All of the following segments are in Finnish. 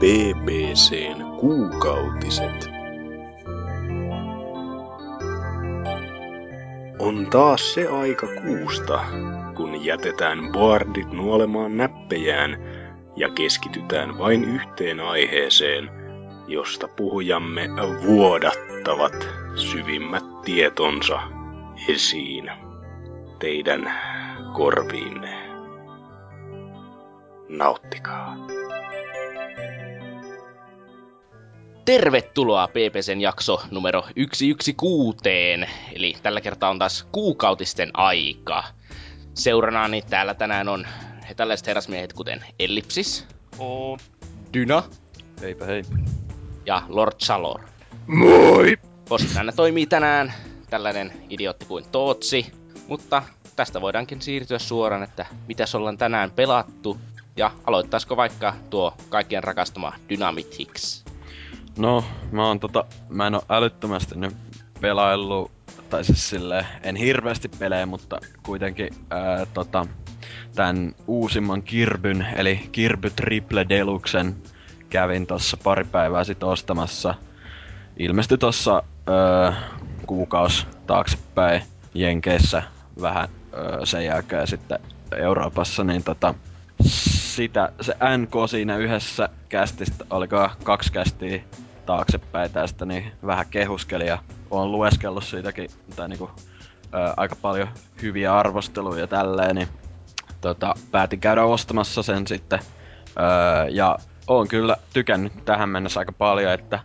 BBCn kuukautiset. On taas se aika kuusta, kun jätetään boardit nuolemaan näppejään ja keskitytään vain yhteen aiheeseen, josta puhujamme vuodattavat syvimmät tietonsa esiin teidän korviinne. Nauttikaa. Tervetuloa PPCn jakso numero 116, eli tällä kertaa on taas kuukautisten aika. Seuranaani täällä tänään on he tällaiset herrasmiehet kuten Ellipsis, Oo. Dyna Heipä hei. ja Lord Chalor. Moi! Postana toimii tänään tällainen idiotti kuin Tootsi, mutta tästä voidaankin siirtyä suoraan, että mitäs ollaan tänään pelattu, ja aloittaisiko vaikka tuo kaikkien rakastama Dynamit Hicks. No, mä oon tota, mä en oo älyttömästi nyt pelaillut, tai siis silleen, en hirveästi pelejä, mutta kuitenkin ää, tota, tän uusimman Kirbyn, eli Kirby Triple Deluxen kävin tossa pari päivää sit ostamassa. Ilmestyi tossa öö, kuukaus taaksepäin Jenkeissä vähän öö, sen jälkeen sitten Euroopassa, niin tota, sitä, se NK siinä yhdessä kästistä, oliko kaksi kästiä taaksepäin tästä, niin vähän kehuskeli ja on lueskellut siitäkin tai niinku, ää, aika paljon hyviä arvosteluja ja tälleen, niin tota, päätin käydä ostamassa sen sitten. Ää, ja on kyllä tykännyt tähän mennessä aika paljon, että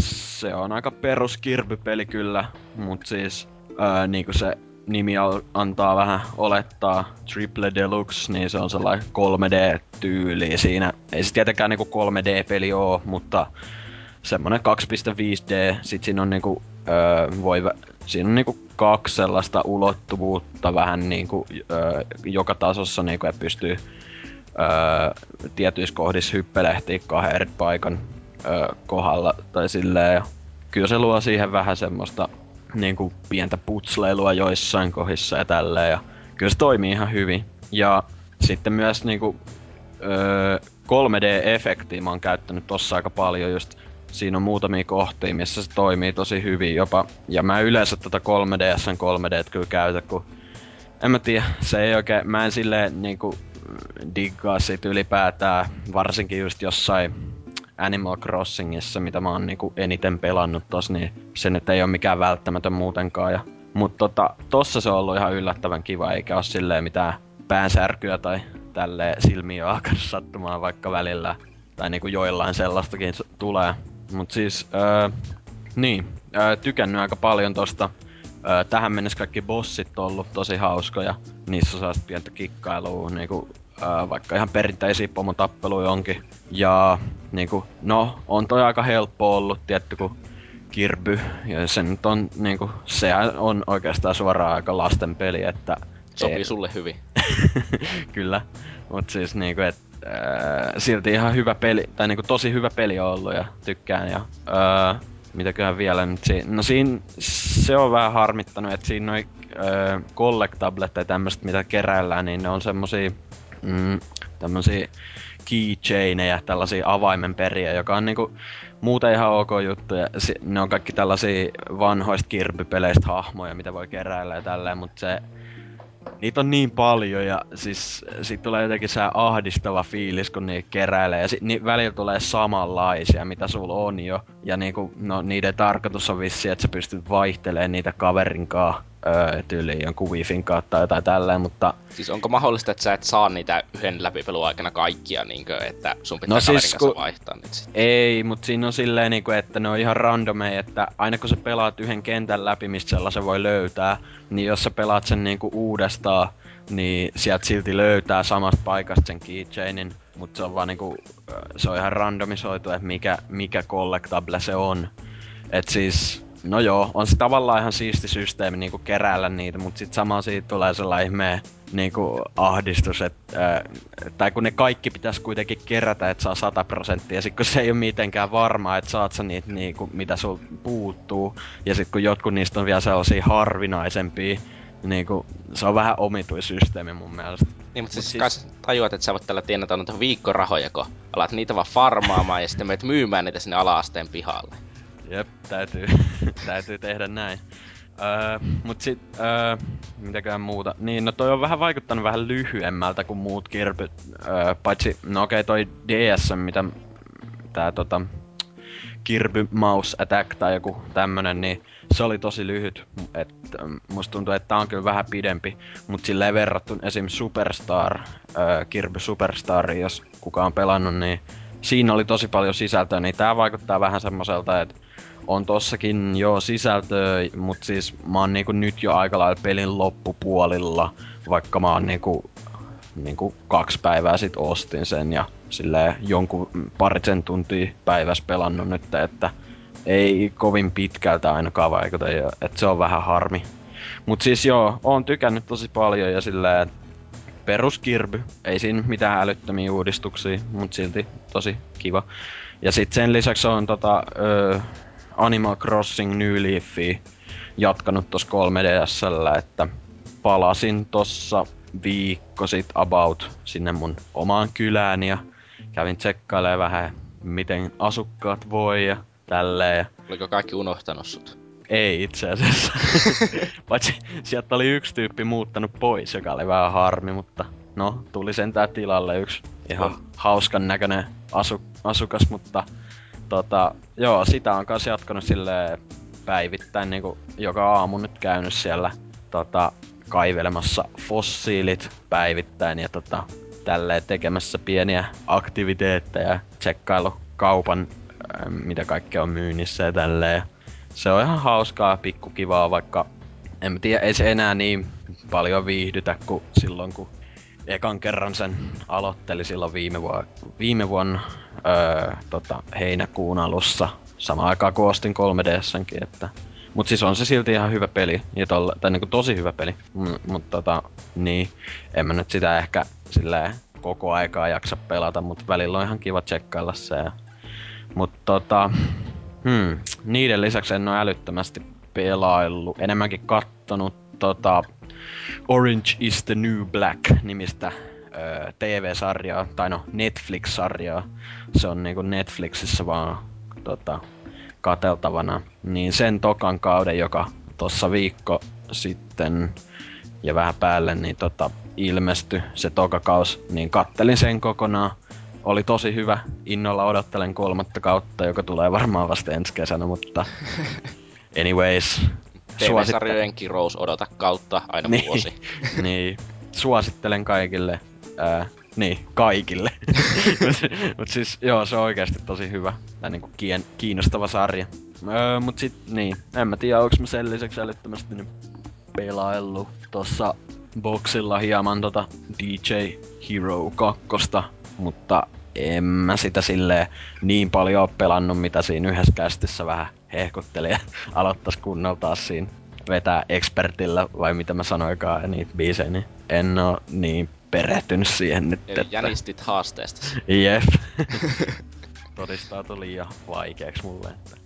se on aika perus Kirby-peli kyllä, mut siis ää, niinku se nimi antaa vähän olettaa Triple Deluxe, niin se on sellainen 3D-tyyli siinä. Ei se tietenkään niinku 3D-peli oo, mutta semmonen 2.5D. Sit siinä on niinku, öö, voi, siinä on niinku kaksi sellaista ulottuvuutta vähän niinku, öö, joka tasossa niinku, että pystyy öö, tietyissä kohdissa hyppelehtii kahden eri paikan öö, kohdalla tai silleen. Kyllä se luo siihen vähän semmoista niinku pientä putsleilua joissain kohdissa ja tälleen. Ja kyllä se toimii ihan hyvin. Ja sitten myös niinku öö, 3D-efektiä mä oon käyttänyt tossa aika paljon just siinä on muutamia kohtia, missä se toimii tosi hyvin jopa. Ja mä yleensä tätä 3DSn 3D kyllä käytä, kun en mä tiedä, se ei oikein, mä en silleen niinku diggaa sit ylipäätään, varsinkin just jossain Animal Crossingissa, mitä mä oon niinku eniten pelannut tos, niin se nyt ei ole mikään välttämätön muutenkaan. Ja, mut tota, tossa se on ollut ihan yllättävän kiva, eikä oo silleen mitään päänsärkyä tai tälleen silmiä alkanut sattumaan vaikka välillä. Tai niinku joillain sellaistakin tulee. Mut siis, öö, niin, öö, tykännyt aika paljon tosta. Öö, tähän mennessä kaikki bossit on ollut tosi hauskoja. Niissä saa pientä kikkailua, niinku, öö, vaikka ihan perinteisiä pomotappeluja onkin. Ja niinku, no, on toi aika helppo ollut, tietty kun Kirby, ja se nyt on niinku, sehän on oikeastaan suoraan aika lasten peli, että Sopii ei- sulle hyvin. Kyllä. Mut siis niinku, et äh, silti ihan hyvä peli, tai niinku tosi hyvä peli on ollut ja tykkään ja äh, mitäköhän vielä nyt siinä, no siinä se on vähän harmittanut, että siinä noi äh, collectablet tai tämmöset mitä keräillään, niin ne on semmosia mm, tämmösiä keychaineja, tällaisia avaimenperiä, joka on niinku muuten ihan ok juttu. Ja ne on kaikki tällaisia vanhoista Kirby-peleistä hahmoja, mitä voi keräillä ja tälleen, mutta se niitä on niin paljon ja siis siitä tulee jotenkin se ahdistava fiilis, kun niitä keräilee. Ja sit, ni, välillä tulee samanlaisia, mitä sulla on jo. Ja niinku, no niiden tarkoitus on vissi, että sä pystyt vaihtelemaan niitä kaverinkaan öö, tyyliin jonkun wifin kautta tai jotain tälleen, mutta Siis onko mahdollista, että sä et saa niitä yhden läpipelun aikana kaikkia, niinkö, että sun pitää No siis kun- vaihtaa niitä sit? Ei, mut siinä on silleen niinku, että ne on ihan randomeja, että aina kun sä pelaat yhden kentän läpi, mistä sellaisen voi löytää, niin jos sä pelaat sen niinku uudestaan, niin sieltä silti löytää samasta paikasta sen keychainin, mut se on vaan niinku, se on ihan randomisoitu, että mikä, mikä collectable se on. Et siis, no joo, on se tavallaan ihan siisti systeemi niinku keräällä niitä, mut sit sama siitä tulee sellainen ihmeen niinku ahdistus, että ää, tai kun ne kaikki pitäisi kuitenkin kerätä, että saa 100 prosenttia, sit kun se ei ole mitenkään varmaa, että saat sä niitä niinku, mitä sul puuttuu, ja sit kun jotkut niistä on vielä sellaisia harvinaisempia, niinku, se on vähän omituin systeemi mun mielestä. Niin, mutta siis, siis... tajuat, että sä voit tällä tienata noita viikkorahoja, kun alat niitä vaan farmaamaan ja sitten meet myymään niitä sinne alaasteen pihalle. Jep, täytyy, täytyy tehdä näin. Öö, mut sit, öö, mitäkään muuta. Niin, no toi on vähän vaikuttanut vähän lyhyemmältä kuin muut kirpyt. Öö, paitsi, no okei, okay, toi DS, mitä tää tota, Kirby Mouse Attack tai joku tämmönen, niin se oli tosi lyhyt. Et, musta tuntuu, että tää on kyllä vähän pidempi, mut silleen verrattuna esim. Superstar, öö, Kirby Superstar, jos kuka on pelannut, niin siinä oli tosi paljon sisältöä, niin tää vaikuttaa vähän semmoiselta, että on tossakin jo sisältöä, mutta siis mä oon niinku nyt jo aika lailla pelin loppupuolilla, vaikka mä oon niinku, niinku kaksi päivää sit ostin sen ja sille jonkun parisen tuntia päivässä pelannut nyt, että ei kovin pitkältä ainakaan vaikuta, että se on vähän harmi. Mut siis joo, oon tykännyt tosi paljon ja silleen, peruskirby, ei siinä mitään älyttömiä uudistuksia, mut silti tosi kiva. Ja sitten sen lisäksi on tota, öö, Animal Crossing New Leafia jatkanut tossa 3DSllä, että palasin tossa viikko sit about sinne mun omaan kylään ja kävin tsekkailemaan vähän miten asukkaat voi ja tälleen. Oliko kaikki unohtanut sut? Ei itse asiassa. Paitsi sieltä oli yksi tyyppi muuttanut pois, joka oli vähän harmi, mutta no, tuli sentään tilalle yksi ihan no. hauskan näköinen asu, asukas, mutta tota, joo, sitä on kanssa jatkanut sille päivittäin niinku joka aamu nyt käynyt siellä tota, kaivelemassa fossiilit päivittäin ja tota, tälleen tekemässä pieniä aktiviteetteja, tsekkailu kaupan, mitä kaikkea on myynnissä ja tälleen. Se on ihan hauskaa, pikkukivaa, vaikka en tiedä, ei se enää niin paljon viihdytä kuin silloin, kun ekan kerran sen aloitteli silloin viime, vuonna, viime vuonna öö, tota, heinäkuun alussa. Sama aikaa kuin ostin 3 ds että Mut siis on se silti ihan hyvä peli, ja tolle, tai niinku tosi hyvä peli. Mut, mut tota, niin, en mä nyt sitä ehkä silleen koko aikaa jaksa pelata, mutta välillä on ihan kiva tsekkailla se. Ja, mut tota, hmm, niiden lisäksi en ole älyttömästi pelaillut, enemmänkin kattonut tota, Orange is the New Black nimistä TV-sarjaa, tai no Netflix-sarjaa. Se on niinku Netflixissä vaan tota, kateltavana. Niin sen tokan kauden, joka tossa viikko sitten ja vähän päälle, niin tota, ilmestyi se tokakaus, niin kattelin sen kokonaan. Oli tosi hyvä. Innolla odottelen kolmatta kautta, joka tulee varmaan vasta ensi kesänä, mutta anyways, TV-sarjojen kirous odota kautta aina niin, vuosi. niin, suosittelen kaikille. Ää, niin, kaikille. mut siis, joo, se on oikeasti tosi hyvä. Tai niinku kien, kiinnostava sarja. Öö, mut sit, niin, en mä tiedä, onks mä sen lisäksi älyttömästi nyt pelaillut tossa boxilla hieman tota DJ Hero 2, mutta en mä sitä silleen niin paljon oo pelannut, mitä siinä yhdessä kästissä vähän hehkutteli ja aloittais kunnolla taas siinä vetää expertillä, vai mitä mä sanoikaan niitä biisejä, niin en oo niin perehtynyt siihen nyt. Eli että... jänistit haasteesta. Jep. Todistautui liian vaikeaksi mulle, että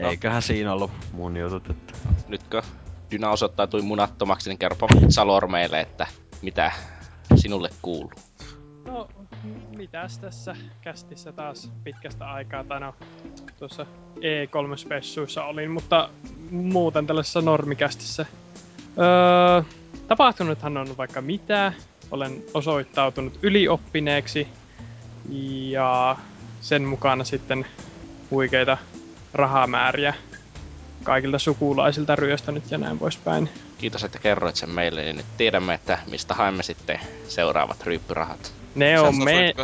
no. eiköhän siinä ollut mun jutut, että... Nytkö Dyna osoittautui munattomaksi, niin kerropa Salor meille, että mitä sinulle kuuluu. No, mitäs tässä kästissä taas pitkästä aikaa, tai no, tuossa E3-spessuissa olin, mutta muuten tällaisessa normikästissä. Öö, tapahtunuthan on vaikka mitä. Olen osoittautunut ylioppineeksi ja sen mukana sitten huikeita rahamääriä kaikilta sukulaisilta ryöstänyt ja näin poispäin. Kiitos, että kerroit sen meille, niin nyt tiedämme, että mistä haemme sitten seuraavat ryyppyrahat. Ne on, me...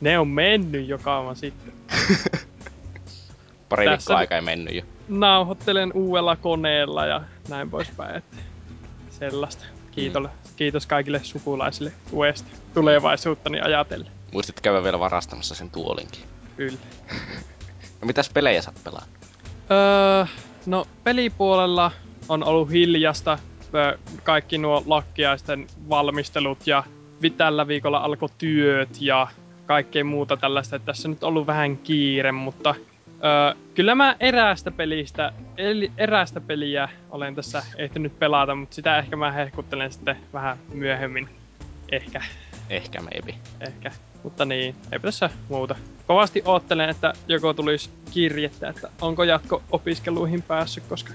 ne on mennyt jo kauan sitten. Pari viikkoa aikaa ei mennyt jo. Nauhoittelen uudella koneella ja näin poispäin, että sellaista. Kiitos, mm. kiitos kaikille sukulaisille tuesta tulevaisuuttani ajatellen. Muistit käydä vielä varastamassa sen tuolinkin. Kyllä. no mitäs pelejä sä oot Öö, no pelipuolella on ollut hiljasta kaikki nuo lakkiaisten valmistelut ja tällä viikolla alkoi työt ja kaikkea muuta tällaista. Että tässä on nyt ollut vähän kiire, mutta öö, kyllä mä eräästä pelistä, eli eräästä peliä olen tässä ehtinyt pelata, mutta sitä ehkä mä hehkuttelen sitten vähän myöhemmin Ehkä, Ehkä maybe. ehkä. Mutta niin, ei tässä muuta. Kovasti oottelen, että joko tulisi kirjettä, että onko jatko opiskeluihin päässyt, koska.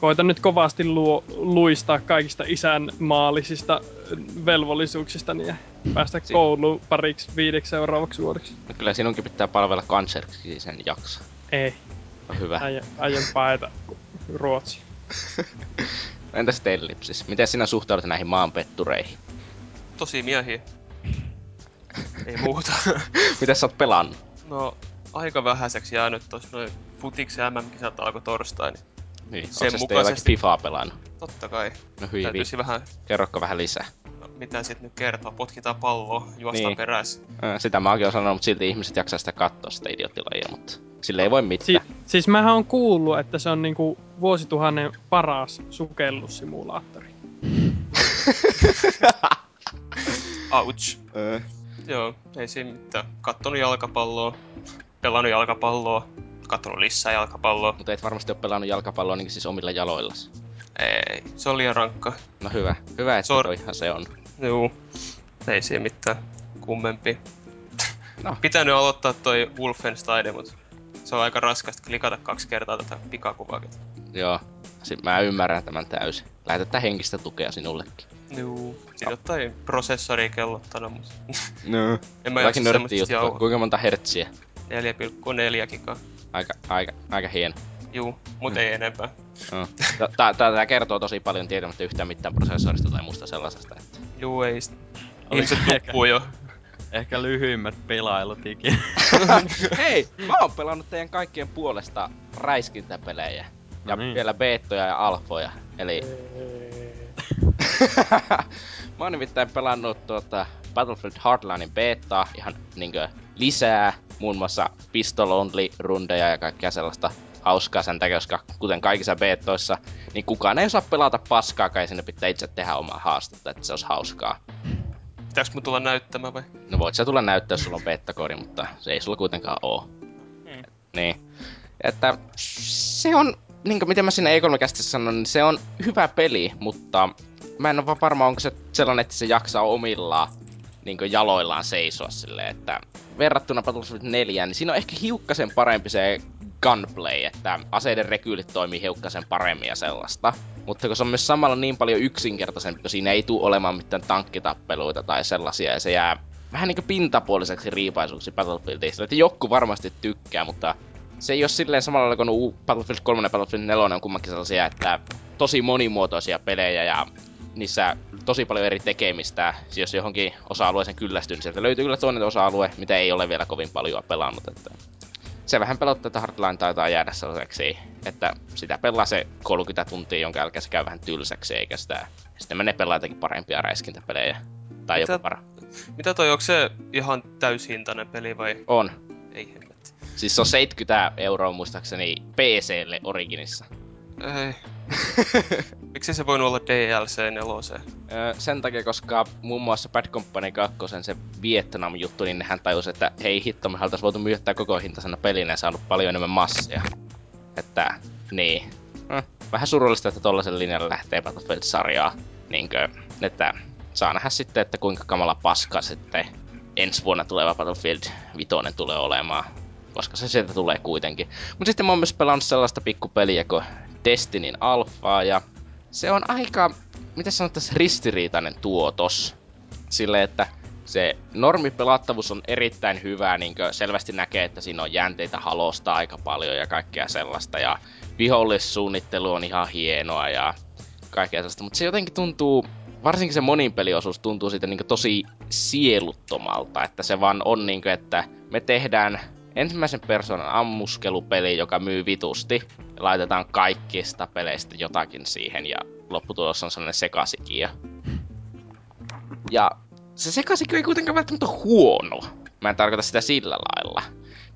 Koitan nyt kovasti luo, luistaa kaikista isän maallisista velvollisuuksista ja päästä Si- kouluun pariksi viideksi seuraavaksi vuodeksi. No kyllä sinunkin pitää palvella kanseriksi sen jakso. Ei, No hyvä. aion, aion paeta Ruotsi. Entäs Tellipsis? Miten sinä suhtaudut näihin maanpettureihin? Tosi miehiä. Ei muuta. Miten sä oot pelannut? No, aika vähäiseksi jäänyt tossa noin futiksen MM-kisat alkoi torstai, niin Niin, Sen mukaisesti... Fifaa pelannut? totta kai. No hyvin, Täytyisi vähän, kerrokko vähän lisää. no, mitä sit nyt kertoa, potkitaan palloa, juostaan Niin. perässä. Ö, Sitä mä oonkin sanonut, mutta silti ihmiset jaksaa sitä katsoa sitä idioottilajia, mutta sille ei voi mitään. Si- siis mähän on kuullut, että se on niinku vuosituhannen paras sukellussimulaattori. Ouch. Ö, Joo, ei siinä mitään. Kattonut jalkapalloa, pelannut jalkapalloa, kattonut lisää jalkapalloa. mutta et varmasti ole pelannut jalkapalloa niin siis omilla jaloillasi. Ei, se oli liian rankka. No hyvä, hyvä, että Sor- toi ihan se on. Juu, ei siinä mitään kummempi. No. Pitänyt aloittaa toi Wolfenstein, mutta se on aika raskasta klikata kaksi kertaa tätä pikakuvaakin. Joo, sit mä ymmärrän tämän täysin. Lähetetään henkistä tukea sinullekin. Juu, siinä jotain prosessoria kellottana, mutta No. en mä jaksa semmoista juttua. Kuinka monta hertsiä? 4,4 gigaa. Aika, aika, aika hieno. Juu, mut ei enempää. No. Tää, tää, tää kertoo tosi paljon tietämättä yhtään mitään prosessorista tai muusta sellaisesta. Että... Juu, ei sit. Oli Ihmiset ehkä- nukkuu jo. Ehkä lyhyimmät pelailut ikinä. Hei, mä oon pelannut teidän kaikkien puolesta räiskintäpelejä. Ja No niin. vielä beettoja ja alfoja. Eli mä oon nimittäin pelannut tuota Battlefield Hardlinein betaa ihan niinkö lisää. Muun muassa Pistol Only rundeja ja kaikkea sellaista hauskaa sen takia, koska kuten kaikissa beetoissa, niin kukaan ei osaa pelata paskaakaan ja sinne pitää itse tehdä omaa haastetta, että se olisi hauskaa. Pitääks mun tulla näyttämään vai? No voit sä tulla näyttää, jos sulla on beta-koodi, mutta se ei sulla kuitenkaan oo. Mm. Niin. Että se on, niin kuin miten mä E3 kästissä sanon, niin se on hyvä peli, mutta mä en ole vaan varma, onko se sellainen, että se jaksaa omillaan niin jaloillaan seisoa silleen, että verrattuna Battlefield 4, niin siinä on ehkä hiukkasen parempi se gunplay, että aseiden rekyylit toimii hiukkasen paremmin ja sellaista. Mutta kun se on myös samalla niin paljon yksinkertaisempi, kun siinä ei tule olemaan mitään tankkitappeluita tai sellaisia, ja se jää vähän niinku pintapuoliseksi riipaisuksi Battlefieldista. Että joku varmasti tykkää, mutta se ei ole silleen samalla lailla kuin Battlefield 3 ja Battlefield 4 on kummankin sellaisia, että tosi monimuotoisia pelejä ja niissä tosi paljon eri tekemistä. Jos johonkin osa-alueeseen kyllästyy, niin sieltä löytyy kyllä toinen osa-alue, mitä ei ole vielä kovin paljon pelannut. Että se vähän pelottaa, että Hardline taitaa jäädä sellaiseksi, että sitä pelaa se 30 tuntia, jonka jälkeen se käy vähän tylsäksi, eikä sitä sitten menee pelaa jotakin parempia räiskintäpelejä. Tai Mitä- jopa para. Mitä toi, onko se ihan täyshintainen peli vai On. ei hemmetti? Siis se on 70 euroa muistaakseni PClle Originissa. Ei. Miksi se voinut olla DLC 4? Öö, sen takia, koska muun muassa Bad Company 2, se Vietnam-juttu, niin nehän tajusi, että hei hitto, me oltais voitu myydä tää koko hintaisena pelinä ja saanut paljon enemmän massia. Että, niin. Hm, vähän surullista, että tollasen linjalle lähtee Battlefield-sarjaa. Niinkö, että saa nähdä sitten, että kuinka kamala paska sitten ensi vuonna tuleva Battlefield 5 tulee olemaan. Koska se sieltä tulee kuitenkin. Mutta sitten mä oon myös pelannut sellaista pikkupeliä kuin Destinyn Alphaa ja se on aika, miten sanottaisiin, ristiriitainen tuotos. Sille, että se normipelattavuus on erittäin hyvä, niin selvästi näkee, että siinä on jänteitä halosta aika paljon ja kaikkea sellaista. Ja vihollissuunnittelu on ihan hienoa ja kaikkea sellaista. Mutta se jotenkin tuntuu, varsinkin se moninpeliosuus tuntuu siitä niin tosi sieluttomalta. Että se vaan on niin kuin, että me tehdään ensimmäisen persoonan ammuskelupeli, joka myy vitusti. Laitetaan kaikista peleistä jotakin siihen ja lopputulos on sellainen sekasikia. Ja se sekasikin ei kuitenkaan välttämättä huono. Mä en tarkoita sitä sillä lailla.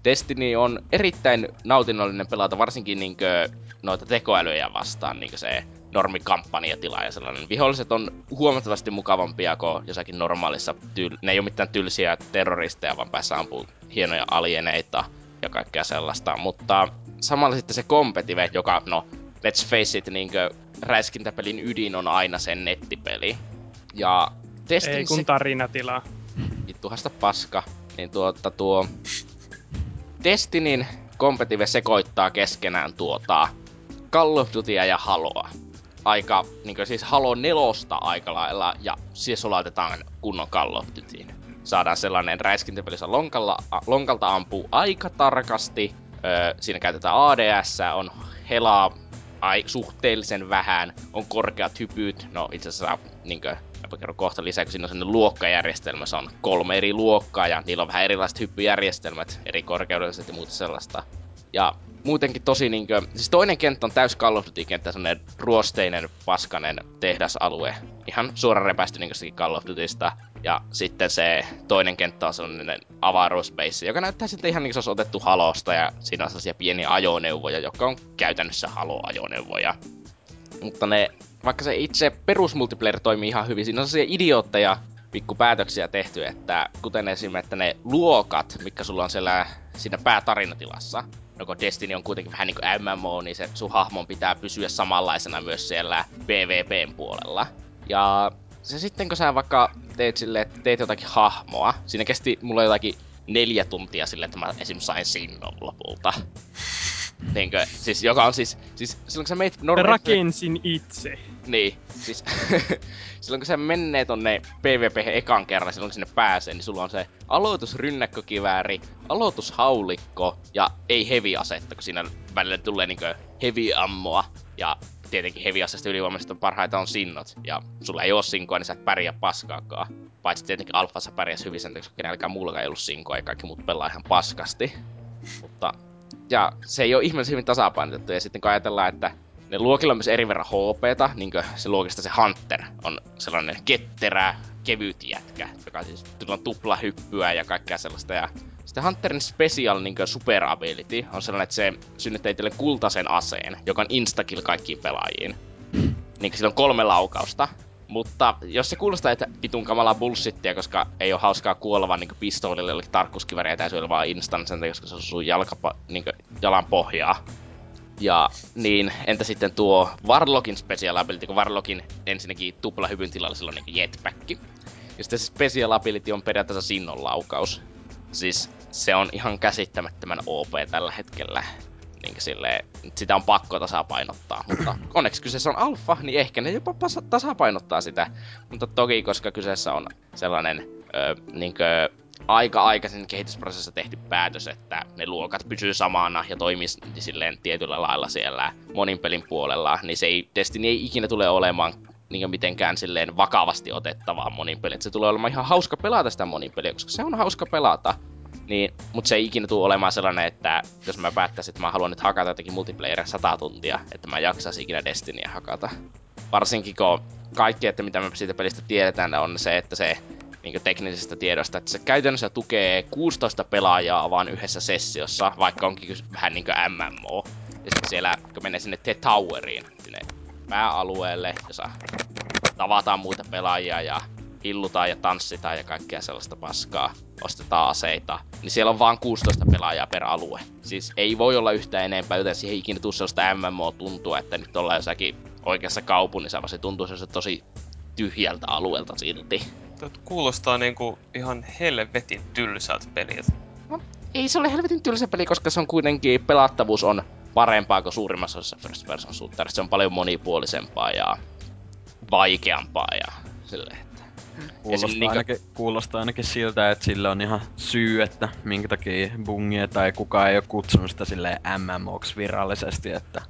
Destiny on erittäin nautinnollinen pelata, varsinkin niinkö noita tekoälyjä vastaan, niinkö se normikampanjatila ja sellainen. Viholliset on huomattavasti mukavampia kuin jossakin normaalissa, tyl- ne ei ole mitään tylsiä terroristeja, vaan päässä ampuu hienoja alieneita ja kaikkea sellaista. Mutta samalla sitten se competitive, joka, no, let's face it, niinkö räiskintäpelin ydin on aina sen nettipeli. Ja Destiny Ei kun se... tarinatilaa. Vittuhasta paska. Niin tuota tuo... Destinin competitive sekoittaa keskenään tuota Call of Dutya ja Haloa. Aika, niin siis Halo nelosta aika lailla, ja siis sulautetaan kunnon Dutyin. Saadaan sellainen räiskintäpelissä lonkalla, lonkalta ampuu aika tarkasti. Öö, siinä käytetään ADS, on helaa ai, suhteellisen vähän, on korkeat hypyt, no itse asiassa niinkö, mä kerron kohta lisää, kun siinä on sellainen luokkajärjestelmä, se on kolme eri luokkaa ja niillä on vähän erilaiset hyppyjärjestelmät, eri korkeudelliset ja muuta sellaista. Ja muutenkin tosi niinkö, siis toinen kenttä on täys Call of Duty-kenttä, sellainen ruosteinen, paskanen tehdasalue. Ihan suora repästy niin Call of Dutysta. Ja sitten se toinen kenttä on sellainen avaruusbase, joka näyttää sitten ihan niin se olisi otettu Halosta ja siinä on sellaisia pieniä ajoneuvoja, jotka on käytännössä Halo-ajoneuvoja. Mutta ne, vaikka se itse perusmultiplayer toimii ihan hyvin, siinä on sellaisia idiootteja pikkupäätöksiä tehty, että kuten esimerkiksi että ne luokat, mikä sulla on siellä siinä päätarinatilassa, no kun Destiny on kuitenkin vähän niin kuin MMO, niin se sun hahmon pitää pysyä samanlaisena myös siellä PvPn puolella. Ja se sitten kun sä vaikka teet sille, että teet jotakin hahmoa, siinä kesti mulla jotakin neljä tuntia sille, että mä esim. sain sinnon lopulta. Niinkö, siis joka on siis, siis silloin kun sä meet normaalisti... Rakensin itse. Niin, siis silloin kun sä menee tonne PvP ekan kerran, silloin kun sinne pääsee, niin sulla on se aloitusrynnäkkökivääri, aloitushaulikko ja ei heavy asetta, kun siinä välillä tulee niinkö heavy ammoa. Ja tietenkin heavy asesta ylivoimaisesti parhaita on sinnot. Ja sulla ei oo sinkoa, niin sä et pärjää paskaakaan. Paitsi tietenkin alfassa pärjäs hyvin sen, koska kenelläkään muullakaan ei ollut sinkoa ja kaikki muut pelaa ihan paskasti. Mutta ja se ei ole ihmeellisen hyvin tasapainotettu. Ja sitten kun ajatellaan, että ne luokilla on myös eri verran HPta, niin se luokista se Hunter on sellainen ketterä, kevyt jätkä, joka siis on tupla hyppyä ja kaikkea sellaista. Ja sitten Hunterin special niin super ability on sellainen, että se synnyttää itselle kultaisen aseen, joka on instakill kaikkiin pelaajiin. Niin sillä on kolme laukausta. Mutta jos se kuulostaa, että vitun kamala bullshittia, koska ei ole hauskaa kuolevan niin pistoolille jollekin täytyy olla vaan instant sen, koska se on sun jalkapa, niin jalan pohjaa. Ja niin, entä sitten tuo Warlockin special ability, kun Warlockin ensinnäkin tupla hyvyn tilalla silloin niin jetpack. Ja sitten se special ability on periaatteessa sinnon laukaus. Siis se on ihan käsittämättömän OP tällä hetkellä niin silleen, sitä on pakko tasapainottaa. Mutta onneksi kyseessä on alfa, niin ehkä ne jopa tasapainottaa sitä. Mutta toki, koska kyseessä on sellainen ö, niinkö, aika-aikaisen kehitysprosessissa tehty päätös, että ne luokat pysyy samana ja toimii silleen tietyllä lailla siellä monin pelin puolella, niin se ei, Destiny ei ikinä tule olemaan niin mitenkään silleen vakavasti otettavaa monin peli. Se tulee olemaan ihan hauska pelata sitä monin peliä, koska se on hauska pelata. Niin, mutta se ei ikinä tule olemaan sellainen, että jos mä päättäisin, että mä haluan nyt hakata jotakin multiplayeria 100 tuntia, että mä jaksaisin ikinä Destinyä hakata. Varsinkin kun kaikki, että mitä me siitä pelistä tiedetään, on se, että se niin teknisestä tiedosta, että se käytännössä tukee 16 pelaajaa vaan yhdessä sessiossa, vaikka onkin vähän niin kuin MMO. Ja sitten siellä, kun menee sinne The Toweriin, sinne pääalueelle, jossa tavataan muita pelaajia ja hillutaan ja tanssitaan ja kaikkea sellaista paskaa, ostetaan aseita, niin siellä on vaan 16 pelaajaa per alue. Siis ei voi olla yhtään enempää, joten siihen ei ikinä tule sellaista MMO-tuntua, että nyt ollaan jossakin oikeassa kaupungissa, vaan se tuntuu se tosi tyhjältä alueelta silti. Kuulostaa niinku ihan helvetin tylsältä peliltä. No, ei se ole helvetin tylsä peli, koska se on kuitenkin, pelattavuus on parempaa kuin suurimmassa osassa first person shooterissa. Se on paljon monipuolisempaa ja vaikeampaa ja silleen, Kuulostaa, niin ainakin, kuulostaa ainakin siltä, että sillä on ihan syy, että minkä takia bungia tai kukaan ei ole kutsunut sitä silleen MMOksi virallisesti, että...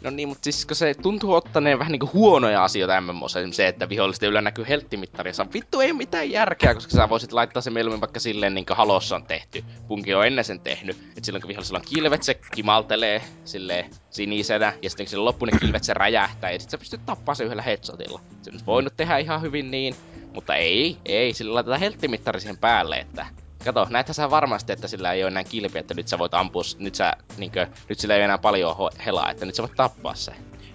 No niin, mutta siis kun se tuntuu ottaneen vähän niinku huonoja asioita MMOssa, esimerkiksi se, että vihollisten yllä näkyy helttimittarissa. Vittu ei mitään järkeä, koska sä voisit laittaa se mieluummin vaikka silleen niin kuin Halossa on tehty. Bunki on ennen sen tehnyt, että silloin kun vihollisella on kilvet, se kimaltelee silleen sinisenä, ja sitten kun sillä loppuun ne kilvet, se räjähtää, ja sitten sä pystyt tappaa se yhdellä headshotilla. Se on voinut tehdä ihan hyvin niin, mutta ei, ei, sillä laitetaan helttimittari siihen päälle, että Kato, näitä sä varmasti, että sillä ei ole enää kilpi, että nyt sä voit ampua, nyt, sä, niinkö, nyt sillä ei ole enää paljon helaa, että nyt sä voit tappaa se.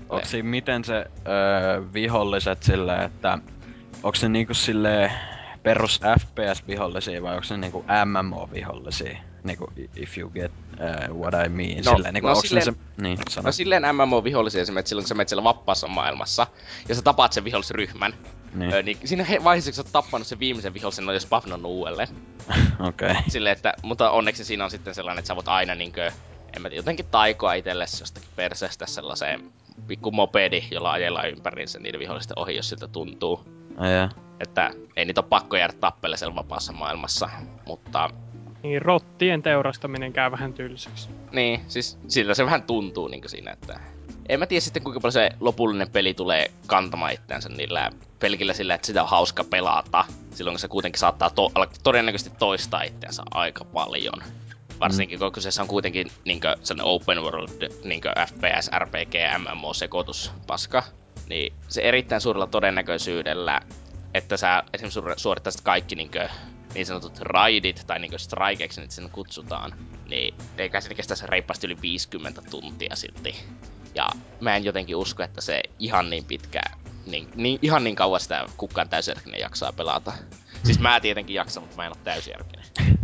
Onko siinä miten se öö, viholliset silleen, että onko se niinku sille perus FPS-vihollisia vai onko se niinku MMO-vihollisia? Niinku if you get uh, what I mean. No, silleen, niin no no, silleen- se... Niin, sano. No silleen MMO-vihollisia esimerkiksi silloin, kun sä menet siellä vapaassa maailmassa, ja sä tapaat sen vihollisryhmän, niin. Öö, niin siinä he- vaiheessa, kun sä oot tappanut sen viimeisen vihollisen, ne on jo spawnannut uudelleen. Okei. Okay. Silleen, että, mutta onneksi siinä on sitten sellainen, että sä voit aina niinkö, en mä tiedä, jotenkin taikoa itsellesi jostakin perseestä sellaiseen pikku mopedi, jolla ajellaan ympäriinsä niiden vihollisten ohi, jos siltä tuntuu. Ai jaa. Että ei niitä ole pakko jäädä tappele siellä vapaassa maailmassa, mutta Niin rottien teurastaminen käy vähän tylsäksi. niin, siis sillä se vähän tuntuu niin siinä, että... En mä tiedä sitten kuinka paljon se lopullinen peli tulee kantamaan itseänsä niillä pelkillä sillä, että sitä on hauska pelata. Silloin kun se kuitenkin saattaa to- todennäköisesti toistaa itseänsä aika paljon. Varsinkin kun kyseessä on kuitenkin niinkö sellainen open world, niinkö FPS, RPG, MMO sekoitus paska. Niin se erittäin suurella todennäköisyydellä, että sä esimerkiksi suor- suorittaisit kaikki niinkö niin sanotut raidit, tai niinkö strikeeksi nyt sen kutsutaan, niin eikä se kestäisi reippaasti yli 50 tuntia silti. Ja mä en jotenkin usko, että se ihan niin pitkää, niin, niin, ihan niin kauan sitä kukaan täysjärkinen jaksaa pelata. Siis mä tietenkin jaksan, mutta mä en ole täysjärkinen.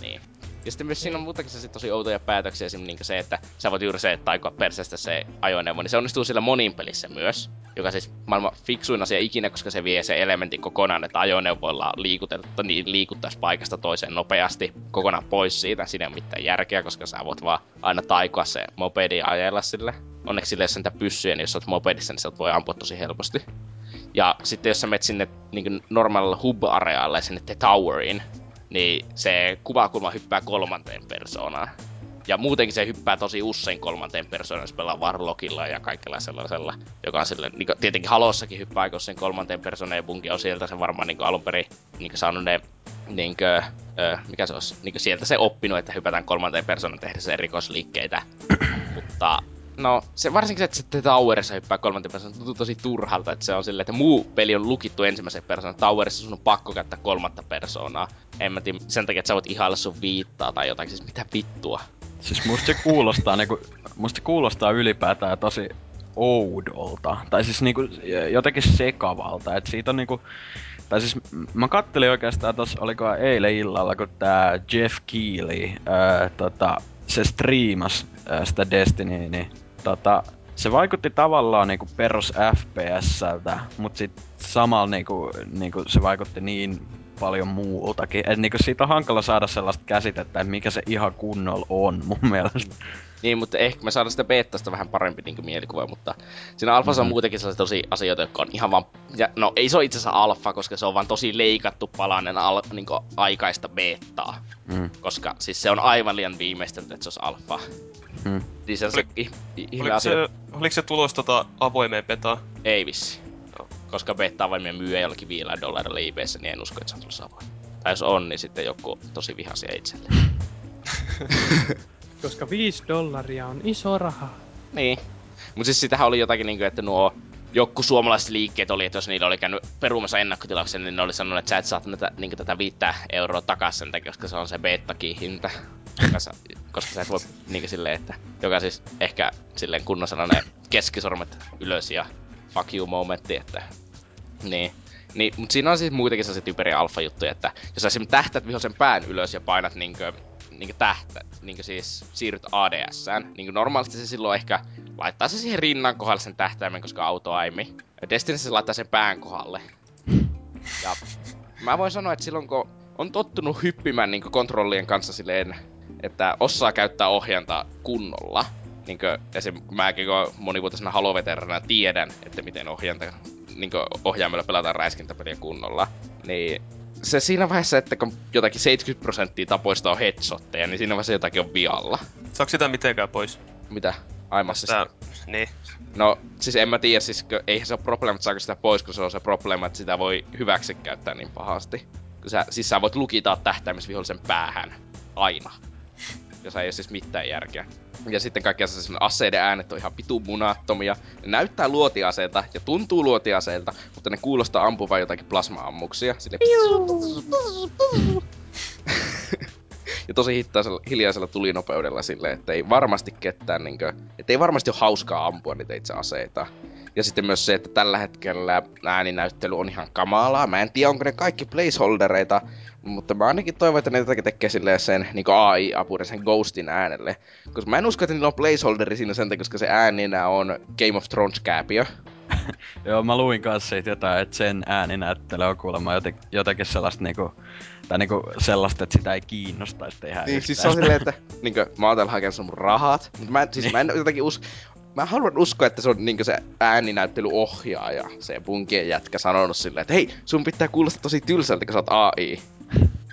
Niin. Ja sitten myös siinä on muutenkin se tosi outoja päätöksiä, esimerkiksi niin se, että sä voit juuri se, että taikoa perseestä se ajoneuvo, niin se onnistuu sillä monin pelissä myös, joka siis maailman fiksuin asia ikinä, koska se vie se elementin kokonaan, että ajoneuvoilla liikutelta, niin liikuttaisi paikasta toiseen nopeasti kokonaan pois siitä. Siinä ei ole mitään järkeä, koska sä voit vaan aina taikoa se mopedi ajella sille. Onneksi sille, jos niitä pyssyjä, niin jos sä oot mopedissa, niin sä voi ampua tosi helposti. Ja sitten jos sä menet sinne niin normaalilla hub-arealle, sinne The Toweriin, niin se kuvakulma hyppää kolmanteen persoonaan. Ja muutenkin se hyppää tosi usein kolmanteen persoonaan, jos pelaa Warlockilla ja kaikilla sellaisella, joka on sille, niin tietenkin Halossakin hyppää aika usein kolmanteen persoonaan ja bunki on sieltä se varmaan niin alun perin niin saanut ne niin kuin, ö, mikä se olisi, niin sieltä se oppinut, että hypätään kolmanteen persoonaan tehdessä erikoisliikkeitä. Mutta No, se varsinkin se, että se Towerissa hyppää kolmanteen persoonaan, tuntuu tosi turhalta, että se on silleen, että muu peli on lukittu ensimmäisen persoonan. Towerissa sun on pakko käyttää kolmatta persoonaa. En mä tiedä, sen takia, että sä voit ihailla sun viittaa tai jotain, siis mitä vittua. Siis musta se kuulostaa niinku, musta kuulostaa ylipäätään tosi oudolta. Tai siis niinku jotenkin sekavalta, et siitä on niinku... Tai siis mä kattelin oikeastaan tossa, oliko eilen illalla, kun tää Jeff Keighley, ää, tota, se striimas sitä Destiny, niin tota, se vaikutti tavallaan niinku perus FPSltä, mut sit samalla niinku, niinku se vaikutti niin paljon muutakin. Et niinku siitä on hankala saada sellaista käsitettä, että mikä se ihan kunnolla on mun mielestä. Niin, mutta ehkä me saadaan sitä beettasta vähän parempi niin mielikuva, mutta siinä alfassa on Mhm. muutenkin sellaisia tosi asioita, jotka on ihan vaan... Ja, no ei se ole itse asiassa alfa, koska se on vaan tosi leikattu palanen al, niin aikaista beettaa. Mm. Koska siis se on aivan liian viimeistelty, että se olisi alfa. Mm. Niin se on se i- i- ihme Oliko asia. se, oliko se tulos tota avoimeen betaan? Ei vissi. Joo. Koska beta vain myy jollakin 5 dollarilla IBssä, niin en usko, että se on tulossa avoin. Tai jos on, niin sitten joku tosi vihaisia itselleen. Koska 5 dollaria on iso raha. Niin. Mut siis sitähän oli jotakin niinku, että nuo joku suomalaiset liikkeet oli, että jos niillä oli käynyt perumassa ennakkotilauksen, niin ne oli sanonut, että sä et saa tätä, niin tätä viittä euroa takaisin koska se on se betakin hinta. Sä, koska sä et voi niin silleen, että joka siis ehkä silleen kunnon sellainen keskisormet ylös ja fuck you momentti, että niin. Niin, mutta siinä on siis muitakin sellaisia typeriä alfa-juttuja, että jos sä esimerkiksi tähtät vihollisen pään ylös ja painat niinkö, niinkö tähtä, niinkö siis siirryt ADSään, niin normaalisti se silloin ehkä laittaa se siihen rinnan kohdalle sen tähtäimen, koska auto aimi. Destiny se laittaa sen pään kohdalle. Ja mä voin sanoa, että silloin kun on tottunut hyppimään niin kontrollien kanssa silleen, että osaa käyttää ohjanta kunnolla, niin kuin esim. mäkin kun monivuotisena haloveterana tiedän, että miten ohjanta, niin ohjaimella pelataan räiskintäpeliä kunnolla, niin se siinä vaiheessa, että kun jotakin 70 prosenttia tapoista on headshotteja, niin siinä vaiheessa jotakin on vialla. Saako sitä mitenkään pois? Mitä? Aimassa Tää, niin. No, siis en mä tiedä, siis eihän se ole probleema, että saako sitä pois, kun se on se probleema, että sitä voi hyväksi käyttää niin pahasti. Kun sä, siis sä voit lukita tähtäimessä vihollisen päähän. Aina. Jos ei ole siis mitään järkeä. Ja sitten kaikki se aseiden äänet on ihan pitu munattomia. Ne näyttää luotiaseelta ja tuntuu luotiaseelta, mutta ne kuulostaa ampuvan jotakin plasma-ammuksia. Sille ja tosi hittaisella, hiljaisella tulinopeudella silleen, että ei varmasti ketään niinkö, että ei varmasti ole hauskaa ampua niitä itse aseita. Ja sitten myös se, että tällä hetkellä ääninäyttely on ihan kamalaa. Mä en tiedä, onko ne kaikki placeholdereita, mutta mä ainakin toivon, että ne jotakin tekee silleen sen niin AI-apuri sen Ghostin äänelle. Koska mä en usko, että niillä on placeholderi siinä sen takia, koska se ääninä on Game of Thrones kääpiö. Joo, mä luin kanssa siitä jotain, että sen ääninäyttely on kuulemma jotenkin, jotenkin sellaista niinku, tai niinku sellaista, että sitä ei kiinnostaisi tehdä Niin, yhtään. siis se on silleen, että niinkö, mä oon täällä hakenut mun rahat, mutta mä, siis mä en jotenkin usko, mä haluan uskoa, että se on niinkö se ääninäyttelyohjaaja, se punkien jätkä sanonut silleen, että hei, sun pitää kuulostaa tosi tylsältä, kun sä oot AI.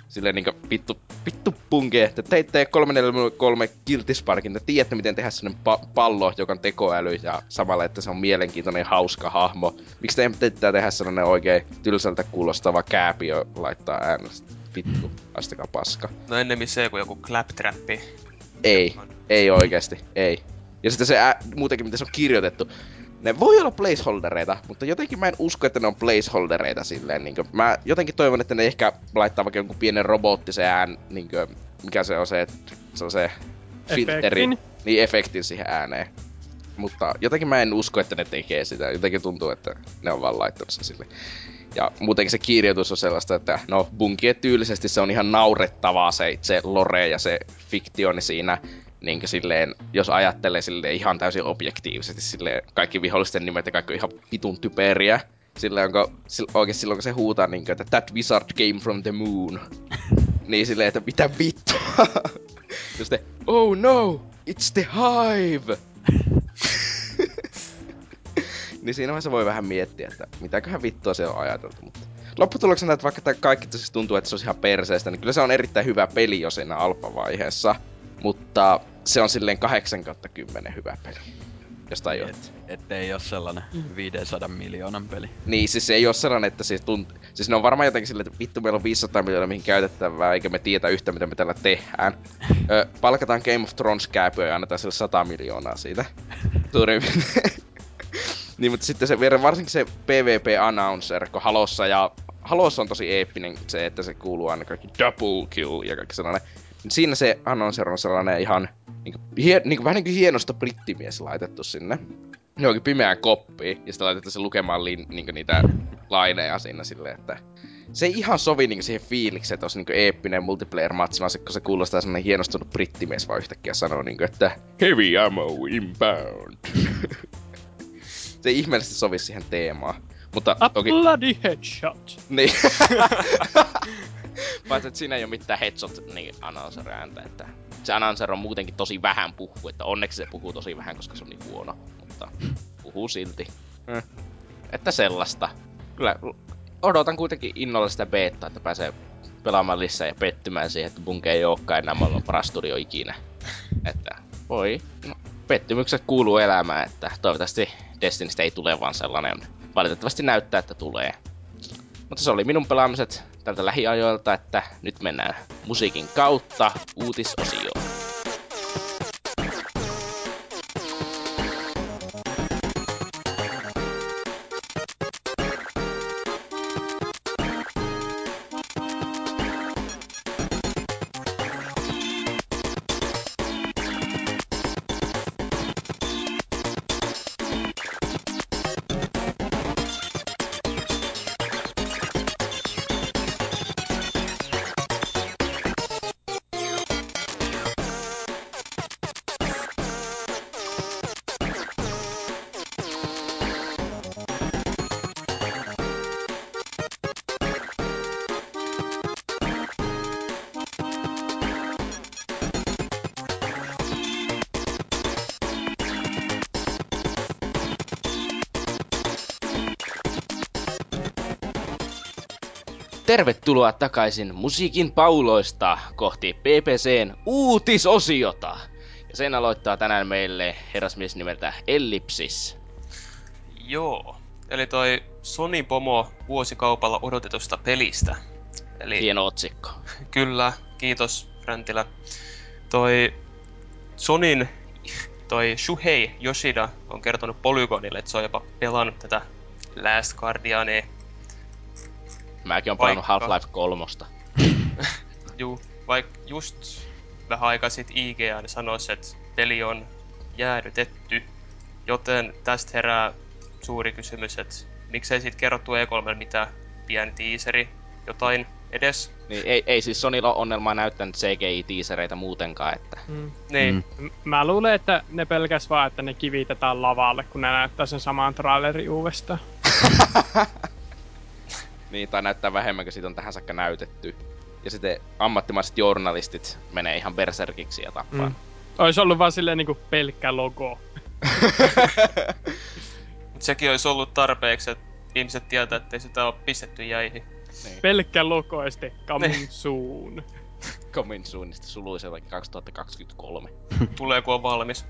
Silleen niinkö vittu, vittu punke, että teitte 343 kiltisparkin, te tiedätte miten tehdä sellainen pa- pallo, joka on tekoäly ja samalla, että se on mielenkiintoinen ja hauska hahmo. Miksi teidän pitää tehdä sellainen oikein tylsältä kuulostava kääpiö laittaa äänestä? Vittu, astakaa paska. No ennemmin se kuin joku claptrappi. Ei, ei oikeesti, ei. Ja sitten se ää, muutenkin, miten se on kirjoitettu. Ne voi olla placeholdereita, mutta jotenkin mä en usko, että ne on placeholdereita silleen. Niin mä jotenkin toivon, että ne ehkä laittaa vaikka jonkun pienen robottisen ään, niin kuin, mikä se on se, että se on se filteri, Efektin. niin efektin siihen ääneen. Mutta jotenkin mä en usko, että ne tekee sitä. Jotenkin tuntuu, että ne on vaan laittanut se sille. Ja muutenkin se kirjoitus on sellaista, että no bunkien tyylisesti se on ihan naurettavaa se itse lore ja se fiktioni siinä. Niin silleen, jos ajattelee silleen ihan täysin objektiivisesti, silleen kaikki vihollisten nimet ja kaikki on ihan vitun typeriä. Silleen onko, sil- oikein silloin kun se huutaa niin että that wizard came from the moon. niin silleen, että mitä vittua. ja sitten, oh no, it's the hive. niin siinä vaiheessa voi vähän miettiä, että mitäköhän vittua se on ajateltu. Mutta lopputuloksena, että vaikka tää kaikki siis tuntuu, että se on ihan perseestä, niin kyllä se on erittäin hyvä peli jo siinä alfavaiheessa. Mutta se on silleen 8 kautta 10 hyvä peli. Jos tajuat. Et, ettei oo sellainen 500 miljoonan peli. Niin, siis se ei ole sellainen, että siis, tunt... siis ne on varmaan jotenkin silleen, että vittu meillä on 500 miljoonaa mihin käytettävää, eikä me tiedä yhtä mitä me tällä tehdään. Ö, palkataan Game of Thrones kääpyä ja annetaan sille 100 miljoonaa siitä. Suurin niin, mutta sitten se vielä varsinkin se PvP-announcer, kun Halossa ja... Halossa on tosi eeppinen se, että se kuuluu aina kaikki double kill ja kaikki sellainen. Niin siinä se announcer on sellainen ihan niinku, hie, niinku, vähän niinku hienosta brittimies laitettu sinne johonkin pimeään koppiin, ja sitten laitetaan se lukemaan lin, niinku niitä laineja siinä silleen, että se ei ihan sovi niinku siihen fiilikseen, että olisi niinku eeppinen multiplayer-matsi, vaan se, kun se kuulostaa sellainen hienostunut brittimies vaan yhtäkkiä sanoo niinku, että Heavy ammo inbound. se ei ihmeellisesti sovi siihen teemaan. Mutta A toki... bloody headshot. Niin. Paitsi, että siinä ei ole mitään headshot niin announcer ääntä, että se announcer on muutenkin tosi vähän puhuu, että onneksi se puhuu tosi vähän, koska se on niin huono, mutta puhuu silti. Hmm. Että sellaista. Kyllä odotan kuitenkin innolla sitä beta, että pääsee pelaamaan lisää ja pettymään siihen, että Bunke ei olekaan enää maailman paras studio ikinä. Että voi, no, pettymykset kuuluu elämään, että toivottavasti Destinystä ei tule vaan sellainen. Valitettavasti näyttää, että tulee. Mutta se oli minun pelaamiset tältä lähiajoilta, että nyt mennään musiikin kautta uutisosioon. Tervetuloa takaisin musiikin pauloista kohti PPCn uutisosiota. Ja sen aloittaa tänään meille herrasmies nimeltä Ellipsis. Joo. Eli toi Sony Pomo vuosikaupalla odotetusta pelistä. Eli Hieno otsikko. kyllä, kiitos Fräntilä. Toi Sonin toi Shuhei Yoshida on kertonut Polygonille, että se on jopa pelannut tätä Last Guardiania. Mäkin on pelannut Half-Life 3. Juu, vaikka just vähän aikaa sitten IGA niin sanoisi, että peli on jäädytetty, joten tästä herää suuri kysymys, että miksei siitä kerrottu E3 mitään pieni teaseri, jotain edes. Niin ei, ei siis Sonylla ole onnelmaa näyttänyt CGI-tiisereitä muutenkaan, että... Mm. Niin, M- Mä luulen, että ne pelkäs vaan, että ne kivitetään lavalle, kun ne näyttää sen saman trailerin uudestaan. Niin, tai näyttää vähemmän, kun siitä on tähän saakka näytetty. Ja sitten ammattimaiset journalistit menee ihan berserkiksi ja tappaa. Mm. Ois ollut vaan silleen niinku pelkkä logo. mutta sekin olisi ollut tarpeeksi, että ihmiset tietää, että ei sitä ole pistetty jäihin. Niin. Pelkkä logo ja sitten coming Niin. soon. Coming soonista suluiseltakin 2023. Tulee kun on valmis.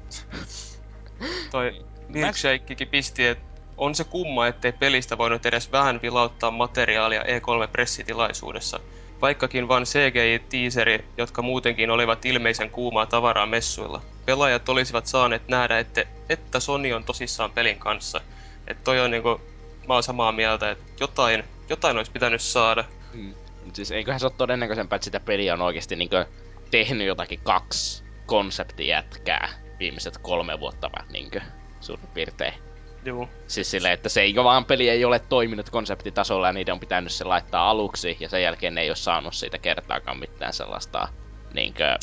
Toi Milkshakekin pisti, että on se kumma, ettei pelistä voinut edes vähän vilauttaa materiaalia E3-pressitilaisuudessa. Vaikkakin vain CGI-tiiseri, jotka muutenkin olivat ilmeisen kuumaa tavaraa messuilla. Pelaajat olisivat saaneet nähdä, että, että Sony on tosissaan pelin kanssa. Että toi on niinku, mä oon samaa mieltä, että jotain, jotain olisi pitänyt saada. Mm. Mut siis eiköhän se ole todennäköisempää, että sitä peliä on oikeasti niinkö tehnyt jotakin kaksi konseptijätkää viimeiset kolme vuotta vai niinkö suurin piirtein. Juu. Siis silleen, että se ei vaan peli ei ole toiminut konseptitasolla ja niiden on pitänyt se laittaa aluksi ja sen jälkeen ne ei ole saanut siitä kertaakaan mitään sellaista niinkö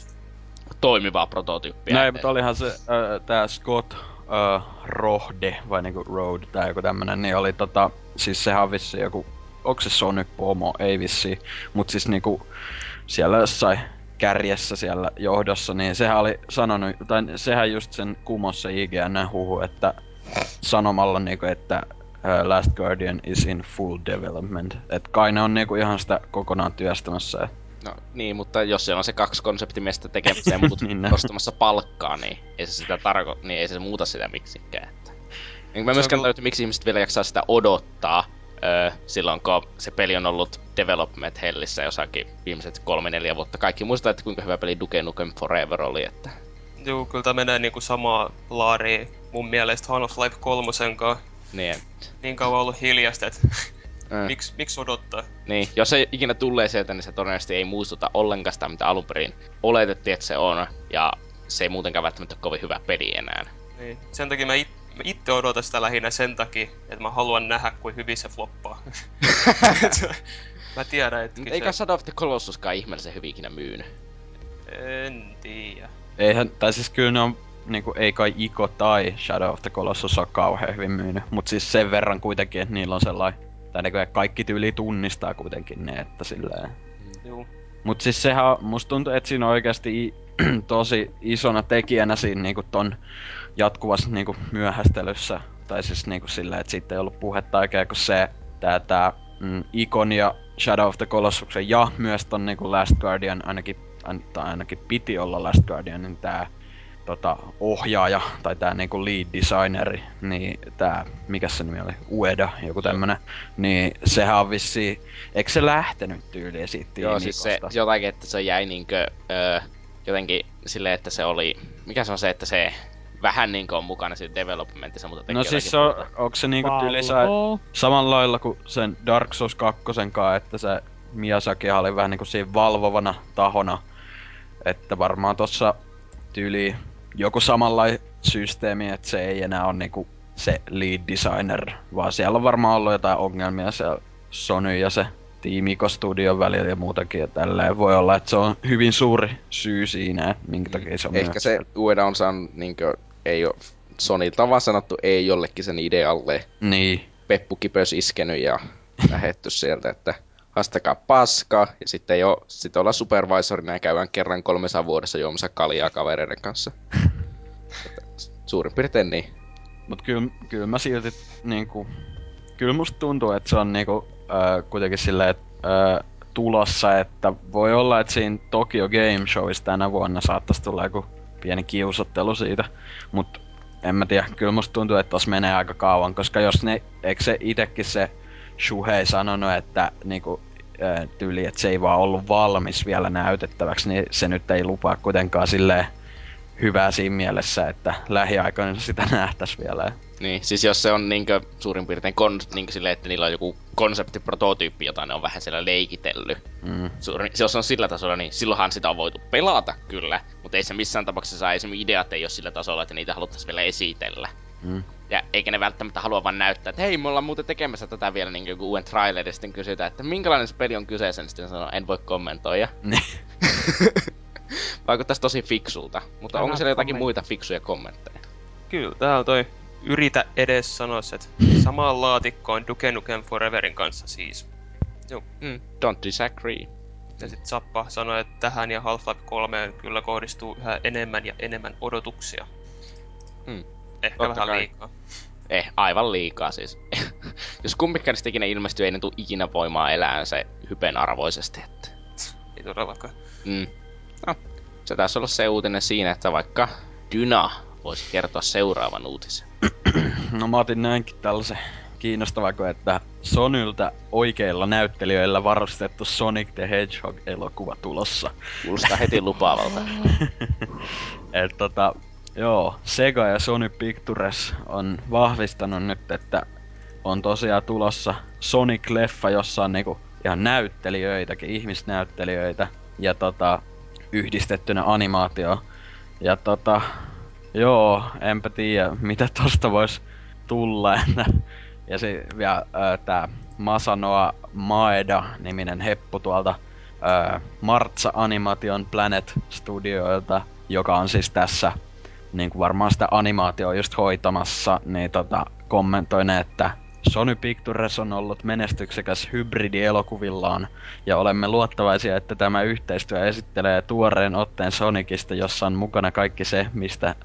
toimivaa prototyyppiä. Näin, mutta olihan se äh, tää Scott äh, Rohde, vai niinku Road, tai joku tämmönen, niin oli tota, siis sehän on vissi joku, onko se Sony Pomo, ei vissi, mut siis niinku siellä jossain kärjessä siellä johdossa, niin sehän oli sanonut, tai sehän just sen kumos se IGN huhu, että sanomalla niinku, että Last Guardian is in full development. Et kai ne on niinku ihan sitä kokonaan työstämässä. No niin, mutta jos siellä on se kaksi konseptimiestä tekemässä ja muut Niin, no. nostamassa palkkaa, niin ei se sitä tarko... niin ei se muuta sitä miksikään. Että. Enkä mä Se myöskään on että miksi ihmiset vielä jaksaa sitä odottaa, öö, silloin kun se peli on ollut development hellissä jossakin viimeiset kolme neljä vuotta. Kaikki muistaa, että kuinka hyvä peli Duke Nukem Forever oli, että... Juu, kyllä tää menee niinku samaa laariin mun mielestä Half-Life 3 kanssa. Niin, Niin kauan ollut hiljasta, että Mm. miksi miks odottaa? Niin, jos se ikinä tulee sieltä, niin se todennäköisesti ei muistuta ollenkaan sitä, mitä alun perin oletettiin, että se on. Ja se ei muutenkaan välttämättä ole kovin hyvä peli enää. Niin. Sen takia mä, it, mä itse odotan sitä lähinnä sen takia, että mä haluan nähdä, kuin hyvin se floppaa. mä tiedän, että eikä se... Shadow of the Colossuskaan ihmeellisen hyvin ikinä myynyt. En tiedä. Eihän, tai siis kyllä ne on, niinku, ei kai Iko tai Shadow of the Colossus ole kauhean hyvin myynyt, mut siis sen verran kuitenkin, että niillä on sellainen, tai niinku, kaikki tyyli tunnistaa kuitenkin ne, että silleen. Juu. Mut siis sehän on, musta tuntuu, että siinä on oikeasti tosi isona tekijänä siinä niinku ton jatkuvassa niinku myöhästelyssä, tai siis niinku silleen, että siitä ei ollut puhetta oikein, kun se, tää, tää mm, Ikon ja Shadow of the Colossuksen ja myös ton niinku Last Guardian, ainakin, ain- tai ainakin piti olla Last Guardian, niin tää tota, ohjaaja, tai tää niinku lead designeri, niin tää, mikä se nimi oli, Ueda, joku tämmönen, niin sehän on vissiin, eikö se lähtenyt tyyliin siitä Joo, siis se jotakin, että se jäi niinkö, öö, jotenkin silleen, että se oli, mikä se on se, että se vähän niinkö on mukana siinä developmentissa, mutta tekee No siis se on, onko se niinku tyyli Valvoo. samalla lailla kuin sen Dark Souls 2 kanssa, että se Miyazaki oli vähän niinku siinä valvovana tahona. Että varmaan tossa tyyli joku samanlainen systeemi, että se ei enää ole niinku se lead designer, vaan siellä on varmaan ollut jotain ongelmia siellä Sony ja se Tiimiko Studion välillä ja muutakin ja tälleen. Voi olla, että se on hyvin suuri syy siinä, minkä takia se on Ehkä se Ueda on saanut niinkö, ei oo Sonilta vaan sanottu ei jollekin sen idealle. Niin. Peppu kipös iskenyt ja lähetty sieltä, että haastakaa paskaa. Ja sitten ei oo, sitten ollaan supervisorina ja käydään kerran kolmessa vuodessa juomassa kaljaa kavereiden kanssa. Suurin piirtein niin. Mut kyllä, kyllä mä silti niinku... Kyllä musta tuntuu, että se on niinku äh, kuitenkin silleen, että äh, tulossa, että voi olla, että siinä Tokyo Game Showissa tänä vuonna saattaisi tulla joku pieni kiusottelu siitä, mut en mä tiedä, kyllä musta tuntuu, että tossa menee aika kauan, koska jos ne, eikö se itekin se Shuhei sanonut, että niinku tyyli, että se ei vaan ollut valmis vielä näytettäväksi, niin se nyt ei lupaa kuitenkaan silleen hyvää siinä mielessä, että lähiaikoina sitä nähtäis vielä. Niin, siis jos se on niinkö suurin piirtein kon, niinkö silleen, että niillä on joku konseptiprototyyppi, jota ne on vähän siellä leikitellyt. Mm. Suurin, jos on sillä tasolla, niin silloinhan sitä on voitu pelata kyllä, mutta ei se missään tapauksessa saa esimerkiksi ideat ei ole sillä tasolla, että niitä haluttaisiin vielä esitellä. Mm. Ja eikä ne välttämättä halua vaan näyttää, että hei, me ollaan muuten tekemässä tätä vielä niin joku uuden trailer, ja sitten kysytään, että minkälainen se peli on kyseessä, niin sitten sanoo, en voi kommentoida. Niin. Vaikuttaisi tosi fiksulta, mutta Älä onko siellä jotakin muita fiksuja kommentteja? Kyllä, täällä toi yritä edes sanoa että samaan laatikkoon Duke Nukem Foreverin kanssa siis. Mm, don't disagree. Ja sit Zappa sanoi, että tähän ja Half-Life 3 kyllä kohdistuu yhä enemmän ja enemmän odotuksia. Hmm. Ehkä Totta vähän kai. liikaa. Eh, aivan liikaa siis. Jos kumpikaan niistä ikinä ilmestyy, ei ne tule ikinä voimaan elää se hypen arvoisesti. Että. Ei todellakaan. Mm. No, se taisi olla se uutinen siinä, että vaikka Dyna voisi kertoa seuraavan uutisen. No mä otin näinkin tällaisen kiinnostavan kuin, että Sonyltä oikeilla näyttelijöillä varustettu Sonic the Hedgehog-elokuva tulossa. Kuulostaa heti lupaavalta. Et tota, joo, Sega ja Sony Pictures on vahvistanut nyt, että on tosiaan tulossa Sonic-leffa, jossa on niinku ihan näyttelijöitäkin, ihmisnäyttelijöitä, ja tota, yhdistettynä animaatio. Ja tota, joo, enpä tiedä, mitä tosta vois tulla, ja se vielä ää, tää Masanoa Maeda-niminen heppu tuolta ää, Martsa Animation Planet Studioilta, joka on siis tässä niin kuin varmaan sitä animaatioa just hoitamassa, niin tota, kommentoi ne, että Sony Pictures on ollut menestyksekäs hybridi elokuvillaan, ja olemme luottavaisia, että tämä yhteistyö esittelee tuoreen otteen Sonicista, jossa on mukana kaikki se, mistä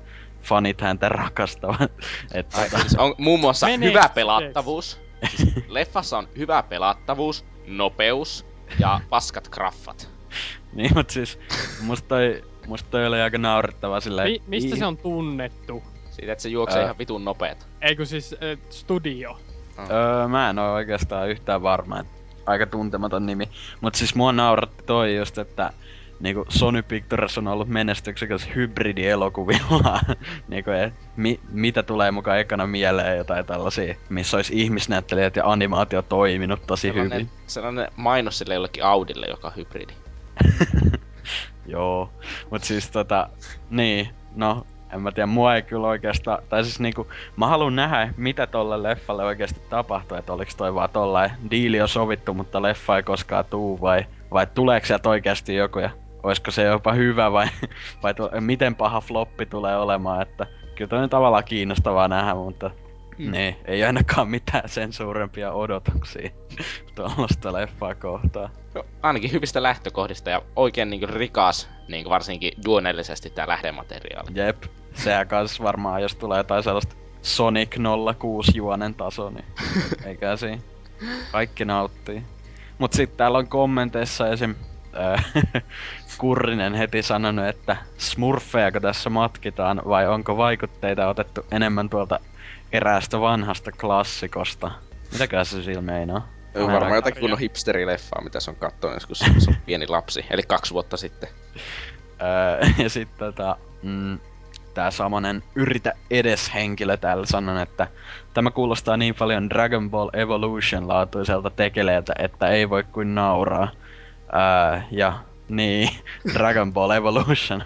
fanit häntä rakastavat. Et, tota, siis on muun muassa Menee hyvä pelattavuus. Siis leffassa on hyvä pelattavuus, nopeus ja paskat graffat. niin, mut siis musta toi, musta toi oli aika naurettava silleen... Mi- mistä se on tunnettu? Siitä, että se juoksee Ää. ihan vitun nopeet. Eikö siis äh, studio? Öö, mä en oo oikeastaan yhtään varma, että aika tuntematon nimi. Mut siis mua nauratti toi just, että niinku Sony Pictures on ollut menestyksekäs hybridi-elokuvilla. niinku, et, mi, mitä tulee mukaan ekana mieleen jotain tällaisia, missä olisi ihmisnäyttelijät ja animaatio toiminut tosi hyvin. Sellainen, sellainen mainos sille jollekin Audille, joka on hybridi. Joo, mut siis tota, niin, no, en mä tiedä, mua ei kyllä oikeastaan, tai siis niinku, mä haluan nähdä, mitä tolle leffalle oikeasti tapahtuu, että oliks toi vaan tollain diili on sovittu, mutta leffa ei koskaan tuu, vai, vai tuleeko sieltä oikeasti joku, ja oisko se jopa hyvä, vai, vai tu- miten paha floppi tulee olemaan, että kyllä toi on tavallaan kiinnostavaa nähdä, mutta Mm. niin, ei ainakaan mitään sen suurempia odotuksia tuollaista leffaa kohtaan. No, ainakin hyvistä lähtökohdista ja oikein niin rikas, niin varsinkin duonellisesti tämä lähdemateriaali. Jep, sehän kans varmaan, jos tulee jotain sellaista Sonic 06 juonen taso, niin eikä siinä. Kaikki nauttii. Mut sit täällä on kommenteissa esim. Ää, Kurrinen heti sanonut, että smurfeako tässä matkitaan vai onko vaikutteita otettu enemmän tuolta eräästä vanhasta klassikosta. Mitäkään se sillä meinaa? Varmaan jotain kunnon hipsterileffaa, mitä se on kattonut joskus se on pieni lapsi, eli kaksi vuotta sitten. Öö, ja sitten tota, mm, tää samanen yritä edes henkilö täällä sanon, että tämä kuulostaa niin paljon Dragon Ball Evolution laatuiselta tekeleeltä, että ei voi kuin nauraa. Öö, ja niin, Dragon Ball Evolution.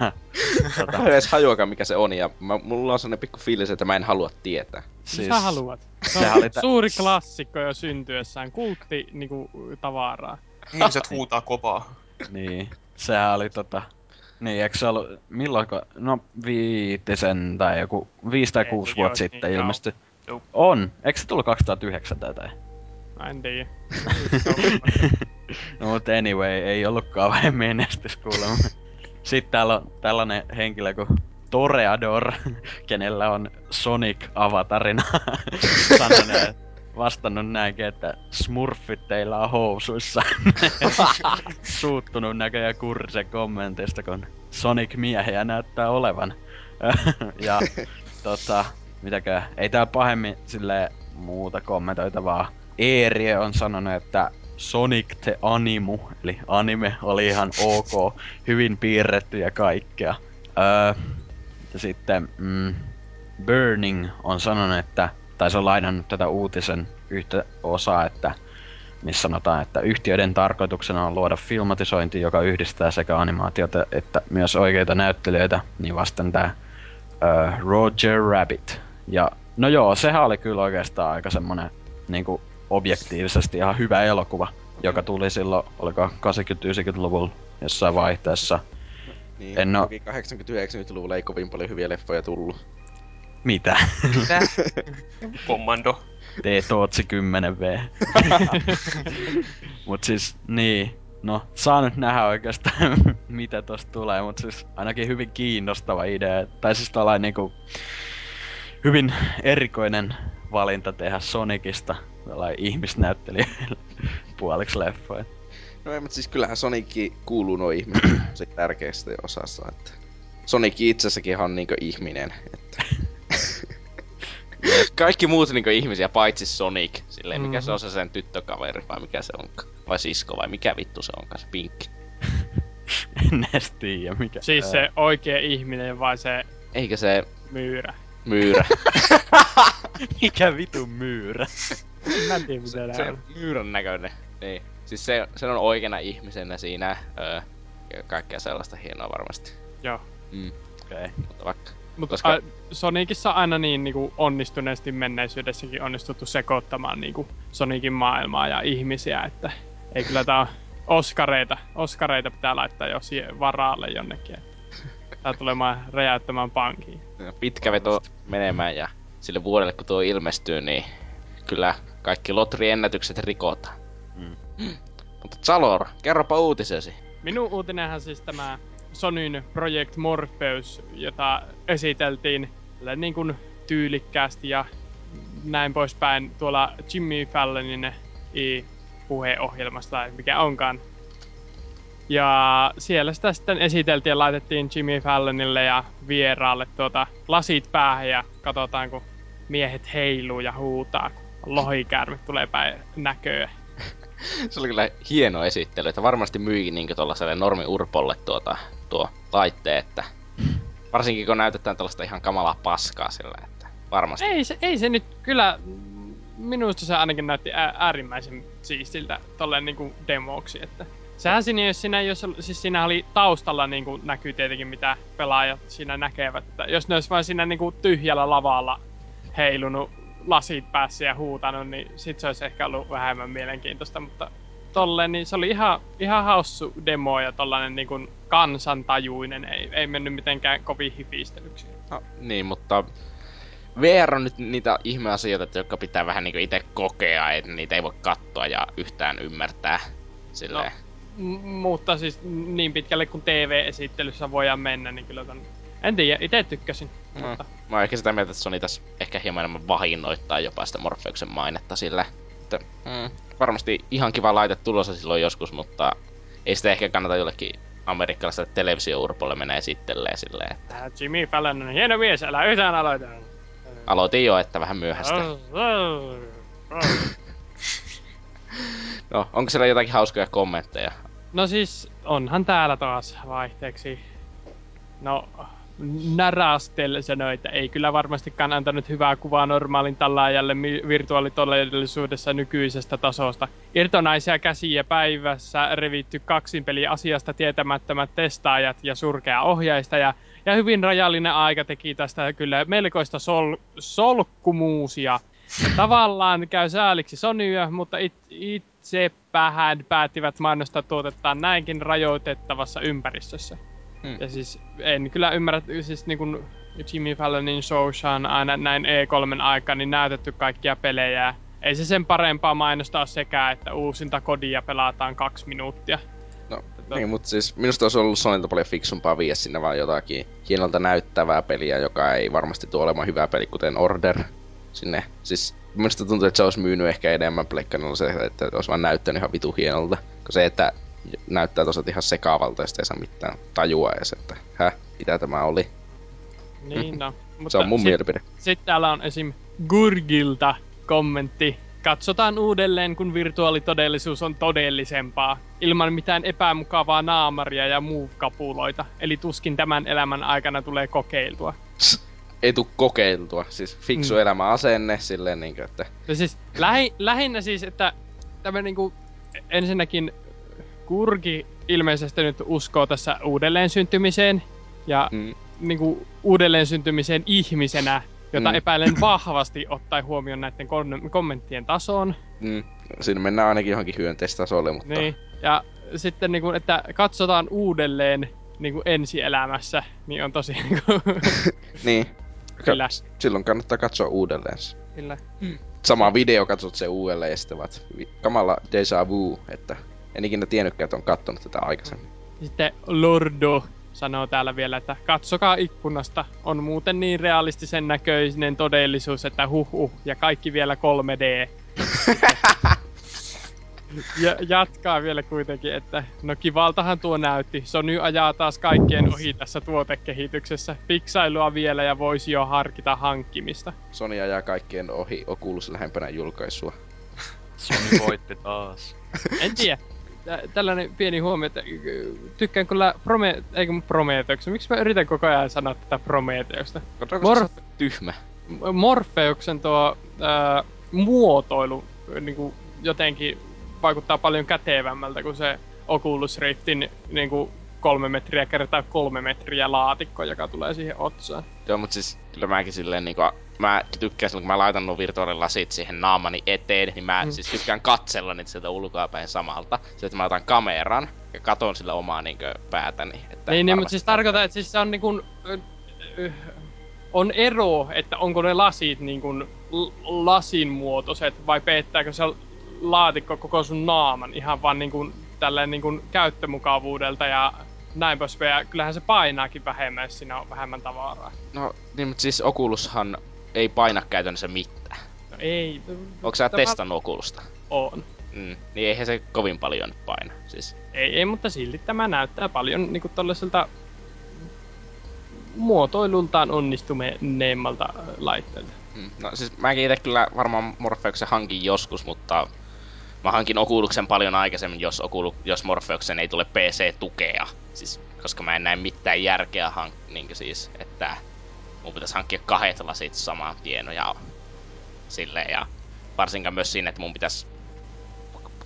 tota, Mä en edes hajuakaan mikä se on, ja mä, mulla on sellainen pikku fiilis, että mä en halua tietää. Siis... Sä haluat? Se on oli suuri klassikko jo syntyessään, kultti niinku, tavaraa. Ihmiset huutaa kovaa. niin, sehän oli tota... Niin, eikö se ollut, milloinko, no viitisen tai joku, viisi tai kuusi joo, vuotta sitten niin, ilmestyi. Joo. On, eikö se tullut 2009 tai jotain? Mä en tiedä. No mut anyway, ei ollut kauhean menestys kuulemma. Sitten täällä on tällainen henkilö kuin Toreador, kenellä on Sonic-avatarina sanonut, vastannut näinkin, että smurfit teillä on housuissa. Suuttunut näköjään kurrisen kommentista, kun Sonic-miehiä näyttää olevan. ja tota, mitäkään, ei tää pahemmin sille muuta kommentoitavaa. Eerie on sanonut, että Sonic the Animu, eli anime, oli ihan ok, hyvin piirretty ja kaikkea. Öö, ja sitten mm, Burning on sanonut, että, tai se on lainannut tätä uutisen yhtä osaa, että missä sanotaan, että yhtiöiden tarkoituksena on luoda filmatisointi, joka yhdistää sekä animaatiota että myös oikeita näyttelijöitä, niin vasten tämä Roger Rabbit. Ja No joo, sehän oli kyllä oikeastaan aika semmonen niinku objektiivisesti ihan hyvä elokuva, joka tuli silloin, oliko 80-90-luvulla jossain vaihteessa. Niin, En oo- toki 80-90-luvulla ei kovin paljon hyviä leffoja tullut. Mitä? Mitä? Kommando. T Tootsi 10V. mut siis, niin. No, saa nyt nähdä oikeastaan, mitä tosta tulee, mut siis ainakin hyvin kiinnostava idea. Tai siis tällainen niinku hyvin erikoinen valinta tehdä Sonicista tällainen ihmisnäyttelijä puoliksi leffoja. No ei, mutta siis kyllähän Sonic kuuluu noin ihmiset se tärkeästä osassa, että Sonic itsessäkin on niinkö ihminen, että... Kaikki muut niinkö ihmisiä, paitsi Sonic. Silleen, mikä Mhm. se on se sen tyttökaveri, vai mikä se onkaan? Vai sisko, vai mikä vittu se onkaan, se pinkki. en edes tiedä mikä. Siis se oikea ihminen vai se Eikä se myyrä? myyrä. Mikä vitun myyrä? Mä en tiedä mitä se, se on. myyrän näköinen. Niin. Siis se, se on oikeana ihmisenä siinä. Öö, ja kaikkea sellaista hienoa varmasti. Joo. Mm. Okei. Okay. Mutta vaikka Mutta Koska- Koska... Sonicissa aina niin niinku onnistuneesti menneisyydessäkin onnistuttu sekoittamaan niinku Sonicin maailmaa ja ihmisiä, että ei kyllä tää on Oskareita, Oskareita pitää laittaa jo siihen varaalle jonnekin. että Tää tulemaan räjäyttämään pankiin. pitkä veto menemään ja sille vuodelle kun tuo ilmestyy, niin kyllä kaikki Lotri-ennätykset rikotaan. Mutta Zalor, kerropa uutisesi. Minun uutinenhan siis tämä Sonyn Project Morpheus, jota esiteltiin niin kuin tyylikkäästi ja näin poispäin tuolla Jimmy Fallonin puheohjelmasta mikä onkaan. Ja siellä sitä sitten esiteltiin ja laitettiin Jimmy Fallonille ja vieraalle tuota lasit päähän ja katsotaan kun miehet heiluu ja huutaa, kun lohikäärme tulee päin näköön. Se oli kyllä hieno esittely, että varmasti myikin niin tuollaiselle normi-urpolle tuota, tuo laitteen, että varsinkin kun näytetään tällaista ihan kamalaa paskaa sillä, että varmasti. Ei se, ei se nyt kyllä, minusta se ainakin näytti ää- äärimmäisen siistiltä tolleen niinku demoksi, että Sehän siinä, jos siinä, jos, siis siinä oli taustalla niin kuin näkyy tietenkin mitä pelaajat siinä näkevät. Että jos ne olisi vain siinä niin kuin tyhjällä lavalla heilunut lasit päässä ja huutanut, niin sit se olisi ehkä ollut vähemmän mielenkiintoista, mutta tolleen, niin se oli ihan, ihan haussu demo ja tollanen niin kuin kansantajuinen, ei, ei mennyt mitenkään kovin hifistelyksi. No, niin, mutta VR on nyt niitä ihmeasioita, jotka pitää vähän niinku itse kokea, että niitä ei voi katsoa ja yhtään ymmärtää. Silleen. M- mutta siis niin pitkälle kuin TV-esittelyssä voidaan mennä, niin kyllä ton... En tiedä, itse tykkäsin. No. Mutta Mä oon ehkä sitä mieltä, että Sony tässä ehkä hieman enemmän vahinnoittaa jopa sitä Morpheuksen mainetta sillä. Että, mm, varmasti ihan kiva laite tulossa silloin joskus, mutta ei sitä ehkä kannata jollekin amerikkalaiselle televisio-urpolle mennä esittelee silleen, että Jimmy Fallon on hieno mies, älä yhtään aloita. aloitin jo, että vähän myöhäistä. No, onko siellä jotakin hauskoja kommentteja? No siis, onhan täällä taas vaihteeksi. No, Narastel sanoi, että ei kyllä varmastikaan antanut hyvää kuvaa normaalin tallaajalle virtuaalitodellisuudessa nykyisestä tasosta. Irtonaisia käsiä päivässä revitty kaksinpeli asiasta tietämättömät testaajat ja surkea ohjaistaja. Ja hyvin rajallinen aika teki tästä kyllä melkoista sol- solkkumuusia. Tavallaan käy sääliksi Sonyä, mutta it, itsepähän päättivät mainostaa tuotettaan näinkin rajoitettavassa ympäristössä. Hmm. Ja siis en kyllä ymmärrä, siis niin kuin Jimmy Fallonin showssa on aina näin E3 aikaan niin näytetty kaikkia pelejä. Ei se sen parempaa mainostaa sekään, että uusinta kodia pelataan kaksi minuuttia. No, Että- niin, mutta siis minusta olisi ollut Sonylta paljon fiksumpaa viedä sinne vaan jotakin hienolta näyttävää peliä, joka ei varmasti tule olemaan hyvä peli, kuten Order. Sinne, siis minusta tuntuu, että se olisi myynyt ehkä enemmän pleikkarilla se, että olisi vaan näyttänyt ihan vitu hienolta. Kun se, että näyttää tosiaan ihan sekaavalta ja ei saa mitään tajua edes, että häh, mitä tämä oli. Niin no. Se on mun sit- mielipide. Sitten täällä on esim. Gurgilta kommentti. Katsotaan uudelleen, kun virtuaalitodellisuus on todellisempaa, ilman mitään epämukavaa naamaria ja muuvkapuloita. Eli tuskin tämän elämän aikana tulee kokeiltua. Ei tuu kokeiltua. Siis fiksu Mm. mm. elämä asenne silleen niinkö, että No siis lähi, lähinnä siis, että tämä niinku ensinnäkin Kurki ilmeisesti nyt uskoo tässä uudelleen syntymiseen ja mm, niinku uudelleen syntymiseen ihmisenä jota Mm. epäilen vahvasti ottaen huomioon näiden kon- kommenttien tason. Mm. Siinä mennään ainakin johonkin hyönteistasolle, mutta... Niin. Ja sitten niin kuin, että katsotaan uudelleen niin kuin ensi-elämässä, niin on tosi niin kuin, Niin. kyllä, Silloin kannattaa katsoa uudelleen. kyllä. Sama video katsot sen uudelleen ja sitten vaat kamala deja vu, että en ikinä tiennytkään, että on kattonut tätä aikaisemmin. Sitten Lordo sanoo täällä vielä, että katsokaa ikkunasta, on muuten niin realistisen näköinen todellisuus, että huh huh, ja kaikki vielä 3D. ja jatkaa vielä kuitenkin, että no kivaltahan tuo näytti. Sony ajaa taas kaikkien ohi tässä tuotekehityksessä. Piksailua vielä ja voisi jo harkita hankkimista. Sony ajaa kaikkien ohi Oculus lähempänä julkaisua. Sony voitti taas. En tiedä. Tä- Tällainen pieni huomio, että ö, tykkään kyllä Prome... Eikö Prometheuksen? Miksi mä yritän koko ajan sanoa tätä Prometheusta? Mor- tyhmä. M- Morpheuksen tuo ää, muotoilu niin kuin jotenkin vaikuttaa paljon kätevämmältä kuin se Oculus Riftin niin kuin kolme metriä kertaa kolme metriä laatikko, joka tulee siihen otsaan. Joo, mut siis kyllä mäkin silleen niinku, mä tykkään silloin, kun mä laitan nuo virtuaalilasit siihen naamani eteen, niin mä Mm. siis tykkään katsella niitä sieltä ulkoapäin samalta. Se, että mä otan kameran ja katon sillä omaa niinku päätäni. Että Niin, niin mutta siis tarkoitan, että siis se on niin kuin, ö, ö, on ero, että onko ne lasit niin kuin l- lasin muotoiset vai peettääkö se laatikko koko sun naaman ihan vaan niin kuin tälleen niin kuin käyttömukavuudelta ja näin poispäin. Ja kyllähän se painaakin vähemmän, jos siinä on vähemmän tavaraa. No, niin, mutta siis Oculushan ei paina käytännössä mitään. No ei. Onko sä Tavall- testannut Oculusta? On. Mm, niin eihän se kovin paljon nyt paina. Siis, Ei, ei, mutta silti tämä näyttää paljon niin kuin tollaiselta muotoilultaan onnistuneemmalta laitteelta. mm, no siis mäkin itse kyllä varmaan Morpheuksen hankin joskus, mutta mä hankin Oculusen paljon aikaisemmin, jos, Oculu, jos Morpheuksen ei tule PC-tukea. Siis, koska mä en näe mitään järkeä hank, niin siis, että mun pitäisi hankkia kahdet lasit samaan tien ja silleen ja varsinkaan myös siinä, että mun pitäisi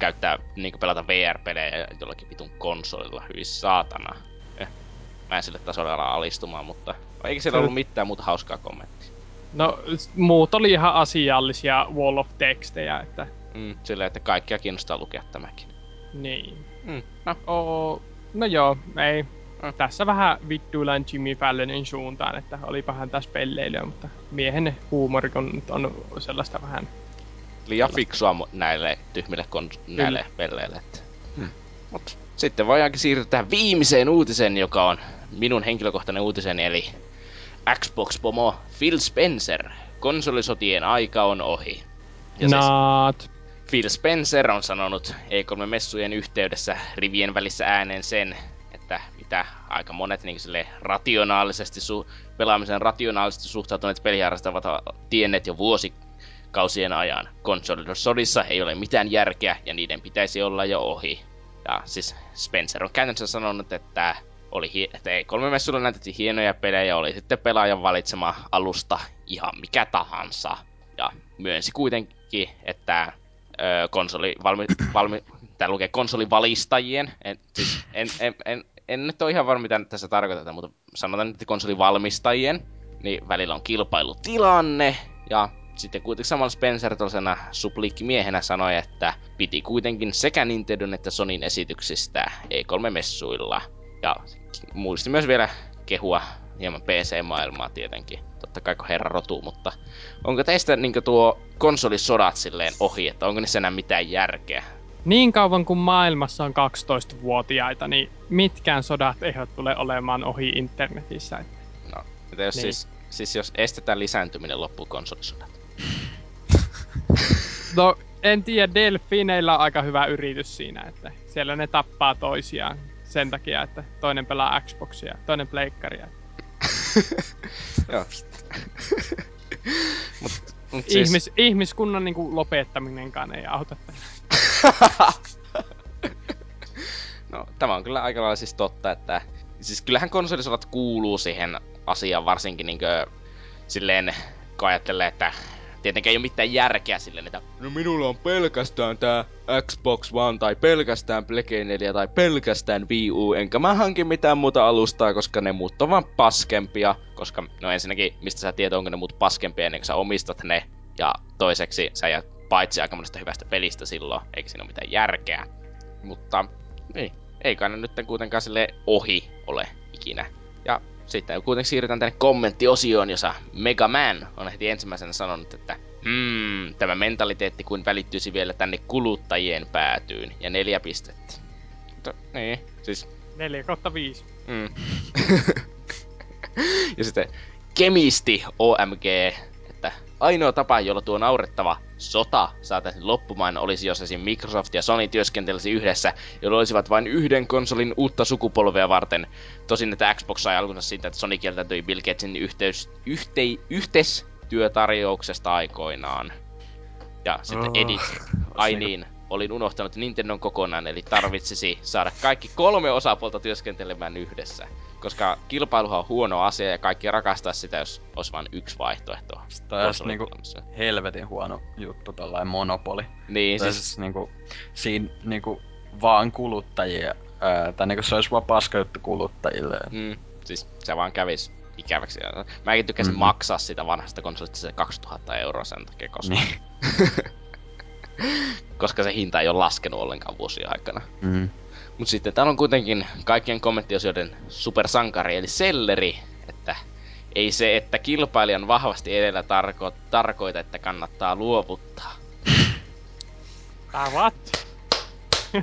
käyttää, niin pelata VR-pelejä jollakin vitun konsolilla, hyi saatana. Eh, mä en sille tasolle ala alistumaan, mutta eikä siellä ollut mitään muuta hauskaa kommenttia. No, muut oli ihan asiallisia wall of textejä, että Mm, silleen, että kaikkia kiinnostaa lukea tämäkin. niin. Mm, no, Oo, no joo, ei. Mm. Tässä vähän vittuillaan Jimmy Fallonin suuntaan, että olipahan tässä pelleilyä, mutta miehen huumori kun nyt on sellaista vähän... liian fiksua näille tyhmille kon- näille pelleille. Että. Hmm. Mut sitten voidaankin siirtyä tähän viimeiseen uutiseen, joka on minun henkilökohtainen uutiseni, eli Xbox-pomo Phil Spencer. Konsolisotien aika on ohi. Ja siis Naat. Phil Spencer on sanonut E3-messujen yhteydessä rivien välissä ääneen sen, että mitä aika monet niin sille rationaalisesti su- pelaamisen rationaalisesti suhtautuneet peliharrastajat ovat tienneet jo vuosikausien ajan. Konsolisodissa ei ole mitään järkeä ja niiden pitäisi olla jo ohi. Ja siis Spencer on käytännössä sanonut, että oli hi- että E3-messuilla näytettiin hienoja pelejä, oli sitten pelaajan valitsema alusta ihan mikä tahansa. Ja myönsi kuitenkin, että ö, konsoli valmi, valmi, tää lukee konsolivalistajien, en, siis en, en, en, en nyt ole ihan varma mitä nyt tässä tarkoitetaan, mutta sanotaan nyt että konsolivalmistajien, niin välillä on kilpailutilanne, ja sitten kuitenkin samalla Spencer tuollaisena supliikkimiehenä sanoi, että piti kuitenkin sekä Nintendon että Sonin esityksistä E3-messuilla. Ja muisti myös vielä kehua hieman PC-maailmaa tietenkin. Totta kai kun herra rotuu, mutta onko teistä niin tuo konsolisodat silleen ohi, että onko niissä enää mitään järkeä? Niin kauan kuin maailmassa on 12-vuotiaita, niin mitkään sodat eivät tule olemaan ohi internetissä. No, että jos Niin. siis, siis jos estetään lisääntyminen loppuu konsolisodat. No, en tiedä, delfiineillä on aika hyvä yritys siinä, että siellä ne tappaa toisiaan sen takia, että toinen pelaa Xboxia, toinen pleikkaria. Joo. mut, mut siis, Ihmis, ihmiskunnan niin kuin, lopettaminenkaan ei auta. No, tämä on kyllä aika lailla siis totta, että siis kyllähän konsolisodat kuuluu siihen asiaan varsinkin niinkö silleen, kun ajattelee, että tietenkään ei ole mitään järkeä silleen, että no minulla on pelkästään tää Xbox One tai pelkästään Play 4 tai pelkästään Wii U, enkä mä hankin mitään muuta alustaa, koska ne muut on vaan paskempia. Koska, no ensinnäkin, mistä sä tiedät, onko ne muut paskempia ennen kuin sä omistat ne. Ja toiseksi, sä jäät paitsi aika monesta hyvästä pelistä silloin, eikä siinä ole mitään järkeä. Mutta, niin, ei kai ne nyt kuitenkaan sille ohi ole ikinä. Sitten kuitenkin siirrytään tänne kommenttiosioon, jossa Mega Man on heti ensimmäisenä sanonut, että hmm, tämä mentaliteetti kuin välittyisi vielä tänne kuluttajien päätyyn. Ja neljä pistettä. Mutta, niin, siis... 4 kautta 5. Mm. ja sitten Kemisti OMG, että ainoa tapa, jolla tuo naurettava sota saataisiin loppumaan olisi, jos esim. Microsoft ja Sony työskentelisi yhdessä, jolloin olisivat vain yhden konsolin uutta sukupolvea varten. Tosin, että Xbox sai alkunsa siitä, että Sony kieltäytyi Bill Gatesin yhteys, yhtei, yhteistyötarjouksesta aikoinaan. Ja sitten oh, Edit, ai niin, olin unohtanut Nintendon kokonaan, eli tarvitsisi saada kaikki kolme osapuolta työskentelemään yhdessä. Koska kilpailuhan on huono asia ja kaikki rakastaa sitä, jos olisi vain yksi vaihtoehto. Tämä on niinku helvetin huono juttu, tällainen monopoli. Niin, tai siis... siis niinku, siinä niinku vaan kuluttajia, ää, tai niinku se olisi vaan paska juttu kuluttajille. Mm, siis se vaan kävis ikäväksi. Mäkin tykkäsin mm. maksaa sitä vanhasta konsolista se 2000 euroa sen takia, koska... Niin. koska se hinta ei ole laskenut ollenkaan vuosien aikana. Mm. Mut sitten täällä on kuitenkin kaikkien kommenttiosioiden supersankari, eli selleri, että ei se, että kilpailijan vahvasti edellä tarko- tarkoita, että kannattaa luovuttaa. Ah, what?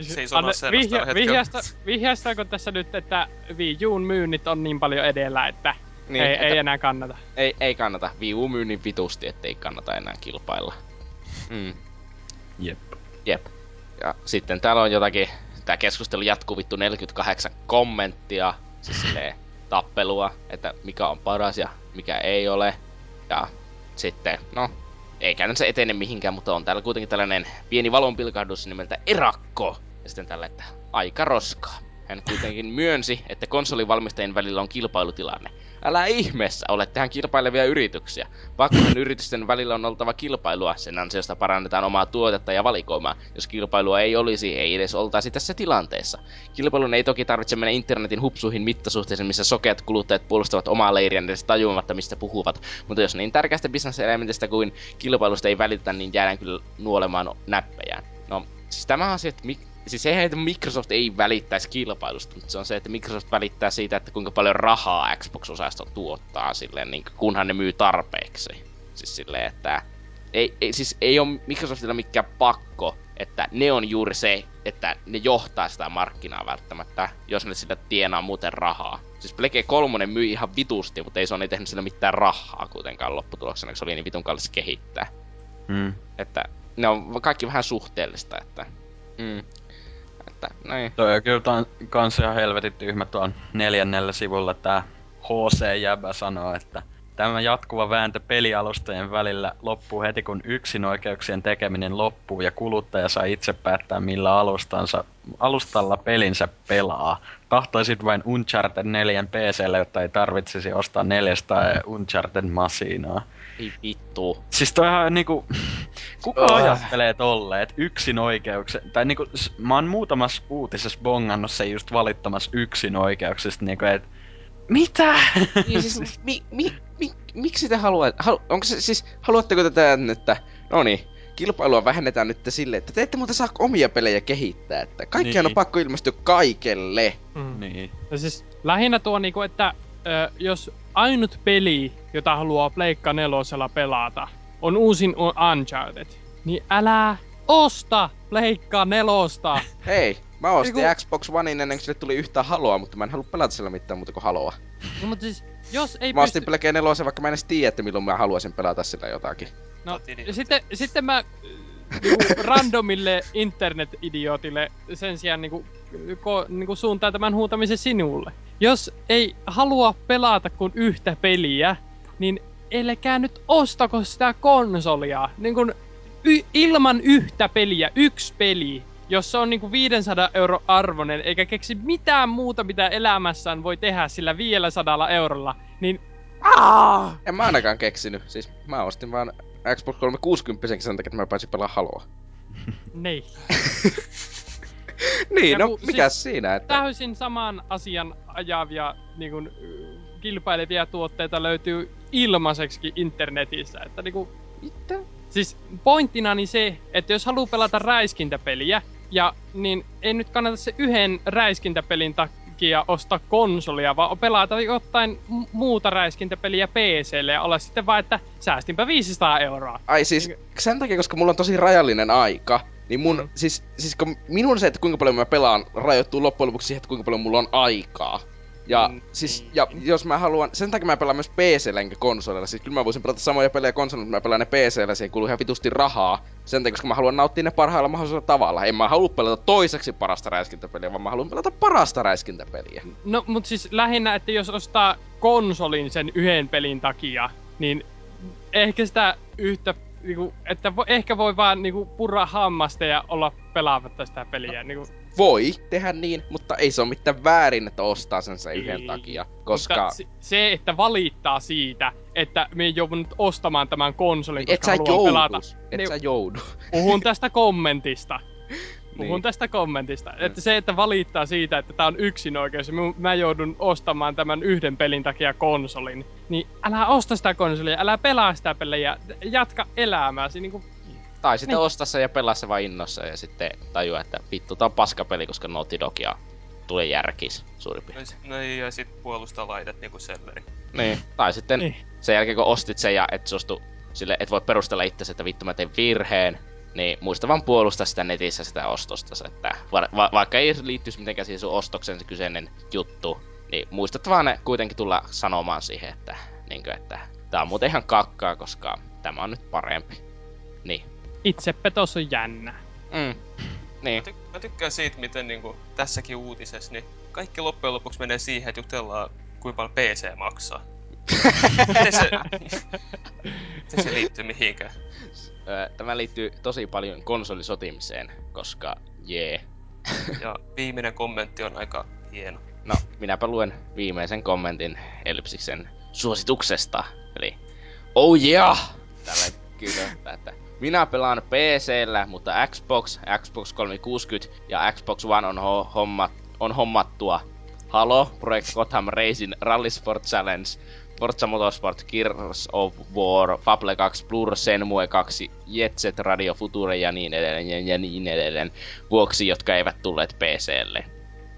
se ei Anne, vihja, vihjasta, vihjastaako tässä nyt, että Wii Uun myynnit on niin paljon edellä, että niin, ei, että ei enää kannata? Ei, ei kannata. Wii U myynnin vitusti, ettei kannata enää kilpailla. Mm. Jep. Jep. Ja sitten täällä on jotakin, tää keskustelu jatkuu vittu 48 kommenttia, siis silleen tappelua, että mikä on paras ja mikä ei ole. Ja sitten, no, ei käytännössä etene mihinkään, mutta on täällä kuitenkin tällainen pieni valonpilkahdus nimeltä Erakko. Ja sitten tällä, että aika roskaa. Hän kuitenkin myönsi, että konsolivalmistajien välillä on kilpailutilanne. Älä ihmeessä, olettehan kilpailevia yrityksiä. Pakkohan yritysten välillä on oltava kilpailua, sen ansiosta parannetaan omaa tuotetta ja valikoimaa. Jos kilpailua ei olisi, ei edes oltaisi tässä tilanteessa. Kilpailun ei toki tarvitse mennä internetin hupsuihin mittasuhteisiin, missä sokeat kuluttajat puolustavat omaa leiriään edes tajuamatta, mistä puhuvat. Mutta jos niin tärkeästä bisneselementistä kuin kilpailusta ei välitetä, niin jäädään kyllä nuolemaan näppejään. No, siis tämä se, että mik- siis eihän, että Microsoft ei välittäisi kilpailusta, mutta se on se, että Microsoft välittää siitä, että kuinka paljon rahaa Xbox-osasto tuottaa silleen, niin kunhan ne myy tarpeeksi. Siis silleen, että ei, ei, siis ei ole Microsoftilla mikään pakko, että ne on juuri se, että ne johtaa sitä markkinaa välttämättä, jos ne sillä tienaa muuten rahaa. Siis Plege 3 myi ihan vitusti, mutta ei se ole tehnyt sillä mitään rahaa kuitenkaan lopputuloksena, kun se oli niin vitun kallis kehittää. Mm. Että ne on kaikki vähän suhteellista, että... Mm että näin. Toi on kyllä kans ihan helvetin tyhmä tuon neljännellä sivulla tää HC Jäbä sanoo, että Tämä jatkuva vääntö pelialustojen välillä loppuu heti kun yksinoikeuksien tekeminen loppuu ja kuluttaja saa itse päättää millä alustansa, alustalla pelinsä pelaa. Tahtoisit vain Uncharted 4 PClle, jotta ei tarvitsisi ostaa 400 Uncharted-masinaa. Ei vittu. Siis toihan niinku... Kuka oh. ajattelee tolleen, että yksin oikeuksia... Tai niinku, mä oon muutamassa uutisessa bongannut se just valittamassa yksin oikeuksista, niinku että mitä? Niin siis, mi, mi, mi, miksi te haluatte, halu, onko se siis, haluatteko tätä, että, no niin, kilpailua vähennetään nyt sille, että te ette muuten saa omia pelejä kehittää, että kaikkiaan niin. on pakko ilmestyä kaikelle. Mm. Niin. Ja siis lähinnä tuo niinku, että ö, jos ainut peli, jota haluaa Pleikka nelosella pelata, on uusin Uncharted, niin älä osta Pleikka nelosta! Hei, mä ostin Eiku... Xbox One ennen kuin sille tuli yhtään haloa, mutta mä en halua pelata sillä mitään muuta kuin haloa. No mutta siis, jos ei Mä ostin pysty... 4 vaikka mä en edes tiedä, että milloin mä haluaisin pelata sillä jotakin. No, sitten, sitten mä niinku randomille internet-idiotille sen sijaan niinku, ko, niinku suuntaan tämän huutamisen sinulle. Jos ei halua pelata kuin yhtä peliä, niin ellekää nyt ostako sitä konsolia. Niin kun y- ilman yhtä peliä, yksi peli, jos se on niinku 500 euro arvonen, eikä keksi mitään muuta, mitä elämässään voi tehdä sillä 500 eurolla, niin Aa! En mä ainakaan keksinyt. Siis mä ostin vaan Xbox 360 sen takia, että mä pääsin pelaamaan Haloa. Niin. niin, Ja no siis siinä, että... Täysin saman asian ajavia niin kuin, kilpailevia tuotteita löytyy ilmaiseksi internetissä. Että niin kuin, Mitä? Siis pointtinani se, että jos haluaa pelata räiskintäpeliä, ja niin ei nyt kannata se yhden räiskintäpelin takia ostaa konsolia, vaan pelata jotain muuta räiskintäpeliä PClle ja olla sitten vaan, että säästinpä 500 euroa. Ai siis sen takia, koska mulla on tosi rajallinen aika, niin mun, Mm. siis, siis kun minun se, että kuinka paljon mä pelaan, rajoittuu loppujen lopuksi siihen, että kuinka paljon mulla on aikaa. Ja Mm, siis, niin. ja jos mä haluan, sen takia mä pelaan myös PCllä enkä konsolilla. Siis kyllä mä voisin pelata samoja pelejä konsolilla, mutta mä pelaan ne PCllä, siihen kuluu ihan vitusti rahaa. Sen takia, koska mä haluan nauttia ne parhaalla mahdollisella tavalla. En mä halua pelata toiseksi parasta räiskintäpeliä, vaan mä haluan pelata parasta räiskintäpeliä. No, mut siis lähinnä, että jos ostaa konsolin sen yhden pelin takia, niin ehkä sitä yhtä, niinku, että vo, ehkä voi vaan niinku, purra hammasta ja olla pelaamatta sitä peliä. Niinku, Voi tehdä niin, mutta ei se ole mitään väärin, että ostaa sen sen yhden Ei. takia. Koska Mutta se, että valittaa siitä, että me joudun nyt ostamaan tämän konsolin, et koska sä haluan joudu. pelata. Et Niin, sä joudu. Puhun tästä kommentista. Puhun Niin. tästä kommentista. Että se, että valittaa siitä, että tää on yksin oikeus mä joudun ostamaan tämän yhden pelin takia konsolin, niin älä osta sitä konsolia, älä pelaa sitä pelejä, jatka elämääsi. Niin kuin, Tai sitten Niin. ostaa se ja pelaa se vaan innossa ja sitten tajua, että vittu tää on paskapeli, koska Naughty Dog ja tulee järkis suurin No, piirtein. s- no ja sit puolustaa laitet niinku selleri. Niin. Tai sitten Niin. sen jälkeen kun ostit sen ja et suostu sille, et voi perustella itsesi, että vittu mä tein virheen, niin muista vaan puolustaa sitä netissä sitä ostosta, että va- va- vaikka ei liittyisi mitenkään siihen sun ostoksen se kyseinen juttu, niin muistat vaan ne kuitenkin tulla sanomaan siihen, että, niin kuin, että tää on muuten ihan kakkaa, koska tämä on nyt parempi. Niin. itsepetos on jännä. Mm. Niin. Mä, ty- mä tykkään siitä, miten niinku tässäkin uutisessa, niin kaikki loppujen lopuksi menee siihen, että jutellaan kuinka paljon PC maksaa. Miten se, miten se liittyy mihinkään? Tämä liittyy tosi paljon konsolisotimiseen, koska jee. Ja viimeinen kommentti on aika hieno. No, minäpä luen viimeisen kommentin Elpsiksen suosituksesta. Eli, oh yeah! Tällä kyllä, että minä pelaan PCllä, mutta Xbox, Xbox 360 ja Xbox One on, ho- homma, on hommattua. Halo, Project Gotham Racing, Rally Sport Challenge, Forza Motorsport, Gears of War, Fable 2, Blur, Senmue 2, Jet Set Radio Future ja niin edelleen ja, ja niin edelleen vuoksi, jotka eivät tulleet PClle.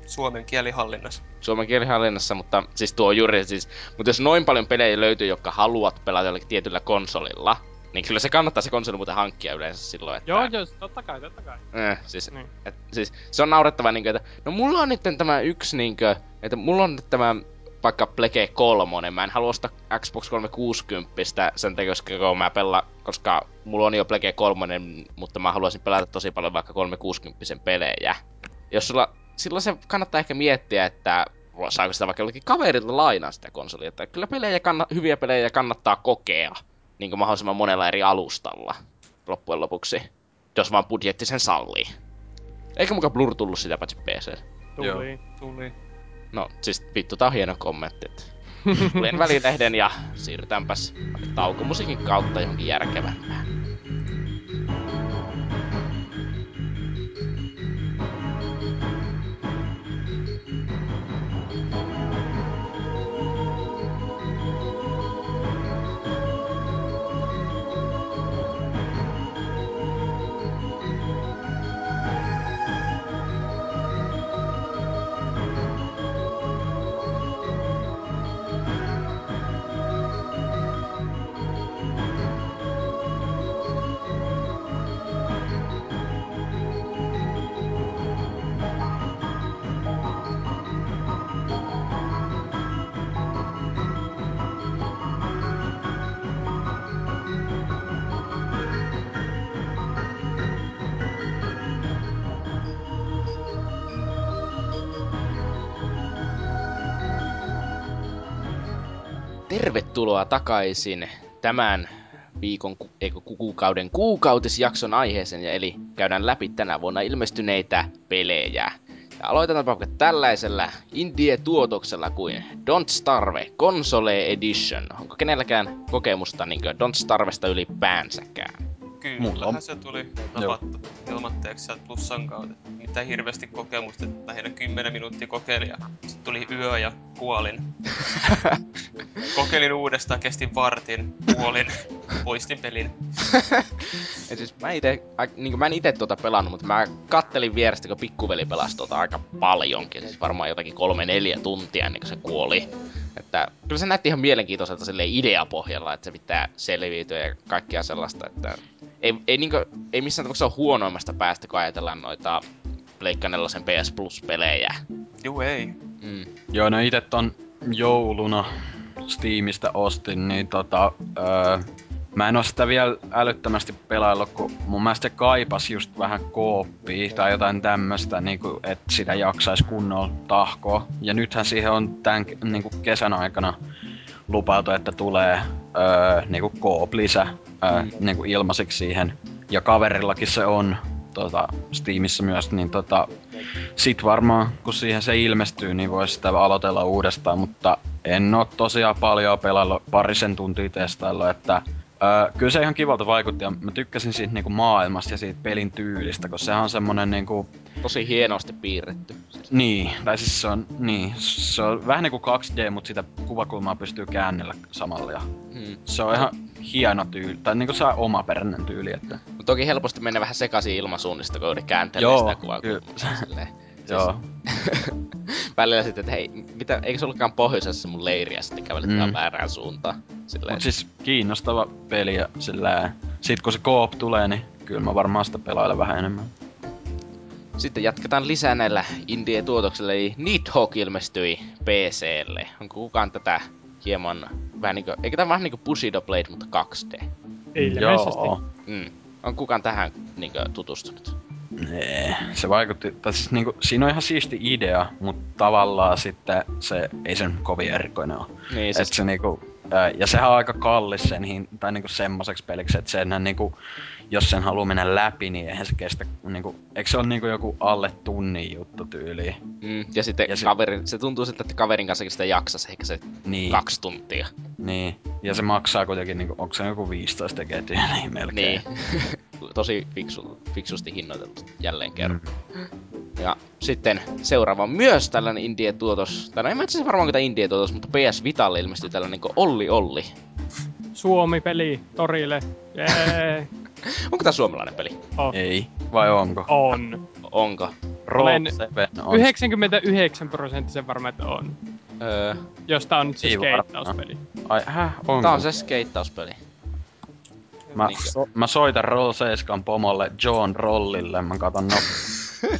Suomen kielihallinnassa. Suomen kielihallinnassa, mutta siis tuo on juuri siis, mutta jos noin paljon pelejä löytyy, jotka haluat pelata jollakin tietyllä konsolilla, niin kyllä se kannattaa se konsoli muuten hankkia yleensä silloin, että... Joo, joo, totta kai, totta kai. Eh, siis, Niin. et, siis, se on naurettava niinkö, että no mulla on nyt tämä yksi niinkö, että mulla on nyt tämä vaikka Plege 3, mä en halua ostaa Xbox 360 sen takia, koska kun mä pelaan, koska mulla on jo Plege 3, mutta mä haluaisin pelata tosi paljon vaikka 360 pelejä. Jos sulla, silloin se kannattaa ehkä miettiä, että saako sitä vaikka jollekin kaverilta lainaa sitä konsolia, että kyllä pelejä kanna, hyviä pelejä kannattaa kokea, niin kuin mahdollisimman monella eri alustalla loppujen lopuksi, jos vaan budjetti sen sallii. Eikä muka Blur tullut sitä paitsi PC. Tuli. Tuli. No, siis vittu, tää on hieno kommentti. Luin välilehden ja siirrytäänpäs taukomusiikin kautta johonkin järkevämpään. Tervetuloa takaisin tämän viikon, eikö ku- kuukauden kuukautisjakson aiheeseen, eli käydään läpi tänä vuonna ilmestyneitä pelejä. Ja aloitetaan vaikka tällaisella indie-tuotoksella kuin Don't Starve Console Edition. Onko kenelläkään kokemusta niin Don't Starvesta ylipäänsäkään? Kyllähän se tuli napattu ilmatteeksi sieltä plussan kautta. Mitä hirveästi kokemusta, että lähinnä 10 minuuttia kokeilin ja sitten tuli yö ja kuolin. kokeilin uudestaan, kestin vartin, kuolin, poistin pelin. ja siis mä ite, niin mä en ite tuota pelannut, mutta mä kattelin vierestä, kun pikkuveli pelasi tuota aika paljonkin. Siis varmaan jotakin kolme neljä tuntia ennen kuin se kuoli. Että kyllä se näytti ihan mielenkiintoiselta sille ideapohjalla, että se pitää selviytyä ja kaikkea sellaista, että ei, ei, niinkö, ei missään tapauksessa ole huonoimmasta päästä, kun ajatellaan noita Pleikka 4 PS Plus-pelejä. Juu, ei. Mm. Joo, no itse ton jouluna Steamista ostin, niin tota, öö, Mä en oo sitä vielä älyttömästi pelaillut, kun mun mielestä se kaipas just vähän kooppia tai jotain tämmöstä, niinku, että sitä jaksais kunnolla tahkoa. Ja nythän siihen on tän niinku kesän aikana lupailtu, että tulee öö, niinku koop-lisä öö, mm. niinku ilmaiseksi siihen. Ja kaverillakin se on tota, Steamissa myös, niin tota, sit varmaan kun siihen se ilmestyy, niin voisi sitä aloitella uudestaan, mutta en oo tosiaan paljon pelaillut parisen tuntia testailla, että Öö, kyllä se ihan kivalta vaikutti ja mä tykkäsin siitä niinku maailmasta ja siitä pelin tyylistä, koska sehän on semmonen niinku... Tosi hienosti piirretty. Niin, tai siis se on, niin, se on vähän niinku 2D, mutta sitä kuvakulmaa pystyy käännellä samalla ja hmm. se on ihan hieno tyyli, tai niinku se on omaperäinen tyyli, että... Mutta toki helposti menee vähän sekaisin ilmasuunnista, kun yritet kääntelee sitä kuvakulmaa. Joo. välillä sitten, että hei, mitä, eikö se ollutkaan pohjoisessa mun leiriä sitten kävelet mm. väärään suuntaan. Silleen. Mut siis kiinnostava peli ja sillä sit kun se koop tulee, niin kyllä mä varmaan sitä pelailen vähän enemmän. Sitten jatketaan lisää näillä indie-tuotoksilla, eli Nidhogg ilmestyi PClle. Onko kukaan tätä hieman vähän niinku, eikä tämä vähän niinku Bushido Blade, mutta 2D? Ilmeisesti. Joo. Mm. On kukaan tähän niinku tutustunut? Nee, se vaikutti, tai siis niinku, siinä on ihan siisti idea, mutta tavallaan sitten se ei sen kovin erikoinen ole. Niin, se... se niinku, ja sehän on aika kallis sen hin, tai niinku semmoiseksi peliksi, että senhän niinku, jos sen haluaa mennä läpi, niin eihän se kestä, niinku, eikö se ole niinku joku alle tunnin juttu tyyli? Mm, ja sitten ja kaveri, se... se tuntuu sitten, että kaverin kanssa sitä jaksas ehkä se niin. kaksi tuntia. Niin, ja se maksaa kuitenkin, niinku, onko se joku 15 tekee niin melkein. Niin. tosi fiksu, fiksusti hinnoiteltu jälleen kerran. Mm. Ja sitten seuraava myös tällainen indie-tuotos, tai no en mä itse varmaan mitä indie-tuotos, mutta PS Vitalle ilmestyi tällainen kuin Olli Olli. Suomi-peli torille. Jee. onko tää suomalainen peli? Oh. Ei. Vai onko? On. Onko? Olen 99 prosenttisen varma, että on. Öö. Jos tää on nyt se skeittauspeli. Ai, häh? Onko? Tää on se skeittauspeli. Mä, so, mä soitan Roll 7 pomolle John Rollille, mä katon no...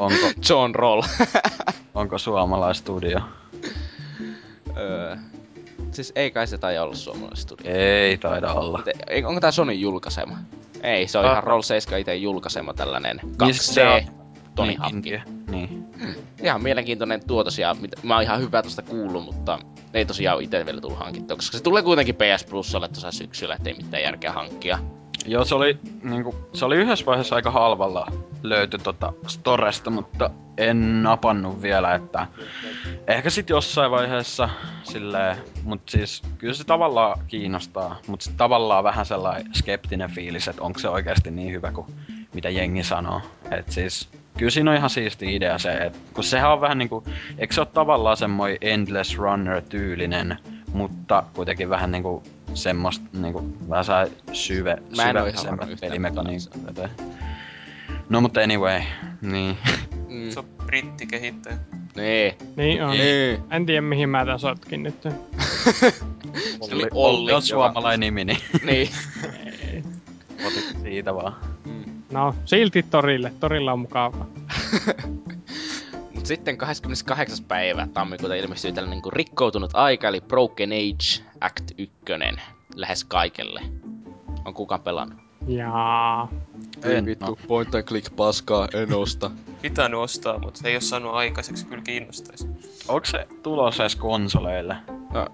Onko... John Roll. onko suomalaistudio? öö, siis ei kai se taida olla suomalaistudio. Ei taida olla. Onko tää Sonin julkaisema? Ei, se on ah. ihan Roll 7 itse julkaisema tällainen 2C. Toni niin, Hawk. Niin. Hmm. Ihan mielenkiintoinen tuotos ja mit, mä oon ihan hyvä tosta kuullut, mutta ei tosiaan itse vielä tullut hankittua, koska se tulee kuitenkin PS Plusalle tuossa syksyllä, ettei mitään järkeä hankkia. Joo, se oli, niinku, se oli yhdessä vaiheessa aika halvalla löyty tota Storesta, mutta en napannut vielä, että ehkä sit jossain vaiheessa silleen, mut siis kyllä se tavallaan kiinnostaa, mutta tavallaan vähän sellainen skeptinen fiilis, että onko se oikeasti niin hyvä kuin mitä jengi sanoo. Et siis kyllä siinä on ihan siisti idea se, että kun sehän on vähän niinku, eikö se ole tavallaan semmoinen Endless Runner-tyylinen, mutta kuitenkin vähän niinku semmoista niinku, vähän saa syve, Mä en syve pelimekaniikkaa. No mutta anyway, niin. Mm. Se on brittikehittäjä. Nee. Niin on. Nee. En tiedä mihin mä tän sotkin nyt. se oli Olli. On suomalainen nimi, niin. niin. Otit siitä vaan. No, silti torille. Torilla on mukava. Mut sitten 28. päivä tammikuuta ilmestyy tällainen niin kuin rikkoutunut aika, eli Broken Age Act 1 lähes kaikelle. On kukaan pelannut? Jaa. Ei en, vittu, no. point and click paskaa, en osta. Pitänyt ostaa, mutta ei oo saanut aikaiseksi, kyllä kiinnostaisi. Onko se tulossa edes konsoleille? No,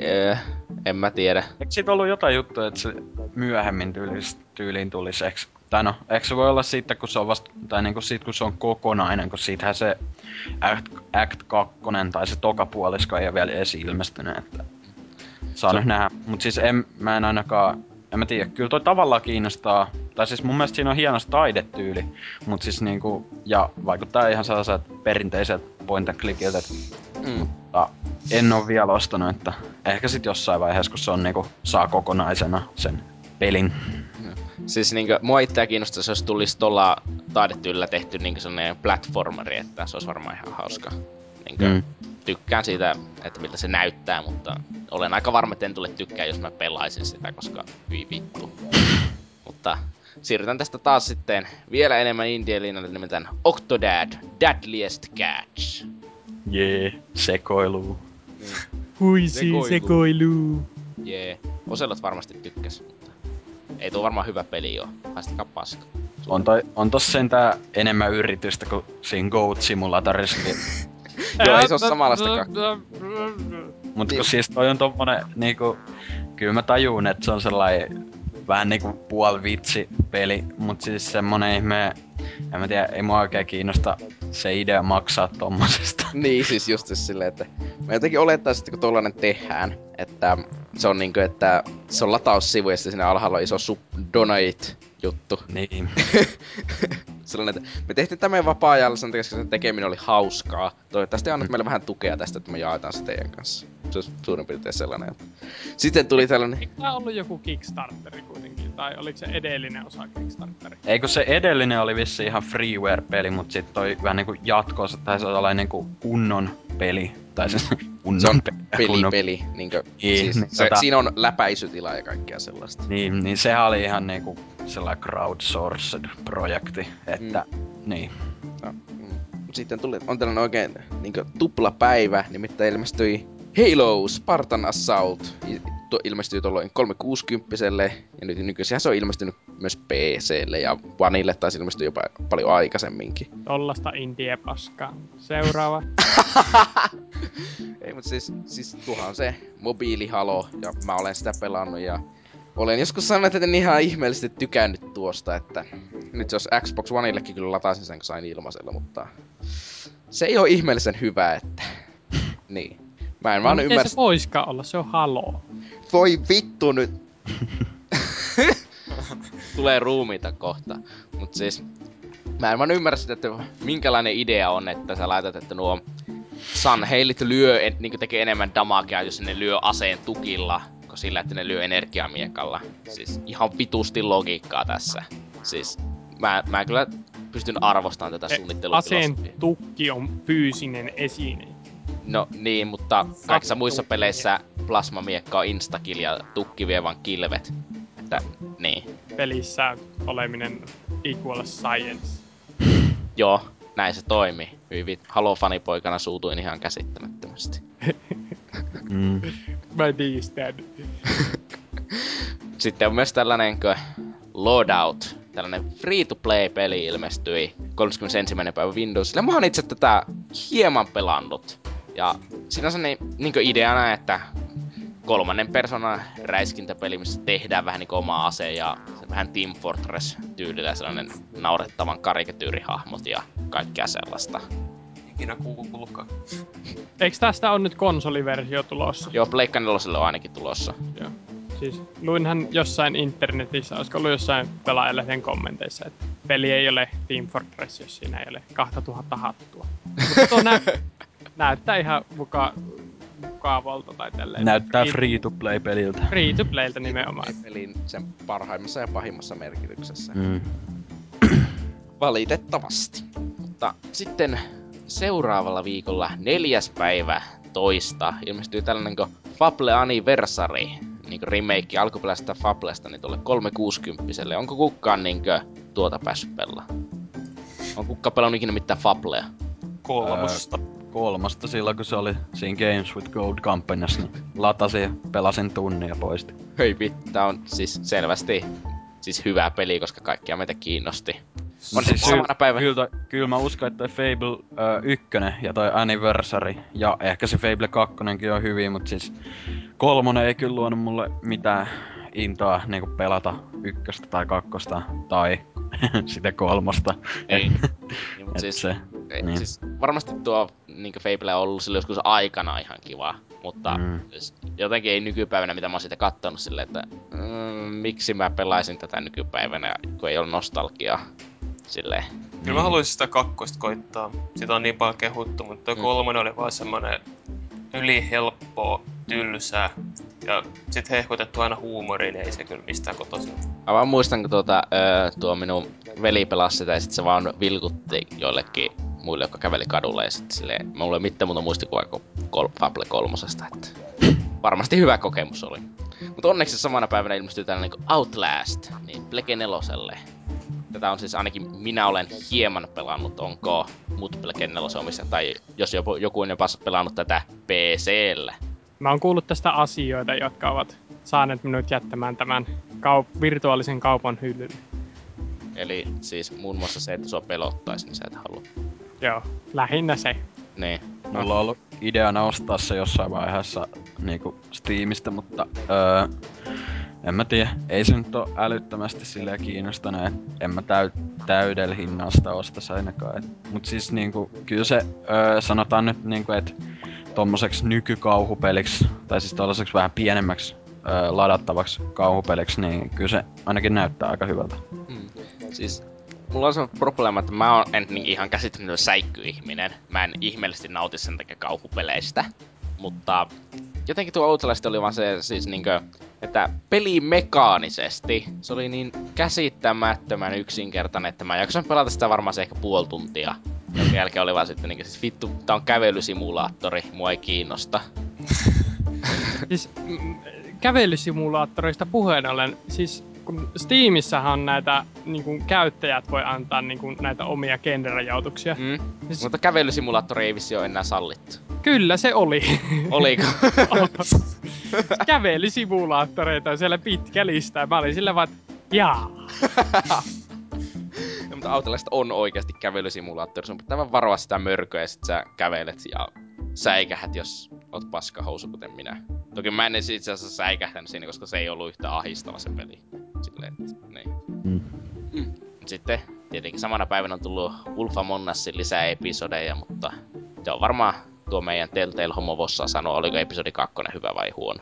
ee, en mä tiedä. Eikö siitä ollut jotain juttuja, että se myöhemmin tyyliin, tyyliin tulisi Tai no, eikö se voi olla sitten, kun se on vasta, tai niinku sit, kun se on kokonainen, kun siitähän se Act, Act 2 tai se tokapuolisko ei ole vielä esi ilmestynyt, että saa Se- nyt nähdä. Mut siis en, mä en ainakaan, en mä tiedä, kyllä toi tavallaan kiinnostaa, tai siis mun mielestä siinä on hieno taidetyyli, mut siis niinku, ja vaikuttaa ihan sellaiset perinteiset point and clickiltä, Mm. mutta en oo vielä ostanut, että ehkä sit jossain vaiheessa, kun se on niinku, saa kokonaisena sen pelin. Siis niinkö, mua itseä kiinnostaisi, jos tulisi tuolla taidetyllä tehty niinkö sellainen platformeri, että se olisi varmaan ihan hauska. Niinkö, Mm. mm. tykkään siitä, että miltä se näyttää, mutta olen aika varma, että en tule tykkää, jos mä pelaisin sitä, koska hyi vittu. mutta siirrytään tästä taas sitten vielä enemmän indie-linjalle nimeltään Octodad Deadliest Catch. Jee, sekoilu. Huisi Sekoilu. sekoilu. Jee, Oselot varmasti tykkäs, mutta ei tuo varmaan hyvä peli oo. Haistakaa paska. On, toi, on tossa sentään enemmän yritystä kuin siinä Goat Simulatorissakin. Joo, ei se oo samanlaista Mut Niin. kun siis toi on tommonen niinku... Kyllä mä tajun, että se on sellainen vähän niinku puol vitsi peli, mut siis semmonen ihme... En mä tiedä, ei mua oikein kiinnosta se idea maksaa tommosesta. Niin, siis just silleen, että mä jotenkin olettaisin, että kun tollanen tehdään, että se on niinkö, että se on lataussivu ja sitten siinä alhaalla on iso sub donate juttu. Niin. Sellainen, että me tehtiin tämän vapaa-ajalla sen takia, koska sen tekeminen oli hauskaa. Toivottavasti annat meille vähän tukea tästä, että me jaetaan se teidän kanssa. Se olisi suurin piirtein sellainen. Sitten tuli tällainen... Eikö tää ollut joku Kickstarteri kuitenkin? Tai oliko se edellinen osa Kickstarteri? Eikö se edellinen oli vissi ihan freeware-peli, mut sit toi vähän niinku jatkoosa, tai se on sellainen niinku kunnon peli. Tai se kunnon Se on pe- peli, kunnon peli. Niinkö, Niin, siis, niin, se, tota- Siinä on läpäisytila ja kaikkea sellaista. Niin, niin sehän oli ihan niinku sellainen crowdsourced projekti, että niin. No, mm. Sitten tuli, on tällainen oikein niin tuplapäivä, nimittäin ilmestyi Halo Spartan Assault. Ilmestyi tuolloin 360 ja nyt nykyisin se on ilmestynyt myös PClle ja Oneille taisi ilmestyä jopa paljon aikaisemminkin. Tollasta indie paskaa. Seuraava. Ei, mutta siis, siis tuohan on se mobiilihalo ja mä olen sitä pelannut ja olen joskus sanonut, että en ihan ihmeellisesti tykännyt tuosta, että nyt jos Xbox Oneillekin kyllä lataisin sen, kun sain ilmaisella, mutta se ei ole ihmeellisen hyvä, että niin. Mä en vaan Miten ymmärrä. se voiskaan olla? Se on Halo. Voi vittu nyt. Tulee ruumiita kohta. Mut siis, mä en vaan ymmärrä sitä, että minkälainen idea on, että sä laitat, että nuo Sunheilit lyö, en, niin tekee enemmän damagea, jos ne lyö aseen tukilla, kuin sillä, että ne lyö energiamiekalla. Siis ihan vitusti logiikkaa tässä. Siis, mä, mä kyllä pystyn arvostamaan tätä Se suunnittelufilosofiaa. aseen tukki on fyysinen esine. No niin, mutta kaikissa muissa peleissä plasmamiekka on instakill ja tukki vie vaan kilvet. Että niin. Pelissä oleminen equals science. Joo, näin se toimi. Hyvin Halo-fanipoikana suutuin ihan käsittämättömästi. Mm. Mä tiistän. Sitten on myös tällainen Loadout, tällainen free-to-play-peli ilmestyi 31. päivä Windowsille. Mä oon itse tätä hieman pelannut. Ja siinä on sellainen niin ideana, että kolmannen persoonan räiskintäpeli, missä tehdään vähän niin omaa ase ja vähän Team Fortress-tyylillä sellainen naurettavan karikatyyrihahmot ja kaikkea sellaista. Ikinä kuullutkaan. Eikö tästä on nyt konsoliversio tulossa? Joo, Pleikka 4 on ainakin tulossa. Joo. Siis luinhan jossain internetissä, olisiko ollut jossain pelaajalehden kommenteissa, että peli ei ole Team Fortress, jos siinä ei ole 2000 hattua. Mutta tuo nä- näyttää ihan muka- mukavalta tai tälleen. Näyttää Free- free-to-play-peliltä. Free to playltä nimenomaan. Pelin sen parhaimmassa ja pahimmassa merkityksessä. Mm. Valitettavasti. Mutta sitten seuraavalla viikolla neljäs päivä toista ilmestyy tällainen kuin Fable Anniversary, niin remake alkuperäisestä Fablesta, niin tuolle 360 Onko kukaan niin tuota päässyt pelaa? On kukka pelannut ikinä mitään Fablea? Kolmosta. Kolmasta silloin, kun se oli siinä Games with Gold kampanjassa, niin latasin ja pelasin tunnin ja poistin. Hei vittu, tää on siis selvästi siis hyvä peli, koska kaikkia meitä kiinnosti. On siis samana päivänä. Kyllä, kyllä mä uskon, että Fable 1 ja toi Anniversary ja ehkä se Fable 2 on hyvin, mutta siis kolmonen ei kyllä luonut mulle mitään intoa niinku pelata ykköstä tai kakkosta tai sitä kolmosta. Ei. niin, Et siis, se, ei, niin. siis, varmasti tuo niin Fable on ollut sille joskus aikana ihan kiva, mutta Mm. siis, jotenkin ei nykypäivänä, mitä mä oon siitä kattonut silleen, että mm, miksi mä pelaisin tätä nykypäivänä, kun ei ole nostalgiaa. Silleen. Kyllä mä haluaisin sitä kakkosta koittaa. Sitä on niin paljon kehuttu, mutta tuo Mm. kolmonen oli vaan semmonen ylihelppoa, tylsää. Ja sit hehkutettu aina huumoriin, niin ei se kyllä mistään kotoisin. Mä vaan muistan, kun tuota, öö, tuo minun veli pelasi sitä ja sit se vaan vilkutti joillekin muille, jotka käveli kadulla ja sit silleen, mulla ei mitään muuta muistikuvaa kuin kol- Fable kolmosesta, että varmasti hyvä kokemus oli. Mutta onneksi samana päivänä ilmestyi tällainen niin Outlast, niin Plege neloselle. Tätä on siis ainakin minä olen hieman pelannut, onko muut Plege nelosen omissa, tai jos joku, joku on jopa pelannut tätä PCllä. Mä oon kuullut tästä asioita, jotka ovat saaneet minut jättämään tämän kaup- virtuaalisen kaupan hyllylle. Eli siis muun muassa se, että sua pelottaisi, niin sä et halua. Joo, lähinnä se. Niin. Mulla on ollut ideana ostaa se jossain vaiheessa niinku Steamista, mutta öö, en mä tiedä. Ei se nyt oo älyttömästi silleen kiinnostanut, et en mä täy, täydellä hinnasta ostais ainakaan. Et, mut siis niinku, kyllä se öö, sanotaan nyt niinku, että tommoseks nykykauhupeliksi, tai siis tollaseksi vähän pienemmäksi öö, ladattavaksi kauhupeliksi, niin kyllä se ainakin näyttää aika hyvältä. Mm. Siis mulla on semmoinen probleema, että mä oon en niin ihan käsittämätön säikkyihminen. Mä en ihmeellisesti nauti sen takia kauhupeleistä. Mutta jotenkin tuo Outlast oli vaan se siis niinkö, että peli mekaanisesti se oli niin käsittämättömän yksinkertainen, että mä jaksoin pelata sitä varmaan se ehkä puoli tuntia. Jonka jälkeen oli vaan sitten niinkö, siis vittu, tää on kävelysimulaattori, mua ei kiinnosta. Siis kävelysimulaattoreista puheen ollen, siis kun Steamissähän on näitä niin kuin, käyttäjät voi antaa niin kuin, näitä omia genderajautuksia. Mm. Siis, Mutta kävelysimulaattori ei vissi ole enää sallittu. kyllä se oli. Oliko? Kävelysimulaattoreita on siellä pitkä lista. Mä olin sillä vaan, jaa. No, mutta Outlast on oikeasti kävelysimulaattori. Sun pitää vaan varoa sitä mörköä ja sit sä kävelet ja säikähät, jos oot paskahousu, kuten minä. Toki mä en edes itse asiassa säikähtänyt siinä, koska se ei ollut yhtä ahistava se peli. Silleen, että, niin. Mm. Mut Sitten tietenkin samana päivänä on tullut Wolf Among Usin lisää episodeja, mutta se on varmaan tuo meidän Telltale Homo Vossa sanoa, oliko episodi 2 hyvä vai huono.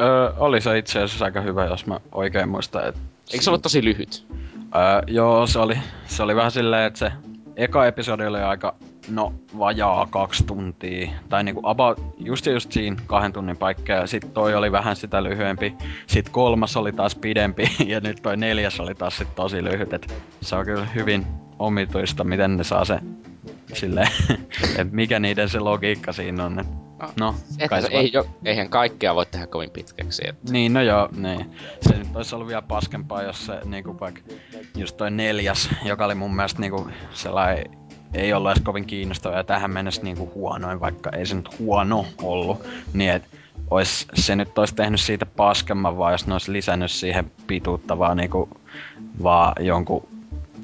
Öö, oli se itse asiassa aika hyvä, jos mä oikein muistan, että Eikö se ollut tosi lyhyt? Öö, joo, se oli, se oli vähän silleen, että se eka episodi oli aika, no, vajaa kaksi tuntia. Tai niinku about, just just siinä kahden tunnin paikka. Ja sit toi oli vähän sitä lyhyempi. Sit kolmas oli taas pidempi. Ja nyt toi neljäs oli taas sit tosi lyhyt. Et se on kyllä hyvin omituista, miten ne saa se silleen, että mikä niiden se logiikka siinä on. Et, no, Että kai se se ei, jo, eihän kaikkea voi tehdä kovin pitkäksi. Että... niin, no joo, niin. Se nyt olisi ollut vielä paskempaa, jos se niinku vaikka just toi neljäs, joka oli mun mielestä niinku sellainen ei ollut edes kovin kiinnostava ja tähän mennessä niinku huonoin, vaikka ei se nyt huono ollut, niin et ois, se nyt olisi tehnyt siitä paskemman vaan, jos ne olisi lisännyt siihen pituutta vaan niinku vaan jonkun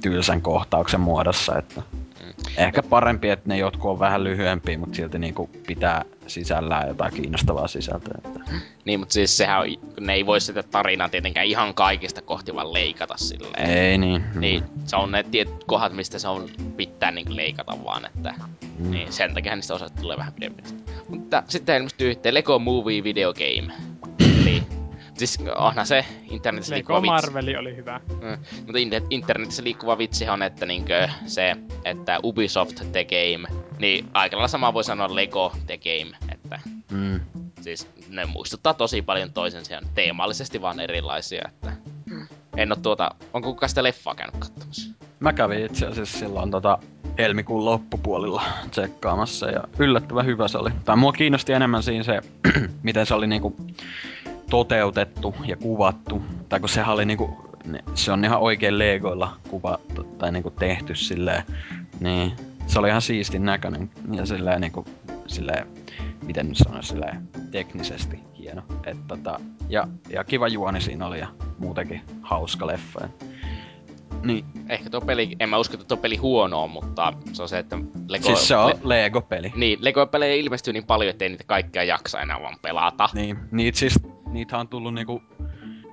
tylsän kohtauksen muodossa, että ehkä parempi, että ne jotkut on vähän lyhyempiä, mutta silti niinku pitää sisällään jotain kiinnostavaa sisältöä. Että. Niin, mutta siis sehän on, kun ne ei voi sitä tarinaa tietenkään ihan kaikista kohti vaan leikata silleen. Ei niin. Niin, se on ne tietyt kohdat, mistä se on pitää niin leikata vaan, että Mm. niin sen takia niistä osat tulee vähän pidempi. Mutta sitten ilmestyy The Lego Movie Video Game. Siis onhan se internetissä Lego liikkuva vitsi. Marveli oli hyvä. Mm. Mutta in- internetissä liikkuva vitsi on, että niinkö se, että Ubisoft The Game, niin aika lailla sama voi sanoa Lego The Game, että Mm. siis ne muistuttaa tosi paljon toisensa ja teemallisesti vaan erilaisia, että en oo tuota, onko kukaan sitä leffaa käynyt katsomassa? Mä kävin itse asiassa silloin tota helmikuun loppupuolilla tsekkaamassa ja yllättävän hyvä se oli. Tai mua kiinnosti enemmän siinä se, miten se oli niinku toteutettu ja kuvattu. Tai kun sehän oli niinku, se on ihan oikein legoilla kuvattu tai niinku tehty silleen. Niin se oli ihan siistin näköinen ja silleen niinku, silleen, miten nyt sanoisi, silleen teknisesti hieno. Et tota, ja, ja kiva juoni siinä oli ja muutenkin hauska leffa. Niin, Ehkä tuo peli, en mä usko, että tuo peli huono on, mutta se on se, että Lego... Siis se on Le- Lego-peli. niin, Lego-pelejä ilmestyy niin paljon, ettei niitä kaikkia jaksa enää vaan pelata. Niin, niitä siis, niitä on tullut niinku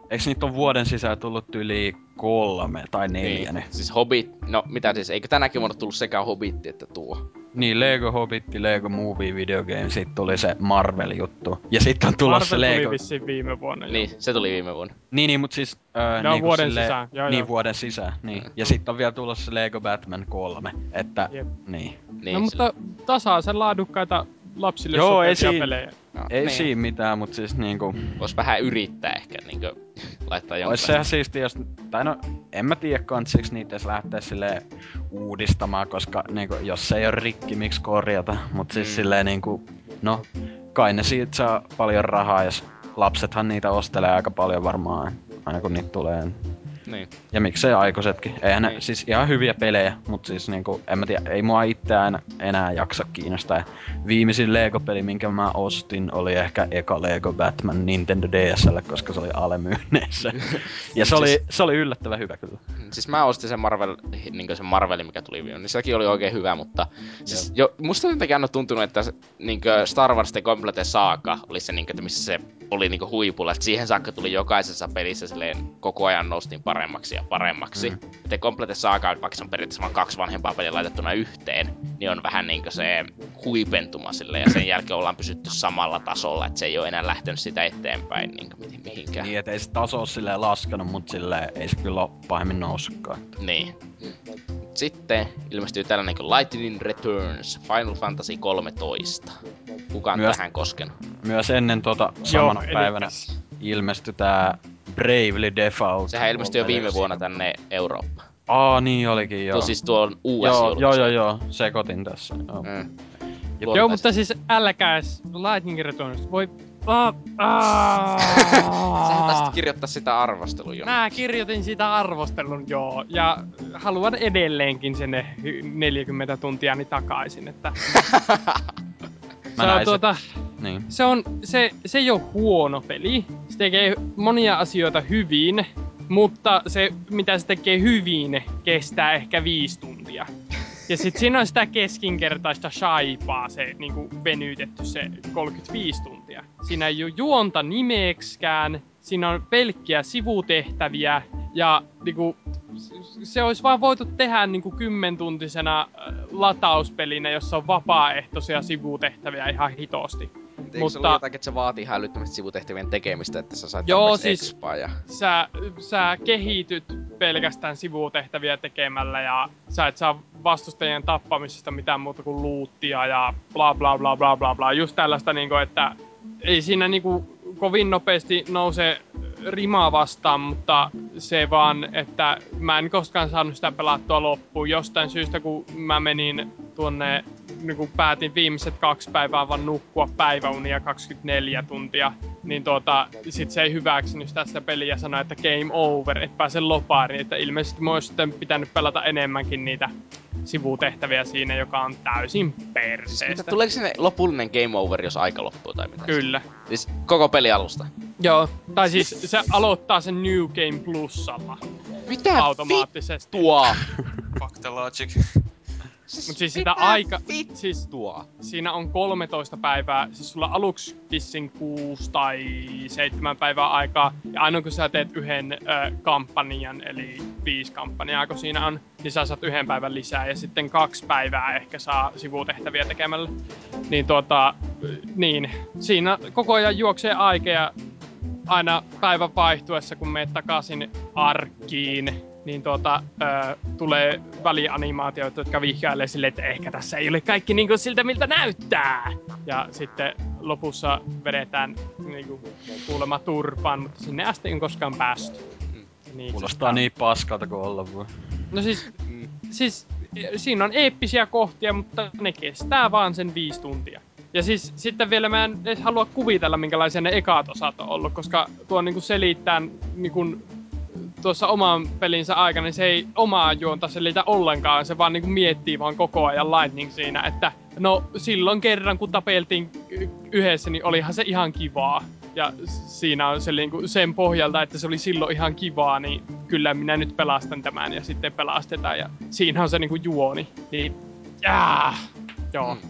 Eiks niitä on vuoden sisään tullut yli kolme tai neljä? Niin. Siis Hobbit, no mitä siis, eikö tänäkin vuonna tullut sekä Hobbitti että tuo? Niin, Lego Hobbitti, Lego Movie Video Game, sit tuli se Marvel-juttu. Ja sitten on tulossa Marvel Lego... tuli vissiin viime vuonna. jo. Niin, se tuli viime vuonna. Niin, niin, mut siis... Öö, Ne on niin vuoden sisään, joo, niin, joo. vuoden sisään, niin. Mm. Ja sitten on vielä tulossa se Lego Batman 3, että... Jep. Niin. Niin, no mutta tasaisen laadukkaita lapsille Joo, ei siinä- pelejä. no, Ei niin. siinä mitään, mut siis niinku... Vois vähän yrittää ehkä niinkö laittaa jonkun. Ois sehän siisti, jos... Tai no, en mä tiedä kansiks niitä edes lähteä silleen uudistamaan, koska niinku, jos se ei ole rikki, miksi korjata. Mut siis Mm. mm. silleen niinku... No, kai ne siitä saa paljon rahaa, jos lapsethan niitä ostelee aika paljon varmaan, aina kun niitä tulee. Niin. Ja miksei aikuisetkin. Eihän ne, Niin. siis ihan hyviä pelejä, mutta siis niinku, en mä tiedä, ei mua itseään enää jaksa kiinnostaa. Viimeisin Lego-peli, minkä mä ostin, oli ehkä eka Lego Batman Nintendo DSL, koska se oli alemyynneissä. ja se oli, se oli yllättävän hyvä kyllä. Siis mä ostin sen Marvel, niin sen Marvelin, mikä tuli viime, niin sekin oli oikein hyvä, mutta siis jo, musta jotenkin aina tuntunut, että niin Star Wars The Complete Saga oli se, niin kuin, että missä se oli niin huipulla, että siihen saakka tuli jokaisessa pelissä silleen koko ajan noustiin paremmaksi ja paremmaksi. Mm. Ja The Complete Saga, vaikka se on periaatteessa vain kaksi vanhempaa peliä laitettuna yhteen, niin on vähän niin se huipentuma silleen, ja sen jälkeen ollaan pysytty samalla tasolla, että se ei ole enää lähtenyt sitä eteenpäin niin mihin, mihinkään. Niin, et ei se taso ole laskenut, mutta silleen ei se kyllä ole pahemmin noussutkaan. Niin. Sitten ilmestyy tällainen kuin Lightning Returns, Final Fantasy 13. Kuka on Myös- tähän koskenut? Myös ennen tota samana Joo, päivänä elikkäs. ilmestyi tää Bravely Default. Sehän ilmestyi jo viime vuonna tänne Eurooppaan. Aa, niin olikin, joo. Tuo siis tuo on US joo, joo, joo, joo, sekoitin tässä. Joo. Mm. Ja Luotetaan Joo, mutta siis älkääs Lightning Returns. Voi... Ah, Sähän taisit ah. kirjoittaa sitä arvostelua jo. Mä kirjoitin sitä arvostelun, joo, ja haluan edelleenkin sen 40 tuntiani takaisin, että Mä näin tuota, se. Niin. se, on, se, se ei ole huono peli. Se tekee monia asioita hyvin, mutta se, mitä se tekee hyvin, kestää ehkä viisi tuntia. Ja sit siinä on sitä keskinkertaista shaipaa, se niinku venytetty se 35 tuntia. Siinä ei ole juonta nimeeksikään, siinä on pelkkiä sivutehtäviä ja niinku, se olisi vaan voitu tehdä niinku kymmentuntisena latauspelinä, jossa on vapaaehtoisia sivutehtäviä ihan hitosti. Eikö mutta- se ollut jotakin, että se vaatii ihan älyttömästi sivutehtävien tekemistä, että sä sait Joo, siis- expaa ja... sä, sä kehityt pelkästään sivutehtäviä tekemällä ja sä et saa vastustajien tappamisesta mitään muuta kuin luuttia ja bla bla bla bla bla bla. Just tällaista niinku, että ei siinä niinku kovin nopeasti nouse rimaa vastaan, mutta se vaan, että mä en koskaan saanut sitä pelattua loppuun. Jostain syystä, kun mä menin tuonne, niin kun päätin viimeiset kaksi päivää vaan nukkua päiväunia 24 tuntia, niin tuota, sit se ei hyväksynyt sitä peliä ja sanoi, että game over, et pääse lopaariin. Että ilmeisesti mä ois sitten pitänyt pelata enemmänkin niitä sivutehtäviä siinä, joka on täysin Mitä, perseestä. tuleeko sinne lopullinen game over, jos aika loppuu tai mitä? Kyllä. Siis koko peli alusta. Joo. Tai siis se aloittaa sen New Game Plusalla Mitä automaattisesti. vittua? Fuck the logic. Mut siis sitä aika... vittua? Siis siinä on 13 päivää, siis sulla aluksi vissiin 6 tai 7 päivää aikaa, ja aina kun sä teet yhden ö, kampanjan, eli viisi kampanjaa kun siinä on, niin sä saat yhden päivän lisää, ja sitten kaksi päivää ehkä saa sivutehtäviä tekemällä. Niin tuota, niin, siinä koko ajan juoksee aika, ja aina päivän vaihtuessa, kun menet takaisin arkkiin, niin tuota, ö, tulee välianimaatioita, jotka vihjailee silleen, että ehkä tässä ei ole kaikki niin kuin siltä, miltä näyttää. Ja sitten lopussa vedetään niin kuin, kuulemma turpaan, mutta sinne asti en koskaan päästy. Niin, Kuulostaa niin paskalta kuin olla voi. No siis, Mm. siis siinä on eeppisiä kohtia, mutta ne kestää vaan sen viisi tuntia. Ja siis sitten vielä mä en edes halua kuvitella, minkälaisia ne ekat osat on ollut, koska tuo niinku selittää niinku tuossa oman pelinsä aikana, niin se ei omaa juonta selitä ollenkaan, se vaan niinku miettii vaan koko ajan Lightning siinä, että no silloin kerran kun tapeltiin yhdessä, niin olihan se ihan kivaa. Ja siinä on se niinku sen pohjalta, että se oli silloin ihan kivaa, niin kyllä minä nyt pelastan tämän ja sitten pelastetaan ja siinä on se niinku juoni. Niin, jaa, joo. Mm.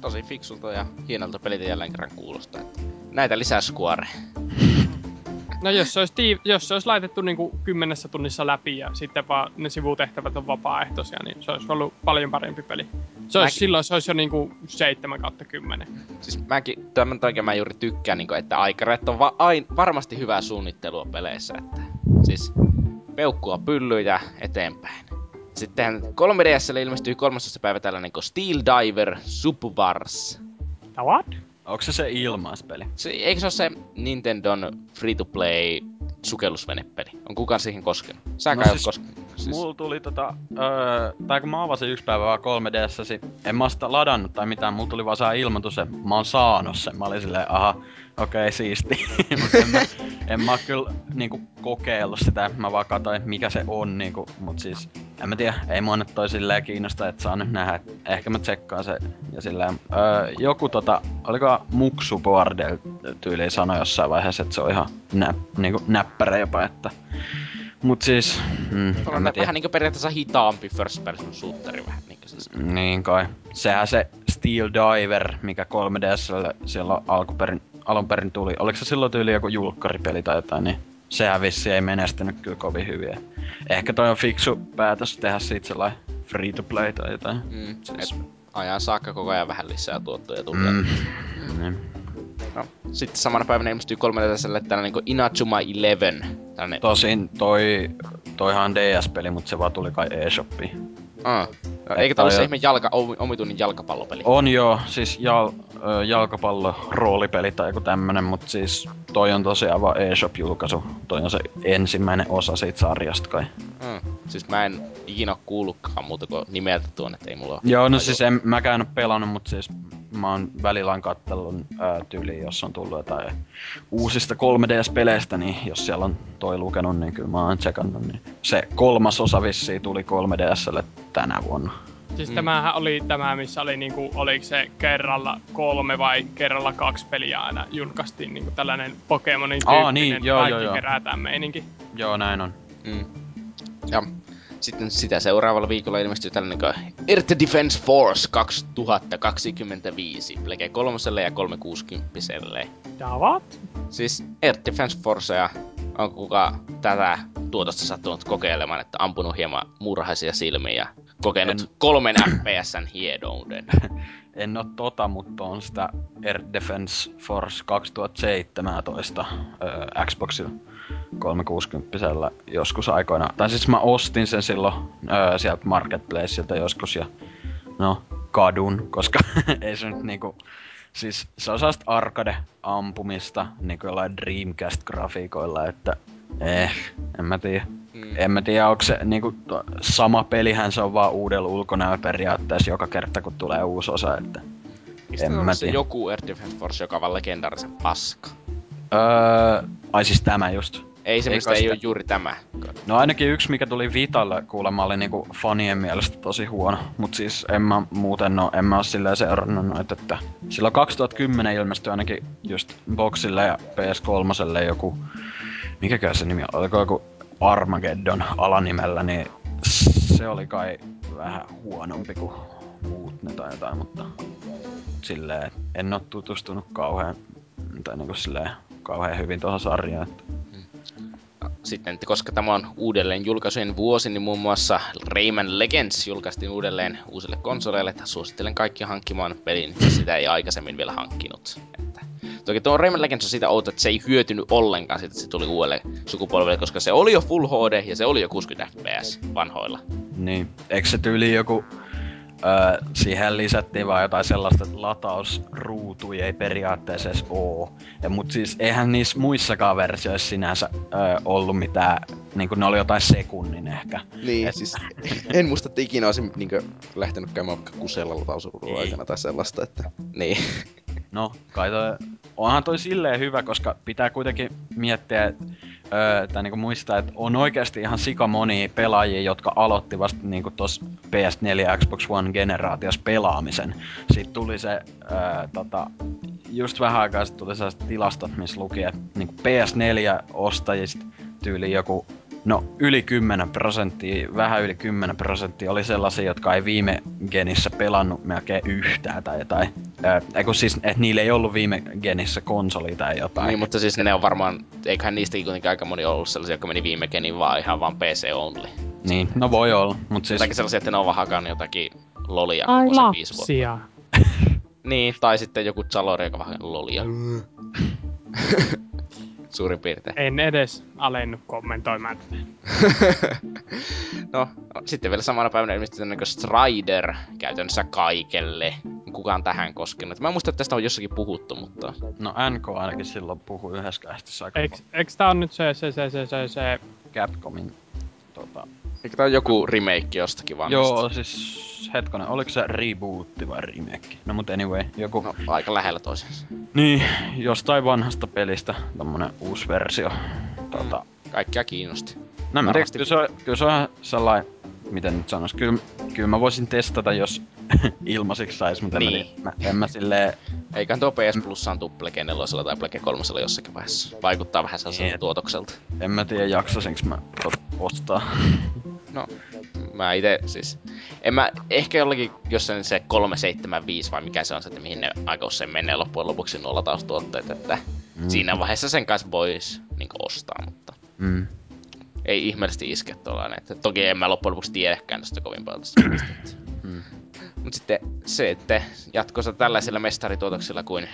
Tosi fiksulta ja hienolta peliltä jälleen kerran kuulostaa. Näitä lisää Square. No jos se olisi, tii- jos se olisi laitettu niinku kymmenessä tunnissa läpi ja sitten vaan ne sivutehtävät on vapaaehtoisia, niin se olisi ollut paljon parempi peli. Se olisi, Mäkin- silloin se olisi jo niinku 7 kautta 10. Siis mäkin, tämän takia mä juuri tykkään, niin että aikarajat on va- ain, varmasti hyvää suunnittelua peleissä. Että, siis peukkua pyllyyn ja eteenpäin. Sitten 3DSlle ilmestyy 13. päivä tällainen kuin Steel Diver Subwars. What? Onko se se ilmaispeli? Se, eikö se ole se Nintendon free-to-play sukellusvenepeli? On kukaan siihen koskenut? Säkään No no, siis koskenut. Siis, Mulla tuli tota, öö, tai kun mä avasin yksi päivä vaan 3DS, en mä sitä ladannut tai mitään, mulla tuli vaan saa ilmoitus, että mä oon saanut sen. Mä olin silleen, aha, okei, okay, siisti. Mut en, mä, en mä kyllä niinku kokeillut sitä, mä vaan katsoin, mikä se on niinku, mut siis, en mä tiedä, ei mua nyt toi silleen kiinnosta, että saa nyt nähdä, ehkä mä tsekkaan se ja silleen, öö, joku tota, oliko Muksu Bordel tyyliin sanoi jossain vaiheessa, että se on ihan nä, niinku näppärä jopa, että Mut siis, mm, en on mä tiedä. vähän niinku periaatteessa hitaampi first person shooteri vähän niinku siis. Niin kai. Sehän se Steel Diver, mikä 3DSlle silloin alkuperin, alun perin tuli. Oliko se silloin tyyli joku julkkaripeli tai jotain, niin sehän vissi ei menestynyt kyllä kovin hyvin. Ehkä toi on fiksu päätös tehdä siitä sellainen free to play tai jotain. Mm, et Siis- ajan saakka koko ajan vähän lisää tuottoja tulee. Mm. Niin. No, sitten samana päivänä ilmestyy 3DSlle tällainen kuin Inazuma Eleven. Tällainen, Tosin toi, toihan on DS-peli, mutta se vaan tuli kai eShopiin. Ah. eikö tää ole se ihme jalka, omi- omituinen jalkapallopeli? On joo, siis jal, jalkapallo roolipeli tai joku tämmönen, mutta siis toi on tosiaan vaan eShop-julkaisu. Toi on se ensimmäinen osa siitä sarjasta kai. Mm. Siis mä en ikinä kuullutkaan muuta kuin nimeltä tuon, että ei mulla oo... Joo, no siis en mäkään oo pelannut, mutta siis mä oon välillä on kattellut ää, tyyliin, jos on tullut jotain uusista 3DS-peleistä, niin jos siellä on toi lukenut, niin kyllä mä oon tsekannut. Niin se kolmas osa vissiin tuli 3DSlle tänä vuonna. Siis Mm. tämähän oli tämä, missä oli niinku, oliko se kerralla kolme vai kerralla kaksi peliä aina julkaistiin niinku tällainen Pokemonin Aa, tyyppinen niin, joo, kaikki joo, joo. kerätään meininki. Joo, näin on. Mm. Ja sitten sitä seuraavalla viikolla ilmestyy tällainen kuin Earth Defense Force 2025. Plege kolmoselle ja 360 Ja what? Siis Air Defense Forcea on kuka tätä tuotosta sattunut kokeilemaan, että ampunut hieman murhaisia silmiä ja kokenut En- kolmen FPSn hiedouden. En oo tota, mutta on sitä Air Defense Force 2017 öö, Xboxilla 360 joskus aikoina. Tai siis mä ostin sen silloin öö, sieltä Marketplaceilta joskus ja no kadun, koska ei se nyt niinku... Siis se on sellaista arcade-ampumista niinku jollain Dreamcast-grafiikoilla, että eh, en mä tiedä. Mm. En mä tiedä, onko se niinku sama pelihän se on vaan uudella ulkonäöllä periaatteessa joka kerta kun tulee uusi osa, että Mistä en mä se tiedä. joku Air Defense Force, joka on vaan legendaarisen paska? Öö, ai siis tämä just. Ei se, Ei sitä- ole juuri tämä. No ainakin yksi, mikä tuli Vitalle kuulemma oli niinku fanien mielestä tosi huono. Mut siis en mä muuten oo, en mä oo silleen seurannut noita, että silloin 2010 ilmestyi ainakin just Boxille ja PS3 joku, mikäkään se nimi on, oliko joku Armageddon alanimellä, niin se oli kai vähän huonompi kuin muut ne tai jotain, mutta silleen en oo tutustunut kauhean, tai niinku silleen kauhean hyvin tuohon sarjaan. Että Sitten, koska tämä on uudelleen julkaisujen vuosi, niin muun muassa Rayman Legends julkaistiin uudelleen uusille konsoleille, että suosittelen kaikki hankkimaan pelin, jos sitä ei aikaisemmin vielä hankkinut. Että Toki tuo Rayman Legends on siitä outo, että se ei hyötynyt ollenkaan siitä, että se tuli uudelle sukupolvelle, koska se oli jo Full HD ja se oli jo 60 fps vanhoilla. Niin, eikö se tyyli joku... Öö, siihen lisättiin vaan jotain sellaista, että latausruutuja ei periaatteessa edes oo. Ja, mut siis eihän niissä muissakaan versioissa sinänsä öö, ollut mitään, niinku ne oli jotain sekunnin ehkä. Niin, Et- siis en muista, että ikinä olisin niinkö lähtenyt käymään vaikka kusella latausurun Ei. aikana tai sellaista, että... Niin. No, kai toi, onhan toi silleen hyvä, koska pitää kuitenkin miettiä, että öö, tai niinku muistaa, että on oikeasti ihan sika monia pelaajia, jotka aloitti vasta niinku tossa PS4 ja Xbox One generaatiossa pelaamisen. Sitten tuli se, öö, tota, just vähän aikaa sitten tuli sellaiset tilastot, missä luki, että niinku PS4 ostajista tyyli joku No, yli 10 prosenttia, vähän yli 10 prosenttia oli sellaisia, jotka ei viime genissä pelannut melkein yhtään tai jotain. Eikö siis, että niillä ei ollut viime genissä konsoli tai jotain. Niin, mutta siis ne on varmaan, eiköhän niistäkin kuitenkin aika moni ollut sellaisia, jotka meni viime genin vaan ihan vaan PC only. Niin, no voi olla, mutta siis... Jotakin sellaisia, että ne on vaan hakannut jotakin lolia Ai koko se viisi vuotta. lapsia. Niin, tai sitten joku Zalori, joka vähän lolia. Suurin piirtein. En edes alennu kommentoimaan tätä. no, sitten vielä samana päivänä ilmestyi tämmönen Strider käytännössä kaikelle. Kukaan tähän koskenut. Mä en muista, että tästä on jossakin puhuttu, mutta... No NK ainakin silloin puhui yhdessä kästissä aika Eiks, eiks tää on nyt se, se, se, se, se, se... Capcomin tota... Eikö tää on joku remake jostakin vaan? Joo, siis hetkonen, oliko se rebootti vai remake? No mut anyway, joku... No, aika lähellä toisiinsa. Niin, jostain vanhasta pelistä tommonen uusi versio. Tota... Kaikkia kiinnosti. No mä tiedän, kyllä se on, kyllä se on sellainen, miten nyt sanois, kyllä, kyllä mä voisin testata, jos ilmaisiksi sais, mutta en, Niin. mä, en mä silleen, Eiköhän tuo PS Plusaan tuu Plege 4 tai Plege 3 jossakin vaiheessa. Vaikuttaa vähän sellaiselta Niin. tuotokselta. en mä tiedä jaksasinko mä ostaa. No, mä ite siis... En mä, ehkä jollakin, jos se, se 375 vai mikä se on se, että mihin ne aika usein menee loppujen lopuksi nollataustuotteet, että mm. siinä vaiheessa sen kanssa vois niin ostaa, mutta Mm. ei ihmeellisesti iske tuollainen. Että toki en mä loppujen lopuksi tiedäkään tästä kovin paljon tästä Mm. Mut sitten se, että jatkossa tällaisilla mestarituotoksilla kuin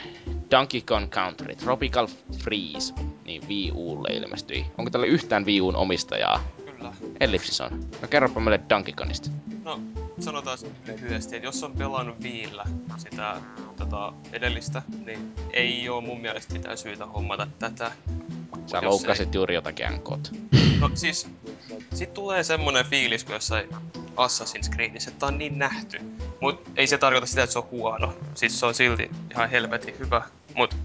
Donkey Kong Country, Tropical Freeze, niin Wii Ulle ilmestyi. Onko tällä yhtään Wii Uun omistajaa? Kyllä. Ellipsis on. No kerropa meille Donkey Kongista. No, sanotaan lyhyesti, että jos on pelannut Viillä sitä tota, edellistä, niin ei oo mun mielestä mitään syytä hommata tätä. Sä Jos loukkasit juuri jotakin NKt. No siis, sit tulee semmonen fiilis kuin jossain Assassin's Creedissä, että tää on niin nähty. Mut ei se tarkoita sitä, että se on huono. Siis se on silti ihan helvetin hyvä. Mut,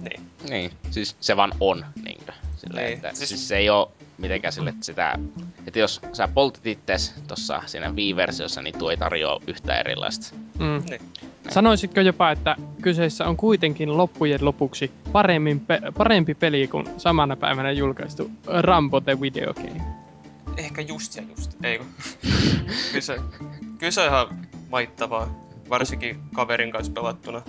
niin. Niin, siis se vaan on, niinkö? Silleen, Niin, että, siis- siis... se ei oo mitenkään sille, että sitä... Että jos sä poltit itses tossa siinä Wii-versiossa, niin tuo ei tarjoa yhtä erilaista. Mm. Niin. Sanoisitko jopa, että kyseessä on kuitenkin loppujen lopuksi paremmin pe- parempi peli kuin samana päivänä julkaistu Rambo the Video Game? Ehkä just ja just, ei kun. kyllä, se, kyllä se on ihan maittavaa. Varsinkin kaverin kanssa pelattuna.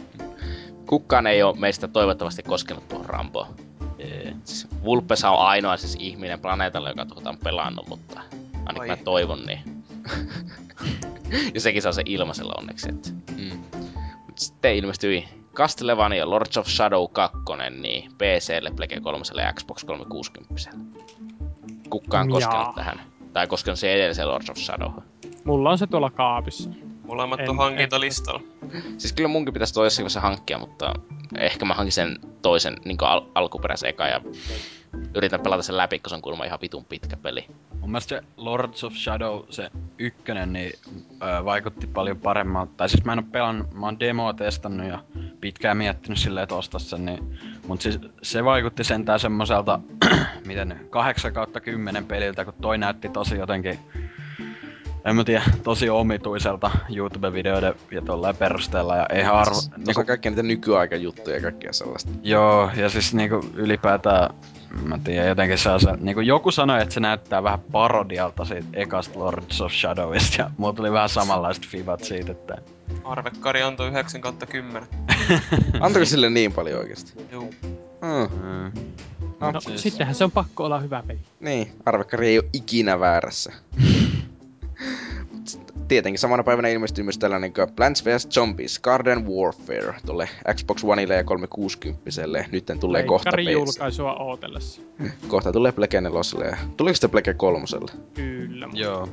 Kukaan ei oo meistä toivottavasti koskenut tuohon Ramboon. Siis Vulpesa on ainoa siis ihminen planeetalla, joka tuota on pelannut, mutta ainakin Oi. mä toivon niin. ja sekin saa se ilmaisella onneksi. Että. Mm. Mut sitten ilmestyi Castlevania Lords of Shadow 2, niin PClle, Plege 3 ja Xbox 360. Kukaan Jaa. koskenut tähän. Tai koskenut se edelliseen Lords of Shadow. Mulla on se tuolla kaapissa. Molemmat En- on hankintalistalla. Siis kyllä munkin pitäisi toi jossain vaiheessa hankkia, mutta ehkä mä hankin sen toisen niin al- alkuperäisen eka ja yritän pelata sen läpi, kun se on kuulemma ihan vitun pitkä peli. Mun mielestä se Lords of Shadow, se ykkönen, niin ö, vaikutti paljon paremmalta. Tai siis mä en oo pelannut, mä oon demoa testannut ja pitkään miettinyt silleen, että ostaa sen, niin... Mut siis se vaikutti sentään semmoselta, miten 8 kautta 10 peliltä, kun toi näytti tosi jotenkin en mä tiedä, tosi omituiselta YouTube-videoiden ja tolleen perusteella ja ei arvo... Siis, niinku... on kaikkia niitä nykyaikajuttuja ja kaikkea sellaista. Joo, ja siis niinku ylipäätään, mä tiedän, jotenkin se on se, niinku joku sanoi, että se näyttää vähän parodialta siitä ekasta Lords of Shadowista, ja mulla tuli vähän samanlaiset fivat siitä, että... Arvekkari antoi 9 kautta 10. Antoiko sille niin paljon oikeesti? Juu. Hmm. Mm. No, no siis- sittenhän se on pakko olla hyvä peli. Niin, arvekkari ei ole ikinä väärässä. Tietenkin samana päivänä ilmestyi myös tällainen kuin Plants vs. Zombies Garden Warfare tuolle Xbox Oneille ja 360 Nytten tulee kohta Leikkarin PC. julkaisua ootellessa. Kohta tulee Plege 4 ja... Tuliko sitten Plege 3 Kyllä. Joo.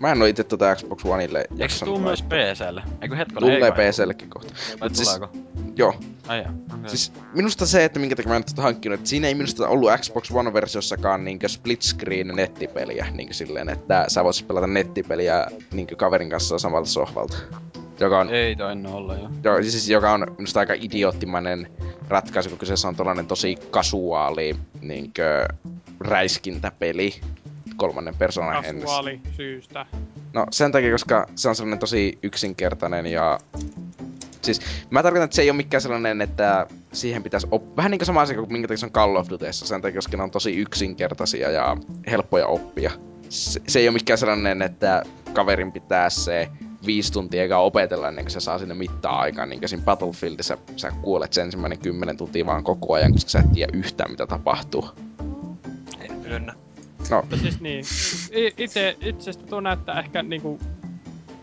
Mä en oo itse tota Xbox Oneille Eikö se tuu myös. PClle? Eikö hetkonen? Tulee? PCllekin kohta. Vai siis- tuleeko? Joo, Ai jaa, okay. Siis minusta se, että minkä takia mä en tota hankkinut, että siinä ei minusta ollut Xbox One-versiossakaan niinkö split screen nettipeliä, niinkö silleen, että sä voisit pelata nettipeliä niinkö kaverin kanssa samalta sohvalta. Joka on, Ei tainnut olla jo. jo, siis joka on minusta aika idioottimainen ratkaisu, kun kyseessä on tollanen tosi kasuaali niinkö räiskintäpeli kolmannen persoonan. Kasuaali syystä. No sen takia, koska se on sellainen tosi yksinkertainen ja... Siis mä tarkoitan, että se ei ole mikään sellainen, että siihen pitäisi op- vähän niin kuin sama asia kuin minkä takia se on Call of Dutyssa, sen takia, koska ne on tosi yksinkertaisia ja helppoja oppia. Se, se ei ole mikään sellainen, että kaverin pitää se viisi tuntia eikä opetella ennen kuin se saa sinne mittaa aikaan. Niin kuin siinä Battlefieldissä sä kuolet sen ensimmäinen kymmenen tuntia vaan koko ajan, koska sä et tiedä yhtään mitä tapahtuu. En myönnä. No, Mutta siis niin, itse, itsestä tuo näyttää ehkä niinku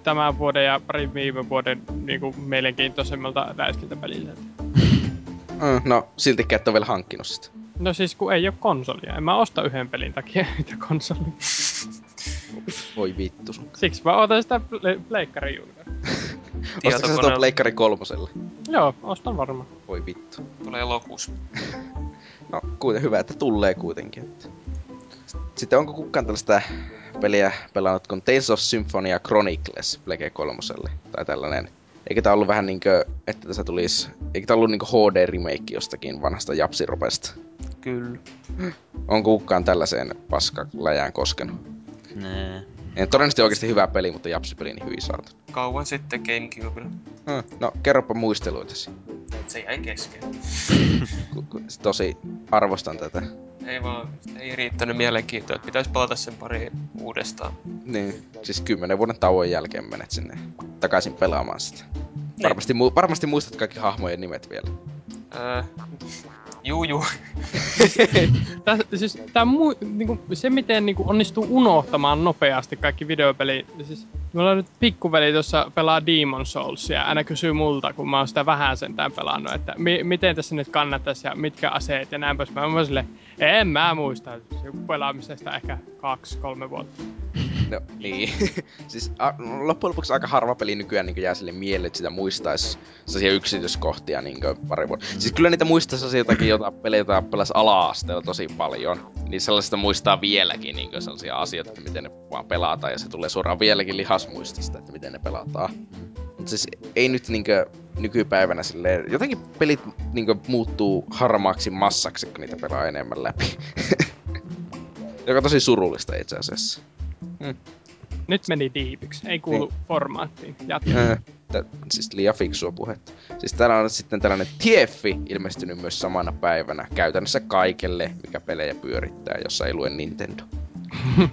tämän vuoden ja parin viime vuoden niinku mielenkiintoisemmalta räiskintäpeliltä. mm, no siltikään et ole vielä hankkinut sitä. No siis kun ei ole konsolia. En mä osta yhden pelin takia yhtä konsolia. Voi vittu sun. Siksi mä otan sitä ple- pleikkari julkaisua. Ostatko sä tuon Pleikkari kolmoselle? Joo, ostan varmaan. Voi vittu. tulee elokuussa. No, kuiten hyvä, että tulee kuitenkin. Että. Sitten onko kukaan tällaista peliä pelannut kuin Tales of Symphonia Chronicles Plege 3 tai tällainen? Eikö tää ollut vähän niinkö, että tässä tulisi, eikö tää ollut niinkö HD-remake jostakin vanhasta japsiropesta? Kyllä. Onko kukaan tällaiseen paskaläjään koskenut? Nee. En, todennäköisesti oikeasti hyvä peli, mutta japsipeli niin hyvin saatu. Kauan sitten Gamecubella. Hmm. No, kerropa muisteluitasi. Se jäi kesken. Tosi arvostan tätä. Ei vaan, ei riittänyt mielenkiintoa, että pitäisi palata sen pari uudestaan. Niin, siis kymmenen vuoden tauon jälkeen menet sinne takaisin pelaamaan sitä. Varmasti, mu- varmasti muistat kaikki hahmojen nimet vielä. Öö, juu, juu. Tää, siis, tää mu, niinku, se miten niinku, onnistuu unohtamaan nopeasti kaikki videopelit. Siis, mulla on nyt pikkuveli tuossa pelaa Demon Souls ja aina kysyy multa, kun mä oon sitä vähän sentään pelannut, että mi- miten tässä nyt kannattaisi ja mitkä aseet ja näin pois. Mä oon silleen, en mä muista, joku pelaamisesta ehkä kaksi, kolme vuotta. No, niin. siis a, loppujen lopuksi aika harva peli nykyään niin jää sille mieleen, että sitä muistaisi sellaisia yksityiskohtia niin pari vuotta. Siis kyllä niitä muistaisi jotakin jota pelejä, jota pelasi ala-asteella tosi paljon. Niin sellaisista muistaa vieläkin niin sellaisia asioita, että miten ne vaan pelataan ja se tulee suoraan vieläkin lihasmuistista, että miten ne pelataan. Mutta siis ei nyt niinkö nykypäivänä silleen, jotenkin pelit niinkö muuttuu harmaaksi massaksi, kun niitä pelaa enemmän läpi. Joka on tosi surullista itse asiassa. Nyt meni diipiksi, ei kuulu Niin. formaattiin. Jatka. Äh, siis liian fiksua puhetta. Siis täällä on sitten tällainen Tieffi ilmestynyt myös samana päivänä. Käytännössä kaikelle, mikä pelejä pyörittää, jossa ei lue Nintendo.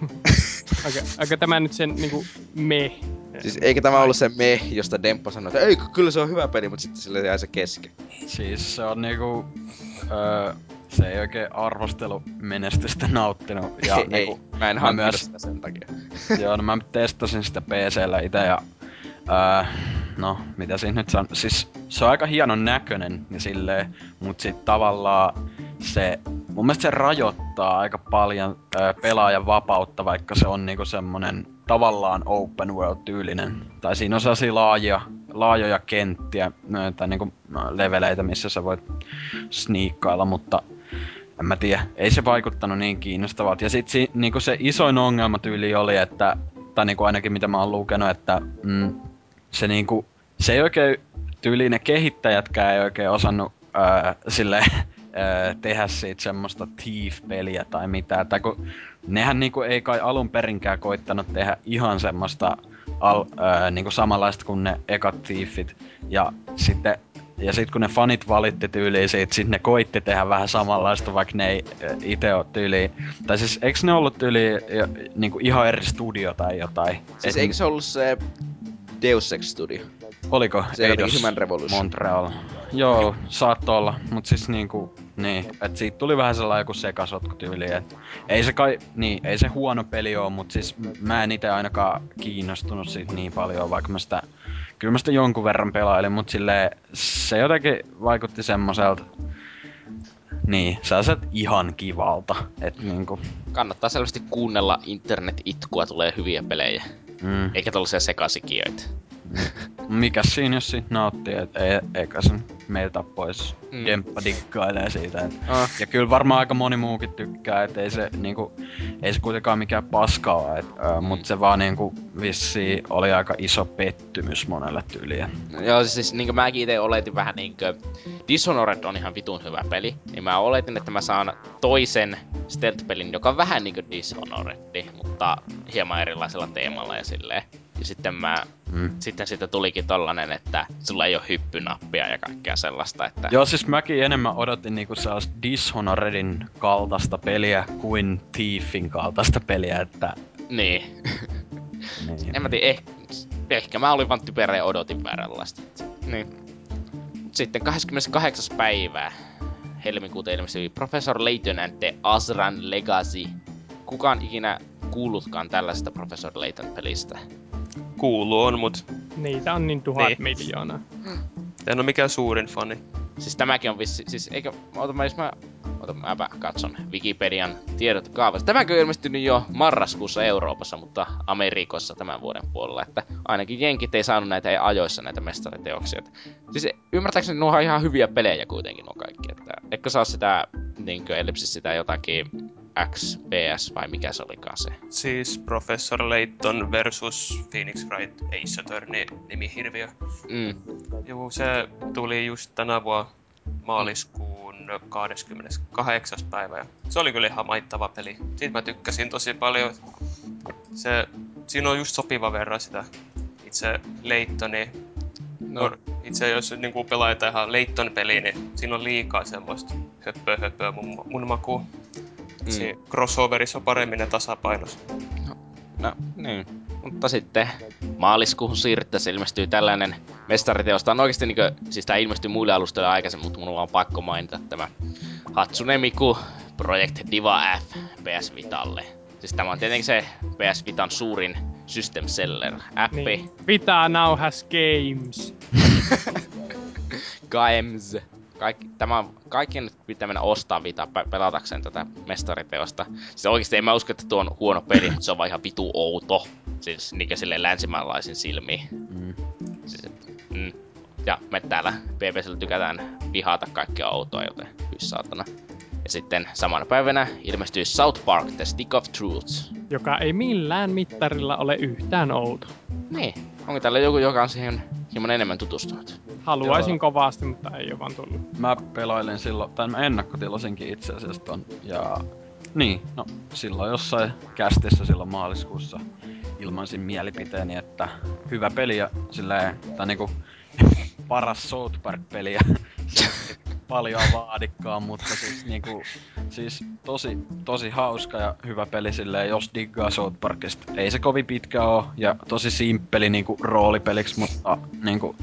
Okei, okay, tämä nyt sen niinku me. Siis eikä tämä ollut se me, josta Demppo sanoi, että ei, kyllä se on hyvä peli, mutta sitten sille jäi se kesken. Siis se on niinku... Öö, se ei oikein arvostelu menestystä nauttinut. Ja ei, niinku, mä en mä myös- sitä sen takia. Joo, no mä testasin sitä PCllä itse ja... Öö, no, mitä siinä nyt on? Siis se on aika hienon näköinen ja silleen, mut sit tavallaan se... Mun mielestä se rajoittaa aika paljon öö, pelaajan vapautta, vaikka se on niinku semmonen tavallaan open world-tyylinen. Tai siinä on sellaisia laajoja, laajoja kenttiä, öö, tai niinku leveleitä, missä sä voit sniikkailla, mutta en mä tiedä, ei se vaikuttanut niin kiinnostavalta. Ja sit si, niinku se isoin ongelma tyyli oli, että, tai niinku ainakin mitä mä oon lukenut, että mm, se niinku, se ei oikein, tyyli ne kehittäjätkään ei oikein osannut ää, sille ää, tehdä siitä semmoista Thief-peliä tai mitään. Tai kun nehän niinku ei kai alun perinkään koittanut tehdä ihan semmoista al, ää, niinku samanlaista kuin ne ekat Thiefit. Ja sitten ja sit kun ne fanit valitti tyyliin siitä, sit ne koitti tehdä vähän samanlaista, vaikka ne ei itse ole tyyliin. Tai siis eiks ne ollut tyyliin niinku ihan eri studio tai jotain? Siis Et- eikö se ollut se Deus Ex Studio? Oliko Se Eidos Human Revolution. Montreal? Joo, saattoi olla, mut siis niinku, niin, et siitä tuli vähän sellainen joku sekasotku tyyli, et ei se kai, niin, ei se huono peli oo, mut siis mä en ite ainakaan kiinnostunut siitä niin paljon, vaikka mä sitä, kyllä mä sitä jonkun verran pelailin, mut silleen, se jotenkin vaikutti semmoselta, niin, sellaiset ihan kivalta, et niinku, Kannattaa selvästi kuunnella internet-itkua, tulee hyviä pelejä. Mm. Eikä tällaisia sekasikijoita. Mikäs siinä jos sit nauttii, et ei, eikä sen meiltä pois. Mm. Mm. Demppa dikkailee siitä. Et. Ah. Ja kyllä varmaan aika moni muukin tykkää, et ei se niinku, ei se kuitenkaan mikään paska oo, et, ö, mut se vaan niinku vissi oli aika iso pettymys monelle tyyliin. Joo, siis niin kuin mäkin itse oletin vähän niinkö... Dishonored on ihan vitun hyvä peli, niin mä oletin, että mä saan toisen stealth-pelin, joka on vähän niinkö Dishonored, mutta hieman erilaisella teemalla ja silleen. Ja sitten mä, Mm. sitten siitä tulikin tollanen, että sulla ei ole hyppynappia ja kaikkea sellaista, että... Joo, siis mäkin enemmän odotin niinku sellaista Dishonoredin kaltaista peliä kuin Thiefin kaltaista peliä, että... Niin. Niin. En mä tiedä, ehkä, ehkä mä olin vaan typerä ja odotin vääränlaista. Niin. Sitten 28. päivää helmikuuta ilmestyi Professor Layton and the Azran Legacy. Kukaan ikinä kuullutkaan tällaisesta Professor Layton pelistä. Kuulu on, mut Niitä on niin tuhat Niin. miljoonaa. en ole mikään suurin fani. Siis tämäkin on vissi, siis eikö, ota mä, jos mä, ota mäpä katson Wikipedian tiedot kaavasta. Tämäkin on ilmestynyt jo marraskuussa Euroopassa, mutta Amerikossa tämän vuoden puolella, että ainakin jenkit ei saanut näitä ei ajoissa näitä mestariteoksia. Et Siis ymmärtääkseni nuo on ihan hyviä pelejä kuitenkin nuo kaikki, että eikö saa sitä, niinkö ellipsis sitä jotakin XPS vai mikä se olikaan se. Siis Professor Layton versus Phoenix Wright Ace Attorney nimihirviö. Mm. Juu, se tuli just tänä vuonna maaliskuun 28. päivä. Ja se oli kyllä ihan maittava peli. Siitä mä tykkäsin tosi paljon. Se, siinä on just sopiva verran sitä itse Laytoni. No, No. Itse jos niin pelaa ihan Layton peliä, niin siinä on liikaa semmoista höppöä höppöä mun, mun makuun. Mm. Siinä crossoverissa on paremmin ne tasapainos. No, niin. Mutta sitten maaliskuuhun siirryttäessä ilmestyy tällainen mestariteos. Tämä on oikeasti niinkö, siis tää ilmestyi muille alustoille aikaisemmin, mutta mun on vaan pakko mainita tämä Hatsune Miku Project Diva F PS Vitalle. Siis tämä on tietenkin se PS Vitan suurin system seller appi. Niin. Vita now has games. Games. Kaikki, tämä on, kaikkien nyt pitää mennä ostaa Vita pe- pelatakseen tätä mestariteosta. Siis oikeesti en mä usko, että tuo on huono peli, mutta se on vaan ihan vitu outo. Siis niinkö silleen länsimaalaisen silmiin. Mm. Siis, mm. Ja me täällä PPSllä tykätään vihata kaikkea outoa, joten hyi saatana. Ja sitten samana päivänä ilmestyi South Park The Stick of Truth. Joka ei millään mittarilla ole yhtään outo. Niin, onko täällä joku, joka on siihen hieman enemmän tutustunut? Haluaisin Joo. kovasti, mutta ei ole vaan tullut. Mä pelailin silloin, tai mä ennakkotilasinkin itse asiassa ton, ja niin, no silloin jossain kästissä silloin maaliskuussa ilmaisin mielipiteeni, että hyvä peli ja silleen, tai niinku paras South Park-peli ja paljon vaadikkaan, mutta siis niinku, siis tosi, tosi hauska ja hyvä peli silleen, jos diggaa South Parkista. Ei se kovin pitkä oo ja tosi simppeli niinku roolipeliksi, mutta niinku,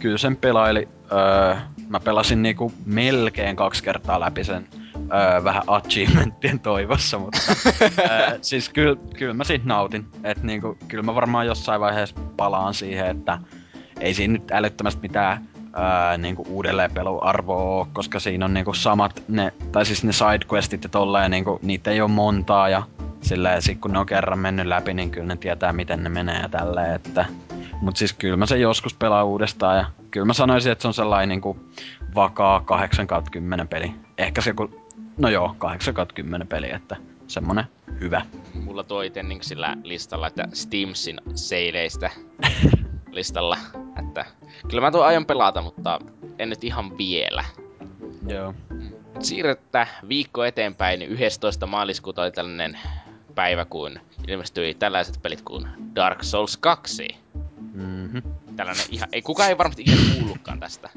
kyllä sen pelaili, öö, mä pelasin niinku melkein kaksi kertaa läpi sen öö, vähän achievementtien toivossa, mutta öö, siis kyllä, kyllä mä siitä nautin. Et niinku, kyllä mä varmaan jossain vaiheessa palaan siihen, että ei siinä nyt älyttömästi mitään ää, niinku uudelleenpeluarvoa oo, koska siinä on niinku samat ne, tai siis ne sidequestit ja tolleen, niinku, niitä ei oo montaa ja silleen sit kun ne on kerran mennyt läpi, niin kyllä ne tietää miten ne menee ja tälleen, että Mut siis kyllä mä sen joskus pelaan uudestaan ja kyllä mä sanoisin, että se on sellainen niinku vakaa 8 10 peli. Ehkä se kun, no joo, 8 10 peli, että semmonen hyvä. Mulla tuo ite niin sillä listalla, että Steamsin seileistä listalla. Että kyllä mä tuon aion pelata, mutta en nyt ihan vielä. Joo. Siirrettä viikko eteenpäin, niin 11. maaliskuuta oli tällainen päivä, kun ilmestyi tällaiset pelit kuin Dark Souls 2. Mhm. Tällainen ihan, ei kukaan ei varmasti ikinä kuullutkaan tästä.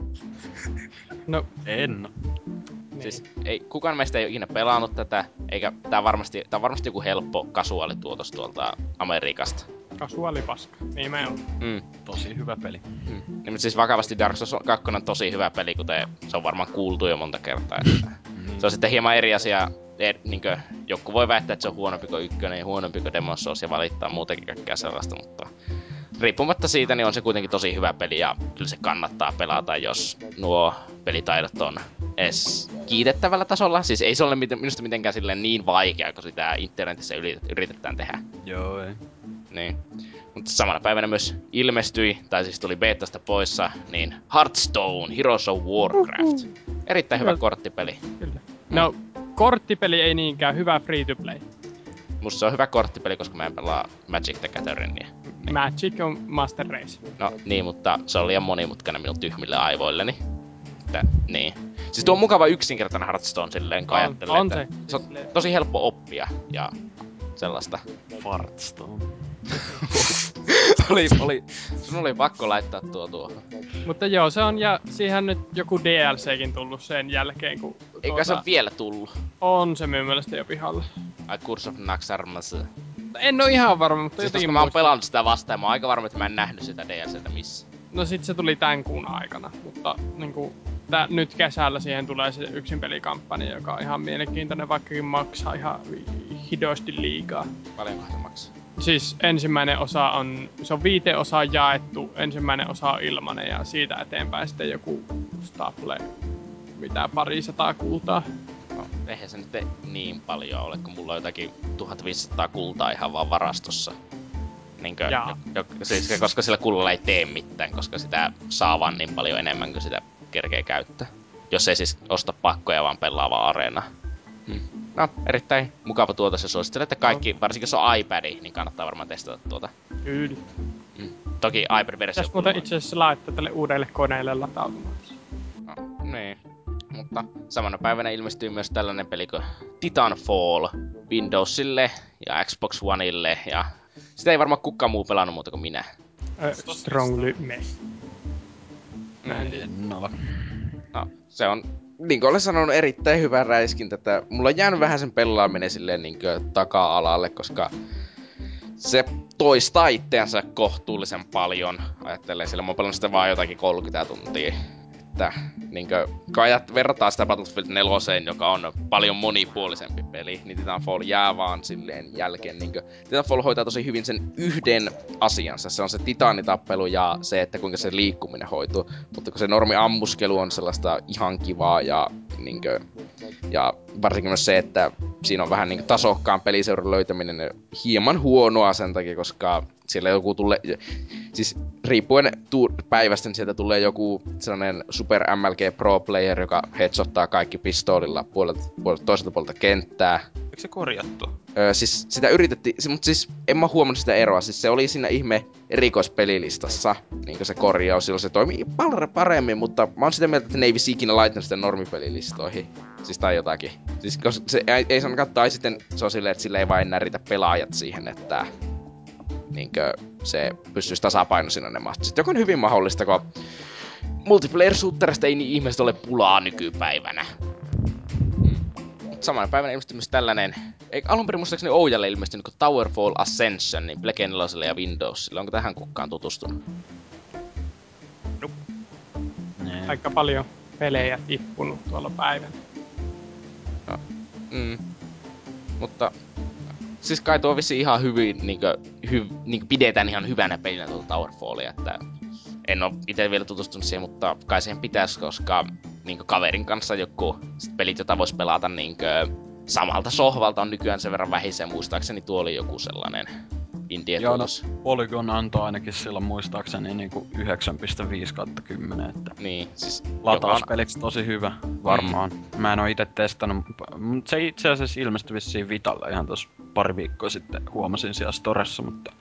No, En. niin. Siis ei, kukaan meistä ei ole ikinä pelannut tätä, eikä tää varmasti, tää on varmasti joku helppo kasuaalituotos tuolta Amerikasta. Kasuaalipaska. Niin me on. Mm. Tosi hyvä peli. Mm. Niin, mutta siis vakavasti Dark Souls 2 on tosi hyvä peli, kuten se on varmaan kuultu jo monta kertaa. Että se on sitten hieman eri asia. Er, niinkö, joku voi väittää, että se on huonompi kuin ykkönen ja huonompi kuin Demon's Souls ja valittaa muutenkin kaikkea sellaista, mutta riippumatta siitä, niin on se kuitenkin tosi hyvä peli ja kyllä se kannattaa pelata, jos nuo pelitaidot on edes kiitettävällä tasolla. Siis ei se ole minusta mitenkään silleen niin vaikea, kun sitä internetissä yritetään tehdä. Joo, ei. Niin. Mutta samana päivänä myös ilmestyi, tai siis tuli betasta poissa, niin Hearthstone, Heroes of Warcraft. Erittäin hyvä Joo. korttipeli. Kyllä. No, korttipeli ei niinkään, hyvä free to play. Musta se on hyvä korttipeli, koska mä en pelaa Magic the Gatheringia. Magic on Master Race. No niin, mutta se on liian monimutkainen minun tyhmille aivoilleni. Että, niin. Siis tuo on mukava yksinkertainen Hearthstone silleen, kun On- ajattelee, on että se. se on tosi helppo oppia ja sellaista. Fartstone. oli, oli, sun oli pakko laittaa tuo tuohon. Mutta joo, se on, ja siihen nyt joku DLCkin tullut sen jälkeen, kun... Eikä se ole vielä tullut. On se minun mielestä jo pihalla. Ai Curse of Naxxramas. En oo ihan varma, mutta Siis jotenkin koska mä oon pelannut sitä vastaan, mä oon aika varma, että mä en nähnyt sitä DLCtä missä. No sit se tuli tän kuun aikana, mutta niinku, tää, nyt kesällä siihen tulee se yksin pelikampanja, joka on ihan mielenkiintoinen, vaikkakin maksaa ihan hidosti liikaa. Paljonko se maksaa? Siis ensimmäinen osa on, se on viite osaa jaettu, ensimmäinen osa on ilmanen ja siitä eteenpäin sitten joku staple, mitä pari sataa kultaa. No, eihän se nyt niin paljon ole, kun mulla on jotakin 1500 kultaa ihan vaan varastossa. Niinkö, Jaa. jo, siis, koska sillä kullalla ei tee mitään, koska sitä saa vaan niin paljon enemmän kuin sitä kerkee käyttää. Jos ei siis osta pakkoja, vaan pelaa vaan areena. Hmm. No, erittäin mukava tuotos ja suosittelen, että kaikki, varsinkin jos on iPad, niin kannattaa varmaan testata tuota. Kyllä. Toki iPad-versio Pitäis muuten itse asiassa laittaa tälle uudelle koneelle latautumaan. No, niin. Mutta samana päivänä ilmestyy myös tällainen peli kuin Titanfall Windowsille ja Xbox Oneille ja sitä ei varmaan kukaan muu pelannut muuta kuin minä. Ö, strongly me. En ole. No, se on niin kuin olen sanonut, erittäin hyvä räiskintä. Että mulla on jäänyt vähän sen pelaaminen silleen niin taka-alalle, koska se toistaa itseänsä kohtuullisen paljon. Ajattelee, sillä mä oon pelannut sitä vaan jotakin 30 tuntia. Että niinkö, kun ajat, verrataan sitä Battlefield 4, joka on paljon monipuolisempi peli, niin Titanfall jää vaan silleen jälkeen. Niinkö, Titanfall hoitaa tosi hyvin sen yhden asiansa. Se on se titaanitappelu ja se, että kuinka se liikkuminen hoituu. Mutta kun se normi ammuskelu on sellaista ihan kivaa ja niinkö, ja varsinkin myös se, että siinä on vähän niin tasokkaan peliseuran löytäminen hieman huonoa sen takia, koska siellä joku tulee, siis riippuen tu- päivästä, niin sieltä tulee joku sellainen super MLG Pro Player, joka headshottaa kaikki pistoolilla puolelta, puolelta toiselta puolelta kenttää. Eikö se korjattu? Öö, siis sitä yritettiin, mutta siis en mä huomannut sitä eroa. Siis se oli siinä ihme erikoispelilistassa, niin se korjaus, silloin se toimii paljon paremmin, mutta mä oon sitä mieltä, että ne ei vissi ikinä laittanut sitä normipelilistoihin. Siis tai jotakin. Siis koska se ei, ei sanakaan, tai sitten se on silleen, että sille ei vain näritä pelaajat siihen, että niinkö se pystyisi tasapainoisina ne matsit, joka on hyvin mahdollista, kun multiplayer shooterista ei niin ihmiset ole pulaa nykypäivänä. Samana päivänä ilmestyi myös tällainen, ei, alun perin muistaakseni Oujalle ilmestynyt kuin Towerfall Ascension, niin Black 4 ja Windowsilla. Onko tähän kukaan tutustunut? Nee. Aika paljon pelejä tippunut tuolla päivänä. Mm. Mutta siis kai tuo vissi ihan hyvin, niinkö, hy, niinkö pidetään ihan hyvänä pelinä tuota Towerfallia, että en ole itse vielä tutustunut siihen, mutta kai siihen pitäisi, koska niinkö kaverin kanssa joku sit pelit, jota voisi pelata niinkö samalta sohvalta on nykyään sen verran vähissä, muistaakseni tuo oli joku sellainen indie Joo, no. Polygon antoi ainakin silloin muistaakseni niinku 9.5 kautta 10, että Niin, siis joka on, latauspeliksi tosi hyvä, varmaan. Mä en oo itse testannut, mutta se itse asiassa ilmestyi vissiin Vitalle ihan tossa pari viikkoa sitten, huomasin siellä storessa, mutta...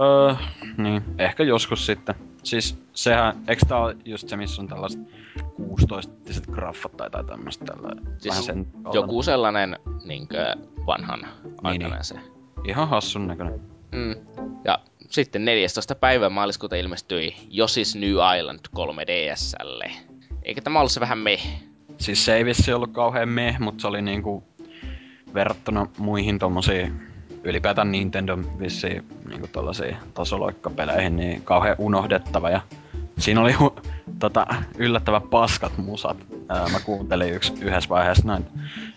Öö, niin, ehkä joskus sitten. Siis sehän, eikö tää ole just se, missä on tällaiset 16-tiset graffat tai jotain tämmöstä tällä Siis vähän sen joku sellainen niinkö vanhan aikainen se. Ihan hassun näköinen. Mm. Ja sitten 14. päivä maaliskuuta ilmestyi Yoshi's New Island 3DSlle. Eikä tämä ollut se vähän me? Siis se ei vissi ollut kauhean meh, mutta se oli niinku verrattuna muihin tommosiin ylipäätään Nintendo vissiin niinku tollasiin tasoloikkapeleihin, niin kauhean unohdettava ja siinä oli hu- tota, yllättävän paskat musat. Ää, mä kuuntelin yks, yhdessä vaiheessa näin,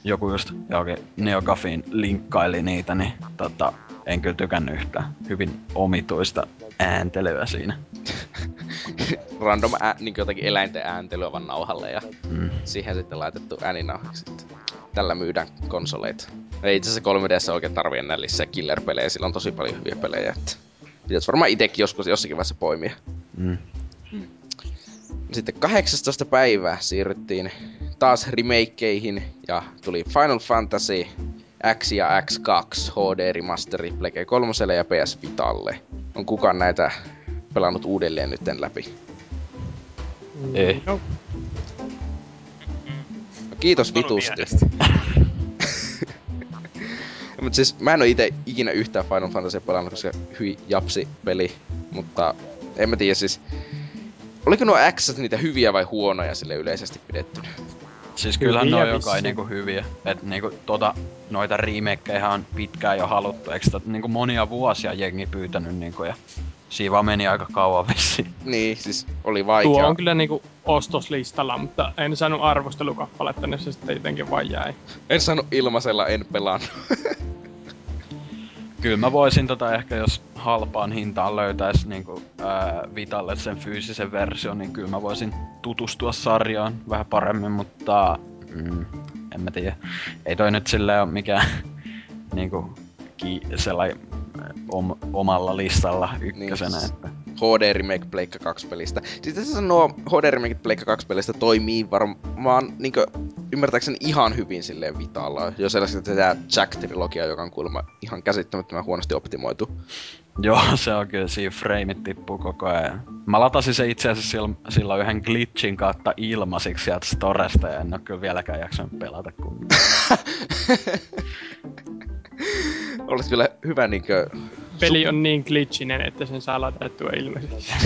joku just jokin Neogafiin linkkaili niitä, niin tota, en kyllä tykännyt yhtään. Hyvin omituista ääntelyä siinä. Random ää, niin jotakin eläinten ääntelyä vaan nauhalle ja Mm. siihen sitten laitettu ääninauhaksi. Tällä myydään konsoleita. Ei itse asiassa 3DS oikein tarvii enää lisää killer-pelejä, sillä on tosi paljon hyviä pelejä. Että pitäisi varmaan itekin joskus jossakin vaiheessa poimia. Mm. Sitten 18. päivää siirryttiin taas remakeeihin ja tuli Final Fantasy X ja X2 HD remasteri Plege 3 ja PS Vitalle. On kukaan näitä pelannut uudelleen nytten läpi? Ei. No, No, kiitos vitusti. Mutta siis mä en oo ite ikinä yhtään Final Fantasy pelannut, koska hyi japsi peli. Mutta en mä tiedä siis... Oliko nuo X niitä hyviä vai huonoja sille yleisesti pidettynä? Siis kyllähän Hyviä ne on jokai vissiin. niinku hyviä. Et niinku tota, noita remakeja on pitkään jo haluttu. Eikö sitä niinku monia vuosia jengi pyytänyt niinku ja siinä vaan meni aika kauan vissiin. Niin, siis oli vaikea. Tuo on kyllä niinku ostoslistalla, mutta en saanut arvostelukappaletta, niin se sitten jotenkin vaan jäi. En saanut ilmaisella, en pelannut. Kyllä mä voisin tota ehkä, jos halpaan hintaan löytäis niinku ää, Vitalle sen fyysisen version, niin kyllä mä voisin tutustua sarjaan vähän paremmin, mutta mm, en mä tiedä. Ei toi nyt silleen ole mikään niinku ki, sellainen om, omalla listalla ykkösenä, Niin. että HD Remake Pleikka 2 pelistä. Sitten se sanoo HD Remake Pleikka 2 pelistä toimii varmaan niinkö ymmärtääkseni ihan hyvin silleen vitalla. Jo sellaista tätä Jack-trilogia, joka on kuulemma ihan käsittämättömän huonosti optimoitu. Joo, se on kyllä, siinä frameit tippuu koko ajan. Mä latasin se itse asiassa silloin, silloin yhden glitchin kautta ilmasiksi sieltä Storesta ja en oo kyllä vieläkään jaksanut pelata kun... Olisi kyllä hyvä niinkö... Peli on niin glitchinen, että sen saa ladattua ilmeisesti.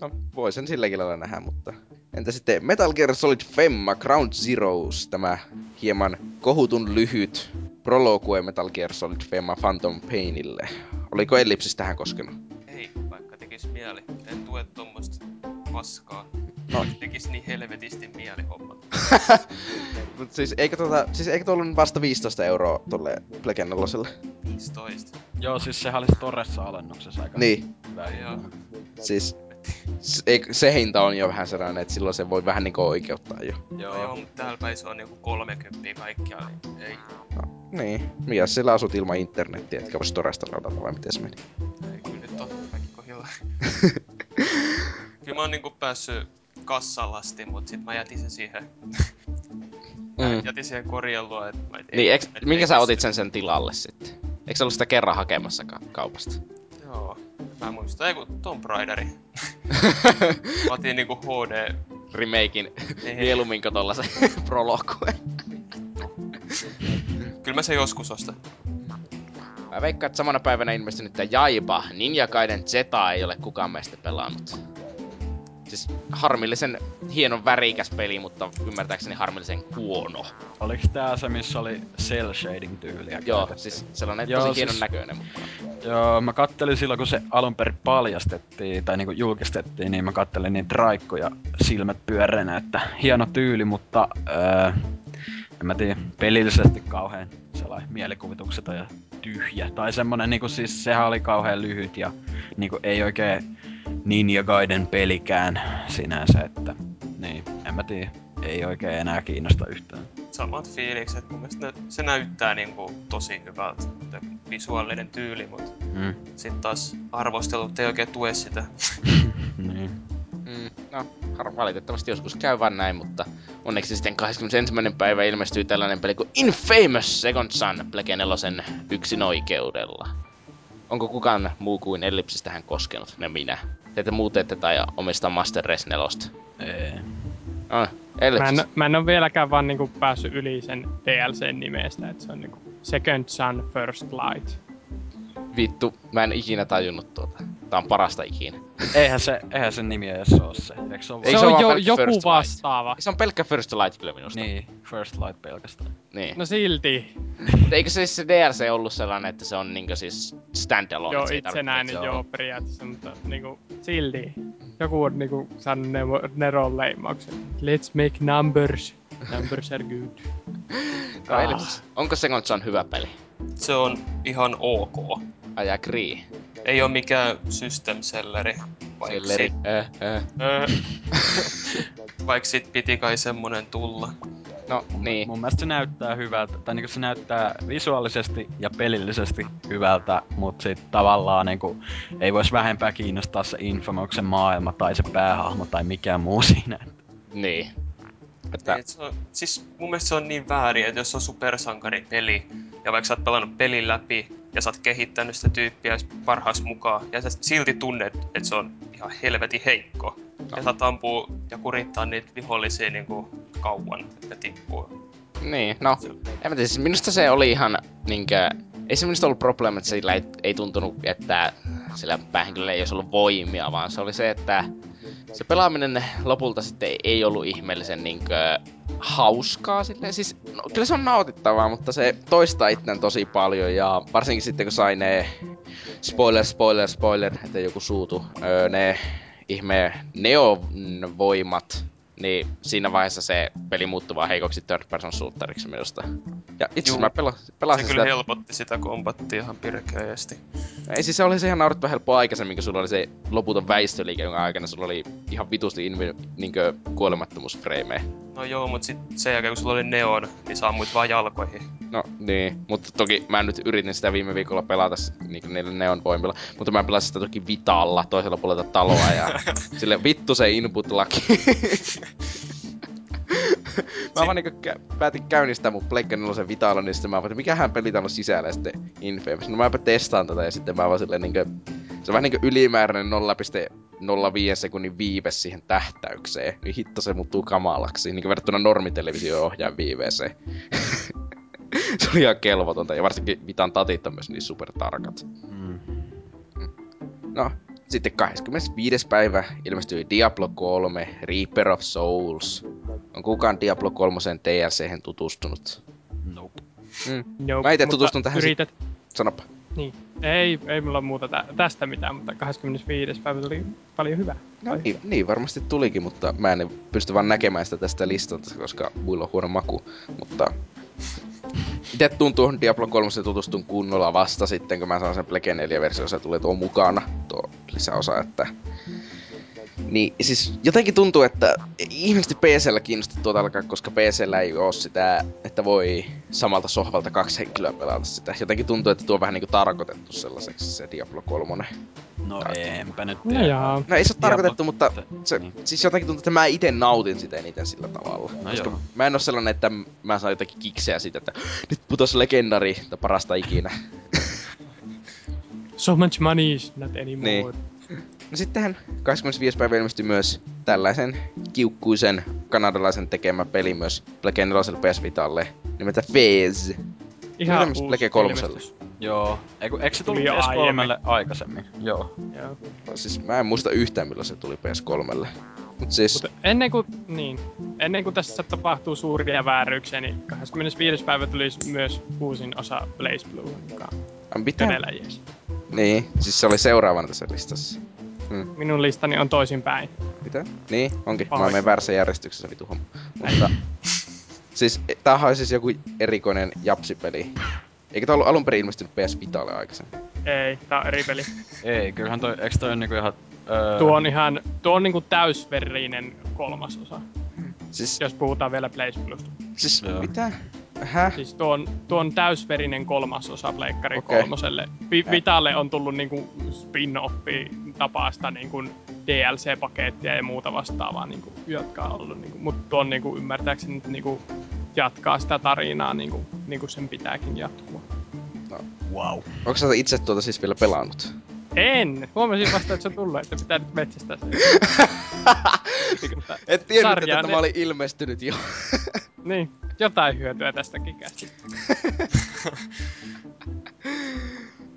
No, voi sen silläkin lailla nähdä, mutta... Entä sitten Metal Gear Solid Femma Ground Zeroes, tämä hieman kohutun lyhyt prologue Metal Gear Solid Femma Phantom Painille. Oliko Ellipsis tähän koskenut? Ei, vaikka tekis mieli. En tue tommosta paskaa. No. Tekis niin helvetisti mieli hommat. Mut siis eikö tota, siis eikö tuolla nyt vasta 15 euroa tolle Black 4 15. Joo, siis sehän oli Storessa alennuksessa aika Niin, hyvä. Joo. siis s- ei, se hinta on jo vähän sellainen, että silloin se voi vähän niinku oikeuttaa jo. Joo, joo, mutta täällä päin se on niinku 30 kaikkiaan, niin ei, Niin, mikä siellä asut ilman internettiä, etkä voi Storesta ladata vai miten se meni? ei kyllä nyt on kaikki kohdilla. kyllä mä oon niinku päässyt kassalla asti, mut sit mä jätin sen siihen. Mm. jätin siihen korjellua, et mä et, Niin, eks, et- minkä sä otit sen sen tilalle sitten? Eikö sä ollut sitä kerran hakemassa ka- kaupasta? Joo. Mä en muista, ei kun Tomb Raideri. mä otin niinku HD... Remakein Ei. mieluummin kuin tolla se prologue. Kyllä mä sen joskus ostan. Mä veikkaan, että samana päivänä ilmestynyt tää Jaiba, Ninja Gaiden Zeta ei ole kukaan meistä pelannut. Siis harmillisen hienon värikäs peli, mutta ymmärtääkseni harmillisen huono. Oliks tää se, missä oli cell shading tyyliä? Joo, käytetty? siis sellainen Joo, tosi hienon siis- näköinen, mutta... Joo, mä kattelin silloin, kun se alun perin paljastettiin, tai niinku julkistettiin, niin mä kattelin niitä raikkoja silmät pyöreänä, että hieno tyyli, mutta öö, en mä tiedä, pelillisesti kauhean sellainen mielikuvitukseton ja tyhjä. Tai semmonen niinku siis, sehän oli kauhean lyhyt ja niinku ei oikein Ninja Gaiden pelikään sinänsä, että niin, en mä tiedä, ei oikein enää kiinnosta yhtään. Samat fiilikset. Mun mielestä ne, se näyttää niinku tosi hyvältä. Visuaalinen tyyli, mut Mm, sit taas arvostelut ei oikein tue sitä. niin. Mm, no, valitettavasti joskus käy vaan näin, mutta onneksi sitten 21. päivä ilmestyy tällainen peli kuin Infamous Second Son Black 4 yksin oikeudella. Onko kukaan muu kuin Ellipsis tähän koskenut? Ne minä. Te ette muut ette tai omistaa Master Race 4. Ei. No, Mä en, mä en ole vieläkään vaan niinku päässyt yli sen DLC-nimestä, että se on niinku Second Sun First Light. Vittu, mä en ikinä tajunnut tuota. Tää on parasta ikinä. Eihän se, eihän sen nimi edes oo se. Eikö se ole se, se on jo, joku vastaava. Se on pelkkä First Light kyllä minusta. Niin, First Light pelkästään. niin. No silti. Mutta eikö se siis se DLC ollut sellainen, että se on niinkö siis standalone? joo, se itsenäinen joo. joo periaatteessa, mutta niinku silti. Joku on niinku saanut Nemo- Neron leimauksen. Let's make numbers. Numbers are good. No, Ah. Onko Second Son hyvä peli? Se on ihan ok. I agree. Ei oo mikään system selleri. Vaikka Selleri. sit, Äh, äh. öö, vaik sit piti kai semmonen tulla. No niin. Mun mielestä se näyttää hyvältä, tai niinku se näyttää visuaalisesti ja pelillisesti hyvältä, mut sit tavallaan niinku ei vois vähempää kiinnostaa se Infamoksen maailma tai se päähahmo tai mikään muu siinä. Niin. Että, Et se on, siis mun mielestä se on niin väärin, että jos on supersankaripeli, ja vaikka sä oot pelannut pelin läpi, ja sä oot kehittänyt sitä tyyppiä parhaas mukaan, ja sä silti tunnet, että se on ihan helvetin heikko. No. Ja sä ampuu ja kurittaa niitä vihollisia niinku kauan, että tippuu. niin, no. En mä tiedä, siis minusta se oli ihan niinkö... ei se minusta ollut probleema, että sillä ei, ei tuntunut, että sillä päähenkilöllä ei olisi ollut voimia, vaan se oli se, että se pelaaminen lopulta sitten ei ollut ihmeellisen niinkö hauskaa silleen. Siis, no, kyllä se on nautittavaa, mutta se toistaa itseään tosi paljon ja varsinkin sitten kun sai ne spoiler, spoiler, spoiler, että joku suutu, öö, ne ihme neovoimat, niin siinä vaiheessa se peli muuttuu vaan heikoksi third person shooteriksi minusta. Ja itse asiassa mä pela, pelasin Se kyllä sitä... helpotti sitä kombattia ihan pirkeästi. Ei siis se oli se ihan naurettava helppo aikaisemmin, kun sulla oli se loputon väistöliike, jonka aikana sulla oli ihan vitusti invi, niinkö kuolemattomuusfreimejä. No joo, mut sit sen jälkeen kun sulla oli neon, niin sä ammuit vaan jalkoihin. No niin, mutta toki mä nyt yritin sitä viime viikolla pelata niinku niillä neon voimilla, mutta mä pelasin sitä toki Vitalla toisella puolella taloa ja sille vittu se input-laki. mä vaan niinku kä- päätin käynnistää mun Pleikka 4 Vitalla, niin sitten mä vaan, mikähän peli täällä on sisällä ja sitten Infamous. No mäpä testaan tätä ja sitten mä vaan silleen niinkö, se on vähän niinku ylimääräinen 0,05 sekunnin viive siihen tähtäykseen. Niin hitto se muuttuu kamalaksi, niinku verrattuna normitelevisio-ohjaajan viiveeseen. se oli ihan kelvotonta, ja varsinkin Vitan tatit on myös niin supertarkat. Mm. No, sitten 25. päivä ilmestyi Diablo 3 Reaper of Souls. On kukaan Diablo 3 DLC-hen tutustunut? Nope. Mm. Nope, Mä ite mutta tutustun tähän Yrität, Sanoppa. niin. Ei, ei mulla muuta tä- tästä mitään, mutta 25. päivä tuli paljon hyvää. No niin, niin, varmasti tulikin, mutta mä en pysty vaan näkemään sitä tästä listalta, koska muilla on huono maku. Mutta itse tuntuu Diablo 3 tutustun kunnolla vasta sitten, kun mä saan sen Plege 4-versio, se tulee tuo mukana, tuo lisäosa, että... Niin, siis jotenkin tuntuu, että ihmisesti PCllä kiinnosti tuota alkaa, koska PCllä ei oo sitä, että voi samalta sohvalta kaksi henkilöä pelata sitä. Jotenkin tuntuu, että tuo on vähän niinku tarkoitettu sellaiseksi se Diablo 3. No enpä nyt No tiedä. jaa. No ei se ole Diablo- tarkoitettu, mutta se, Niin. siis jotenkin tuntuu, että mä itse nautin sitä eniten sillä tavalla. No koska joo. mä en oo sellainen, että mä saan jotakin kikseä siitä, että nyt putos legendari, että parasta ikinä. So much money is not anymore. Niin. No sittenhän 25. päivä ilmestyi myös tällaisen kiukkuisen kanadalaisen tekemä peli myös Plege 4 PS Vitalle nimeltä Fez. Ihan uusi Plege kolmoselle. ilmestys. Joo. Eiku, eikö se Tuli tullut jo PS3 aikaisemmin? Joo. Joo. Siis mä en muista yhtään milloin se tuli PS3. Mut siis, Mutta ennen kuin, niin, ennen kuin tässä tapahtuu suuria vääryyksiä, niin 25. päivä tuli myös uusin osa Blaze Blue, joka on mitä? Niin, siis se oli seuraavana tässä listassa. Minun listani on toisinpäin. Mitä? Niin, onkin. Mä Pahoin. menen väärässä järjestyksessä vitu homma. Mutta... siis, tämähän on siis joku erikoinen japsipeli. Eikö tää ollut alun perin ilmestynyt PS Vitalle aikaisemmin? Ei, tää on eri peli. Ei, kyllähän toi, eikö toi on niinku ihan... Öö, Tuo on ihan, tuo on niinku täysverinen kolmasosa, Siis, jos puhutaan vielä Blaze Bluesta. siis Joo. mitä? Häh? Siis tuo on, tuo on täysverinen kolmasosa Pleikkari Okei. kolmoselle. Vi- Vitalle on tullut niinku spin-offi tapaista niinku DLC-pakettia ja muuta vastaavaa, niinku, jotka on ollut. Niinku, Mutta tuo on niinku, ymmärtääkseni nyt niinku, jatkaa sitä tarinaa niinku, niinku sen pitääkin jatkua. Wow. Onko sä itse tuota siis vielä pelannut? En! Huomasin vasta, että se on tullut, että pitää nyt metsästää se. Et tiennyt, Sarjaa että ne- tämä oli ilmestynyt jo. niin, jotain hyötyä tästäkin kästi.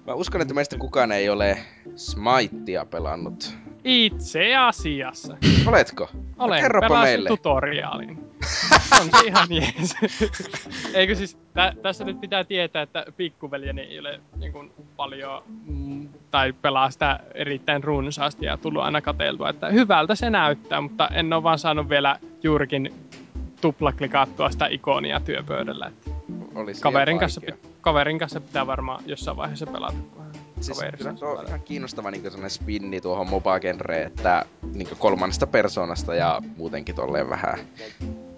Mä uskon, että meistä kukaan ei ole Smitea pelannut. Itse asiassa. Oletko? No, Olen kerropa pelasin meille. tutoriaalin. on se ihan jees. Eikö siis, tä, tässä nyt pitää tietää, että pikkuveljeni ei ole niin kuin, paljon, mm, tai pelaa sitä erittäin runsaasti ja tullut aina kateltua, että hyvältä se näyttää, mutta en ole vaan saanut vielä juurikin tuplaklikattua sitä ikonia työpöydällä. Että Olisi kaverin, kanssa, pit- kaverin kanssa pitää varmaan jossain vaiheessa pelata. Siis kyllä tuo on pelata. ihan kiinnostava niin sellainen spinni tuohon moba-genreen, että niin kolmannesta persoonasta ja muutenkin tolleen vähän.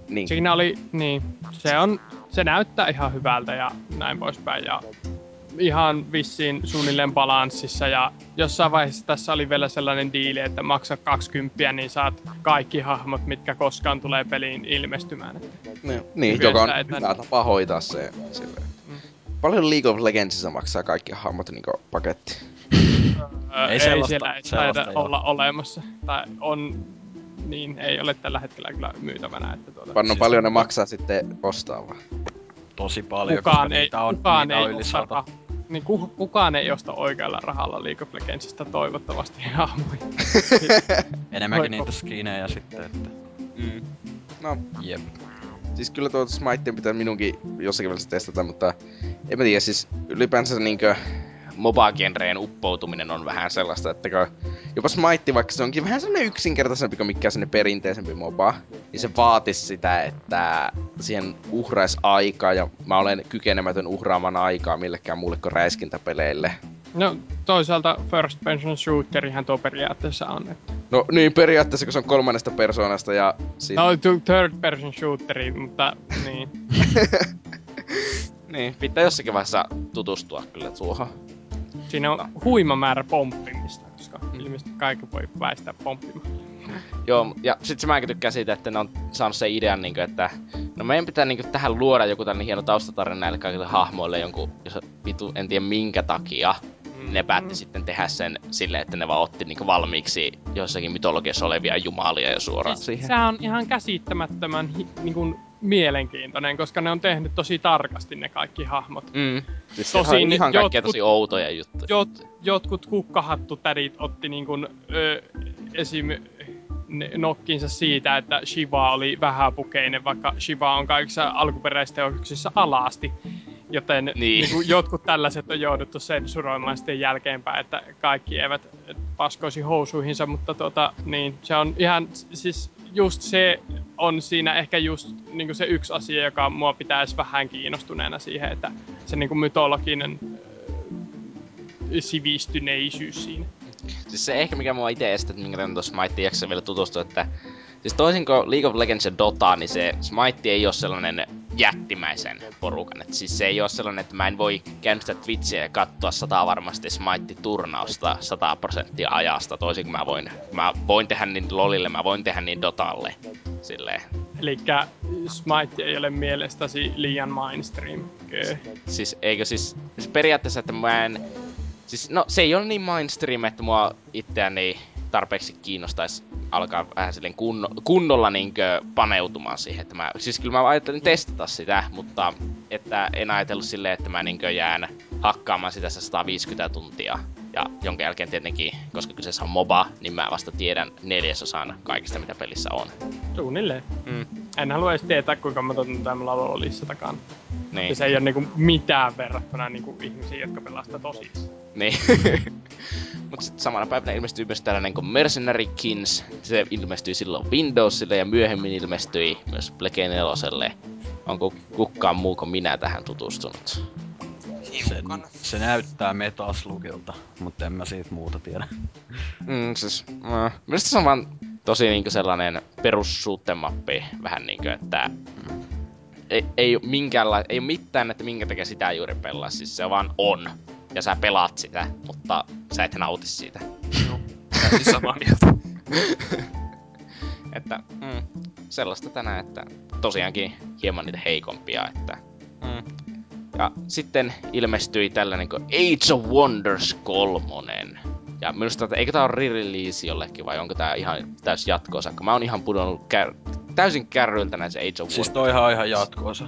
Niin, Siinä oli, niin, se on, se näyttää ihan hyvältä ja näin poispäin ja ihan vissiin suunnilleen balanssissa ja jossain vaiheessa tässä oli vielä sellainen diili, että maksa 20 niin saat kaikki hahmot, mitkä koskaan tulee peliin ilmestymään. Että, niin, niin joka on että- hyvä tapa hoitaa se. Silleen. Mm. Paljon League of Legendsissa maksaa kaikki hahmot niin paketti. öö, Ei ei sellaista- siellä ei taida olla olemassa. Tai on, niin ei ole tällä hetkellä kyllä myytävänä. Että tuota, Panno Siis- paljon ne maksaa sitten ostaa vaan. Tosi paljon, kukaan koska ei, niitä on, kukaan niitä ei on yli osta sata. niin ku, kukaan ei osta oikealla rahalla League of Legendsista toivottavasti hahmoja. Enemmänkin niitä skinejä sitten, että Mm. No, jep. siis kyllä tuo Smite pitää minunkin jossakin välissä testata, mutta en mä tiedä, siis ylipäänsä niinkö MOBA-genreen uppoutuminen on vähän sellaista, että jopa Smite, vaikka se onkin vähän sellainen yksinkertaisempi kuin mikään sellainen perinteisempi MOBA, niin se vaatisi sitä, että siihen uhrais aikaa, ja mä olen kykenemätön uhraamaan aikaa millekään muulle kuin räiskintäpeleille. No toisaalta first person shooterihan tuo periaatteessa on. Että. No niin, periaatteessa kun se on kolmannesta persoonasta ja sit... No third person shooteri, mutta niin. niin, pitää jossakin vaiheessa tutustua kyllä tuohon. Siinä on huima määrä pomppimista, koska ilmeisesti kaikki voi väistää pomppimaan. Joo, ja sit se mäkin tykkään siitä, että ne on saanut sen idean, niin kuin, että no meidän pitää niin kuin, tähän luoda joku tällainen hieno taustatarina näille kaikille hahmoille jonkun, jos vitu, en tiedä minkä takia, mm. ne päätti sitten tehdä sen silleen, että ne vaan otti niin kuin, valmiiksi jossakin mytologiassa olevia jumalia jo suoraan Siis, siihen. sehän on ihan käsittämättömän hi- niin kuin, mielenkiintoinen, koska ne on tehnyt tosi tarkasti ne kaikki hahmot. Mm. Siis Tosin ihan kaikkea jotkut- tosi outoja juttuja. Jot, jotkut kukkahattutädit otti niin kuin, ö, esim. nokkinsa siitä, että Shiva oli vähäpukeinen, vaikka Shiva on kaikissa alkuperäisteoksissa alasti. Joten Niin. niin. Niin jotkut tällaiset on jouduttu sensuroimaan sitten jälkeenpäin, että kaikki eivät paskoisi housuihinsa, mutta tota, niin, se on ihan, siis just se on siinä ehkä just niin se yksi asia, joka mua pitäisi vähän kiinnostuneena siihen, että se niin mytologinen ö, sivistyneisyys siinä. Siis se ehkä mikä mua itse estää, että minkä takia tuossa jaksa vielä tutustua, että Siis toisin kuin League of Legends ja Dota, niin se Smite ei ole sellainen jättimäisen porukan. Et siis se ei ole sellainen, että mä en voi käynnistää Twitchiä ja katsoa sataa varmasti Smite-turnausta 100 prosenttia ajasta, toisin kuin mä voin, mä voin tehdä niin LOLille, mä voin tehdä niin Dotalle. Silleen. Eli Smite ei ole mielestäsi liian mainstream. Okay. Siis eikö siis, siis periaatteessa, että mä en... Siis no se ei ole niin mainstream, että mua itseäni tarpeeksi kiinnostaisi alkaa vähän silleen kunno, kunnolla niinkö paneutumaan siihen, että mä, siis kyllä mä ajattelin testata sitä, mutta että en ajatellut silleen, että mä niinkö jään hakkaamaan sitä se 150 tuntia. Ja jonka jälkeen tietenkin, koska kyseessä on MOBA, niin mä vasta tiedän neljäsosan kaikista, mitä pelissä on. Suunnilleen. Mm. En halua edes tietää, kuinka monta mulla on Lolissa takana. Niin. Ja se ei ole niinku mitään verrattuna niinku ihmisiin, jotka pelastaa tosissaan. Niin. Mut sitten samana päivänä ilmestyy myös tällainen kuin Mercenary Kings. Se ilmestyi silloin Windowsille ja myöhemmin ilmestyi myös Plege 4. Onko kukaan muu kuin minä tähän tutustunut? Hiukan. se näyttää metaslugilta, mutta en mä siitä muuta tiedä. Mm, siis, äh, mielestäni se on vaan tosi niinku sellainen perus mappi, vähän niinku, että ei, ei, minkäänla, ei ole mitään, että minkä takia sitä juuri pelaa, siis se vaan on. Ja sä pelaat sitä, mutta sä et nauti siitä. Täysin samaa mieltä. Että mm, sellaista tänään, että tosiaankin hieman niitä heikompia, että mm. Ja sitten ilmestyi tällainen kuin Age of Wonders 3. Ja minusta, että eikö tää ole re-release jollekin vai onko tää ihan täys jatkoosa? Mä oon ihan pudonnut kär- täysin kärryiltä näissä Age of Siis Wonders. toihan on ihan jatkoosa.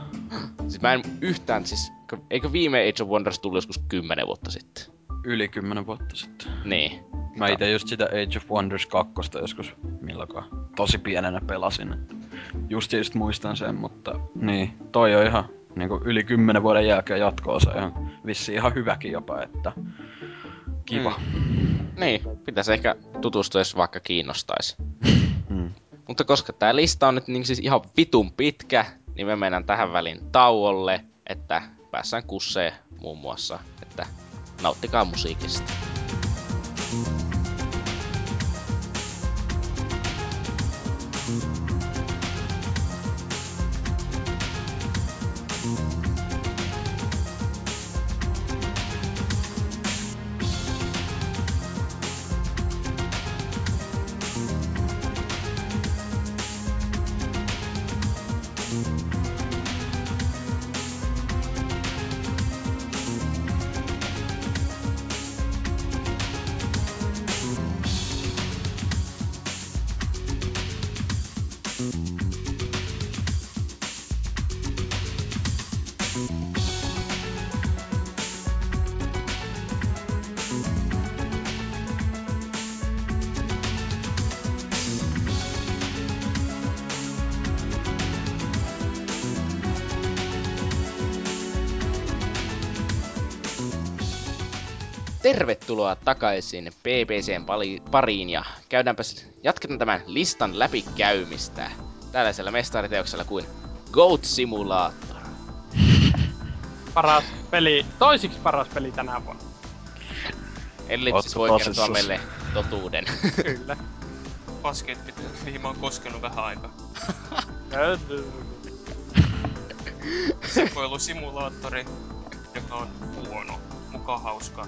Siis mä en yhtään, siis, eikö viime Age of Wonders tullut joskus 10 vuotta sitten? Yli kymmenen vuotta sitten. Niin. Mä ite just sitä Age of Wonders 2 joskus milloinkaan tosi pienenä pelasin. Just just muistan sen, mutta niin, toi on ihan niinku yli kymmenen vuoden jälkeen jatkoosa ihan vissi ihan hyväkin jopa, että kiva. Niin, pitäisi ehkä tutustua, jos vaikka kiinnostaisi. Mm. Mutta koska tää lista on nyt niin siis ihan vitun pitkä, niin me mennään tähän väliin tauolle, että päässään kusseen muun muassa, että nauttikaa musiikista. Tervetuloa takaisin PPCn pariin ja käydäänpäs, jatketaan tämän listan läpikäymistä tällaisella mestariteoksella kuin Goat Simulator. Paras peli, toisiksi paras peli tänä vuonna. Ellipsis Ootko voi kertoa tosissas? meille totuuden. Kyllä. Basket, mihin mä oon koskenut vähän aikaa. Sekoilusimulaattori, joka on huono, muka hauska.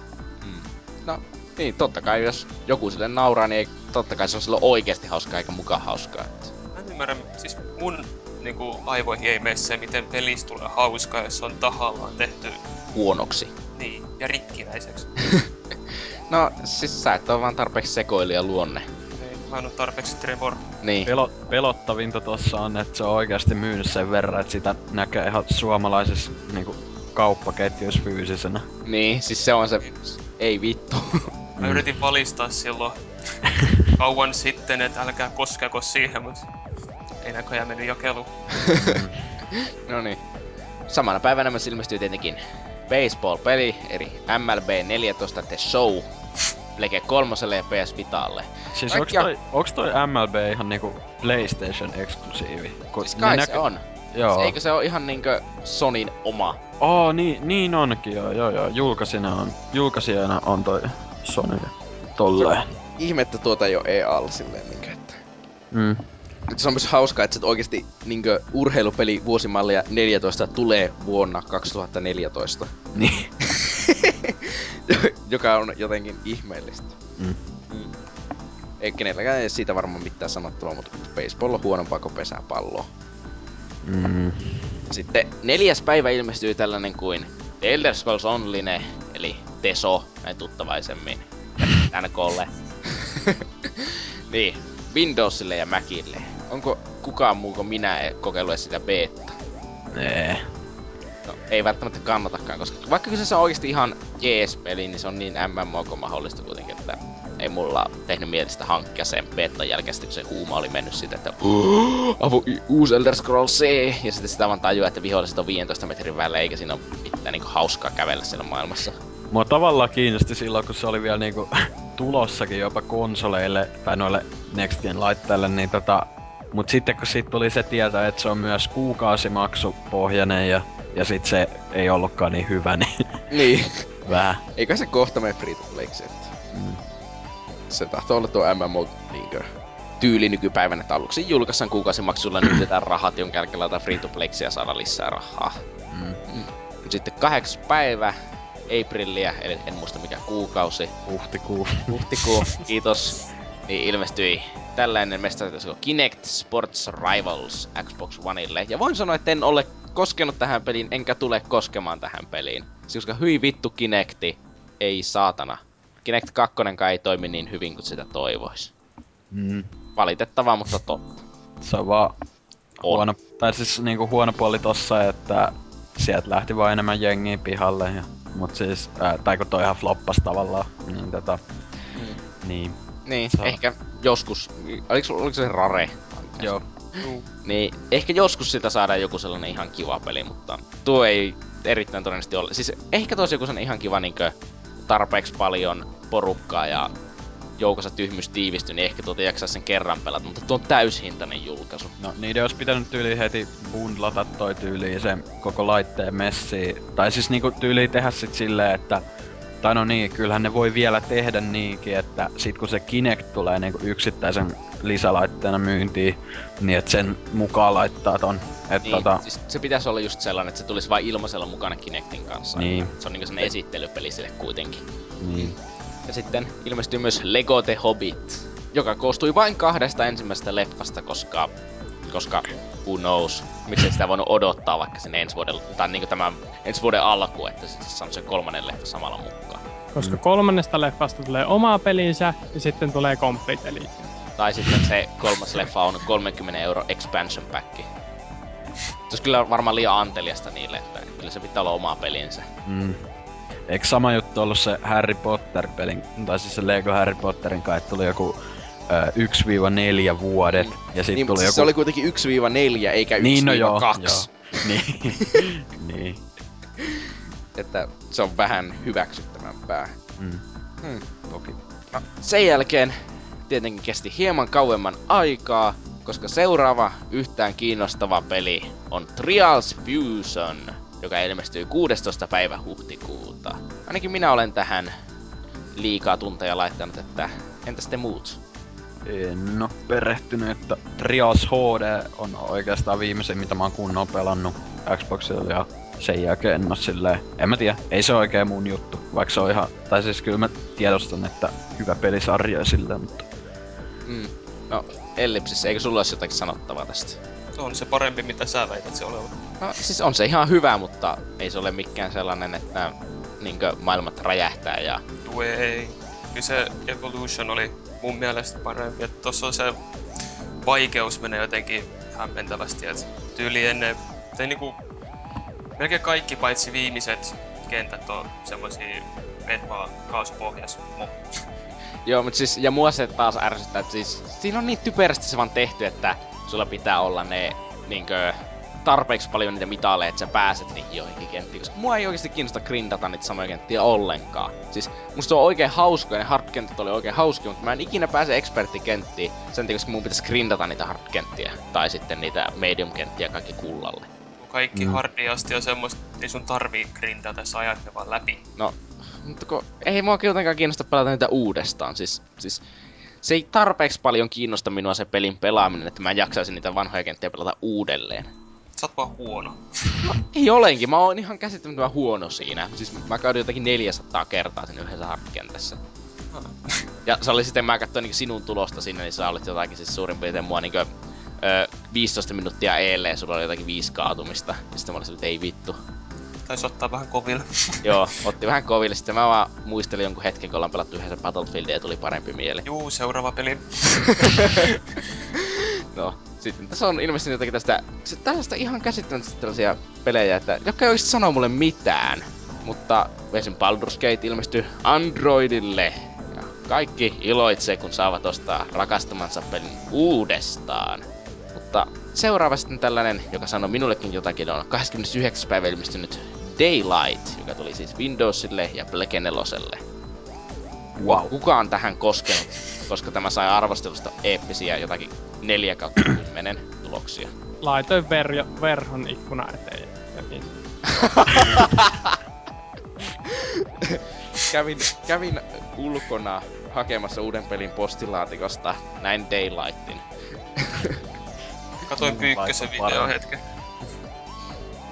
No, niin, totta kai jos joku sille nauraa, niin ei, totta kai se on silloin oikeasti hauskaa eikä muka hauskaa. Että. Mä en ymmärrä, siis mun niinku, aivoihin ei mene se, miten pelistä tulee hauskaa, jos se on tahallaan tehty Huonoksi. niin, ja rikkinäiseksi. No, siis sä et ole vaan tarpeeksi sekoilija luonne. Ei, mä en tarpeeksi Trevor. Niin. Pelo, pelottavinta tossa on, että se on oikeasti myynyt sen verran, että sitä näkee ihan suomalaisissa niinku, kauppaketjuissa fyysisenä. Niin, siis se on se... Ei vittu. Mä yritin valistaa silloin kauan sitten, että älkää koskeko siihen, mutta ei näköjään mennyt jakelu. no niin. Samana päivänä myös ilmestyy tietenkin baseball-peli, eli MLB 14 The Show, Plege 3 ja PS Vitalle. Siis Ai, onks toi, onks toi MLB ihan niinku PlayStation eksklusiivi? Kun Siis ne kai näkö- se on. Joo. Eikö se ole ihan niinkö Sonin oma? Oo, niin, niin onkin joo, joo, joo. Julkaisijana on, julkaisijana on toi Sony. Tolleen. Ihme, että tuota ei oo EA-lla silleen niinkö, että... Mm. Nyt se on myös hauskaa, että se oikeesti niinkö urheilupeli vuosimallia 14 tulee vuonna 2014. Niin. joka on jotenkin ihmeellistä. Mm. Ei kenelläkään ei siitä varmaan mitään sanottavaa, mutta baseball on huonompaa kuin pesäpallo. Mm. Sitten neljäs päivä ilmestyy tällainen kuin The Elder Scrolls Online, eli TESO, näin tuttavaisemmin. NKlle. niin, Windowsille ja Macille. Onko kukaan muu kuin minä kokeillut sitä beta? Nee. No, ei välttämättä kannatakaan, koska vaikka kyseessä on oikeasti ihan jees peli, niin se on niin MMO kuin mahdollista kuitenkin, että ei mulla tehnyt mielestä hankkia sen betan jälkeen, kun se huuma oli mennyt siitä, että avu, uusi Elder Scrolls C, ja sitten sitä vaan tajua, että viholliset on 15 metrin välein, eikä siinä ole mitään niinku hauskaa kävellä siellä maailmassa. Mua tavallaan kiinnosti silloin, kun se oli vielä niinku tulossakin jopa konsoleille tai noille Next Gen laitteille, niin tota... Mut sitten kun siitä tuli se tieto, että se on myös kuukausimaksupohjainen ja, ja sit se ei ollutkaan niin hyvä, niin Niin. vähän. Eikä se kohta mene free to playksi, että Mm. Se tahtoo olla tuo MMO niinkö tyyli nykypäivänä, että aluksi julkaissaan kuukausimaksulla nyt jätetään rahat, jonka jälkeen laitetaan free to playksi ja saada lisää rahaa. Mm. Mut Sitten kahdeksas päivä, Aprilia, eli en muista mikä kuukausi, Huhtikuu. huhtikuu, kiitos, niin ilmestyi tällainen mestari Kinect Sports Rivals Xbox Oneille. Ja voin sanoa, että en ole koskenut tähän peliin, enkä tule koskemaan tähän peliin. Siis Koska hyi vittu Kinecti, ei saatana. Kinect 2 ei toimi niin hyvin kuin sitä toivois. Mm. Valitettavaa, mutta totta. Se on vaan On. huono, tai siis niinku huono puoli tossa, että sieltä lähti vaan enemmän jengiä pihalle. Ja, mut siis, ää, tai kun toi ihan floppas tavallaan, niin tota, niin, Niin, Saa. ehkä joskus, oliko, oliko se Rare? joo. Niin, ehkä joskus sitä saadaan joku sellainen ihan kiva peli, mutta tuo ei erittäin todennäköisesti ole. Siis ehkä toisi joku sellainen ihan kiva niinkö tarpeeksi paljon porukkaa ja joukossa tyhmyys tiivistyy, niin ehkä tuota jaksaa sen kerran pelata, mutta tuo on täyshintainen julkaisu. No niiden olisi pitänyt tyyli heti bundlata toi tyyli sen koko laitteen messi. Tai siis niinku tyyli tehdä sit silleen, että tai no niin, kyllähän ne voi vielä tehdä niinkin, että sit kun se Kinect tulee niinku yksittäisen lisälaitteena myyntiin, niin että sen mukaan laittaa ton. Et Niin, tota, siis se pitäisi olla just sellainen, että se tulisi vain ilmaisella mukana Kinectin kanssa. Niin. Se on niinku sellainen esittelypeli sille kuitenkin. niin. Ja sitten ilmestyy myös Lego The Hobbit, joka koostui vain kahdesta ensimmäisestä leffasta, koska, koska who knows, miksei sitä voinut odottaa vaikka sen ensi vuoden, tai niinku tämän ensi vuoden alku, että se on se kolmannen leffa samalla mukaan. Koska kolmannesta leffasta tulee oma pelinsä ja sitten tulee Complete. Tai sitten se kolmas leffa on 30 euro expansion pack. Se olisi kyllä varmaan liian anteliasta niille, että kyllä se pitää olla oma pelinsä. Mm. Eikö sama juttu ollut se Harry Potter-pelin, tai siis se Lego Harry Potterin kai, että tuli joku 1-4 vuodet, ja sitten Niin, tuli siis joku... se oli kuitenkin 1-4 eikä 1-2. Niin, no joo, joo. Niin. niin. Että se on vähän hyväksyttävämpää. Mm. Hmm. Toki. No, sen jälkeen tietenkin kesti hieman kauemman aikaa, koska seuraava yhtään kiinnostava peli on Trials Fusion, joka ilmestyy 16. päivä huhtikuuta. Ainakin minä olen tähän liikaa tunteja laittanut, että entäs te muut? En oo perehtynyt, että Trials HD on oikeastaan viimeisin, mitä mä oon kunnon pelannut Xboxilla ja sen jälkeen en oo silleen, en mä tiedä, ei se oikein mun juttu, vaikka se on ihan, tai siis kyllä mä tiedostan, että hyvä pelisarja silleen, mutta Mm. No, Ellipsis, eikö sulla olisi jotakin sanottavaa tästä? On se parempi, mitä sä väität se olevan. No, siis on se ihan hyvä, mutta ei se ole mikään sellainen, että niinkö maailmat räjähtää ja... Tuo ei. Kyllä se Evolution oli mun mielestä parempi. Että tossa on se vaikeus menee jotenkin hämmentävästi. Et tyyli ennen, tai niinku, melkein kaikki paitsi viimeiset kentät on semmosia meet vaan kaasupohjas. Joo, mutta siis, ja mua se taas ärsyttää, että siis siinä on niin typerästi se vaan tehty, että sulla pitää olla ne niinkö tarpeeksi paljon niitä mitaleja, että sä pääset niihin joihinkin kenttiin, koska mua ei oikeasti kiinnosta grindata niitä samoja kenttiä ollenkaan. Siis musta se on oikein hauska, ja ne hardkentät oli oikein hauska, mutta mä en ikinä pääse experttikenttiin sen takia, koska mun pitäisi grindata niitä hardkenttiä, tai sitten niitä medium-kenttiä kaikki kullalle. Kaikki Mm. mm. hardiasti on semmoista, ei sun tarvii grindata, sä ajat ne vaan läpi. No, mutta kun ei mua jotenkaan kiinnosta pelata niitä uudestaan. Siis, siis se ei tarpeeksi paljon kiinnosta minua se pelin pelaaminen, että mä jaksaisin niitä vanhoja kenttiä pelata uudelleen. Sä oot vaan huono. Ei olenkin, mä oon ihan käsittämättömän huono siinä. Siis mä käydin jotakin 400 kertaa siinä yhdessä hardkentässä. Ja se oli sitten, mä katsoin niin sinun tulosta sinne, niin sä olit jotakin siis suurin piirtein mua niin 15 minuuttia eelle ja sulla oli jotakin viisi kaatumista. Ja sitten mä olisin, että ei vittu. Taisi ottaa vähän koville. Joo, otti vähän koville. Sitten mä vaan muistelin jonkun hetken, kun ollaan pelattu yhdessä Battlefieldia ja tuli parempi mieli. Juu, seuraava peli. No, sitten tässä on ilmeisesti jotakin tästä, tällaista ihan käsittämättä tällaisia pelejä, että jotka ei oikeasti sano mulle mitään. Mutta esim. Baldur's Gate ilmestyi Androidille. Ja kaikki iloitsee, kun saavat ostaa rakastamansa pelin uudestaan. Mutta seuraava sitten tällainen, joka sanoi minullekin jotakin, on 29. päivä ilmestynyt Daylight, joka tuli siis Windowsille ja Black 4. Wow. Kuka on tähän koskenut, koska tämä sai arvostelusta eeppisiä jotakin 4 kautta 10 tuloksia. Laitoin verjo, verhon ikkuna eteen. kävin, kävin ulkona hakemassa uuden pelin postilaatikosta, näin Daylightin. Katoin Mm, Pyykkösen vaikka video hetken.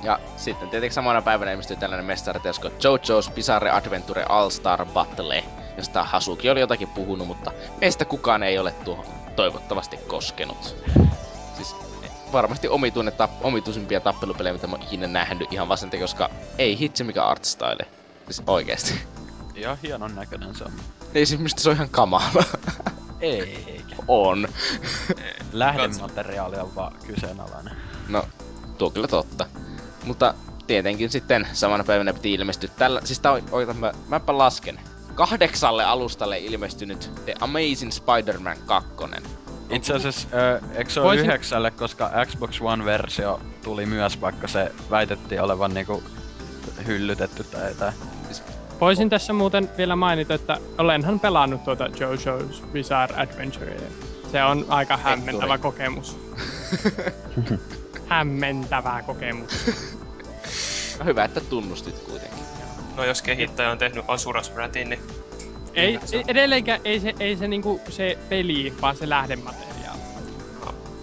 Ja sitten tietenkin samana päivänä ilmestyi tällainen mestaritys kuin JoJo's Bizarre Adventure All-Star Battle, josta Hasuki oli jotakin puhunut, mutta meistä kukaan ei ole tuohon toivottavasti koskenut. Siis varmasti omituinen tap, omituisimpia tappelupelejä, mitä mä oon ikinä nähnyt ihan vaan sen takia, koska ei hitsi mikä artstyle. Siis oikeesti. ihan hienon näköinen se on. Ei siis mistä se on ihan kamala. Eikä. on. Lähdemateriaali on vaan kyseenalainen. No, tuo kyllä totta. Mutta tietenkin sitten samana päivänä piti ilmestyä tällä... Siis tää on oikeastaan, mä, mäpä lasken. Kahdeksalle alustalle ilmestynyt The Amazing Spider-Man 2. Itse asiassa, eikö se ole Voisin- yhdeksälle, koska Xbox One-versio tuli myös, vaikka se väitettiin olevan niinku hyllytetty tai jotain. Voisin tässä muuten vielä mainita, että olenhan pelannut tuota JoJo's Bizarre Adventure. Se on aika hämmentävä kokemus. hämmentävä kokemus. No hyvä, että tunnustit kuitenkin. No jos kehittäjä on tehnyt Asuras Ratin, niin Ei, ei- edelleenkään ei se, ei se niinku se peli, vaan se lähdemateriaali.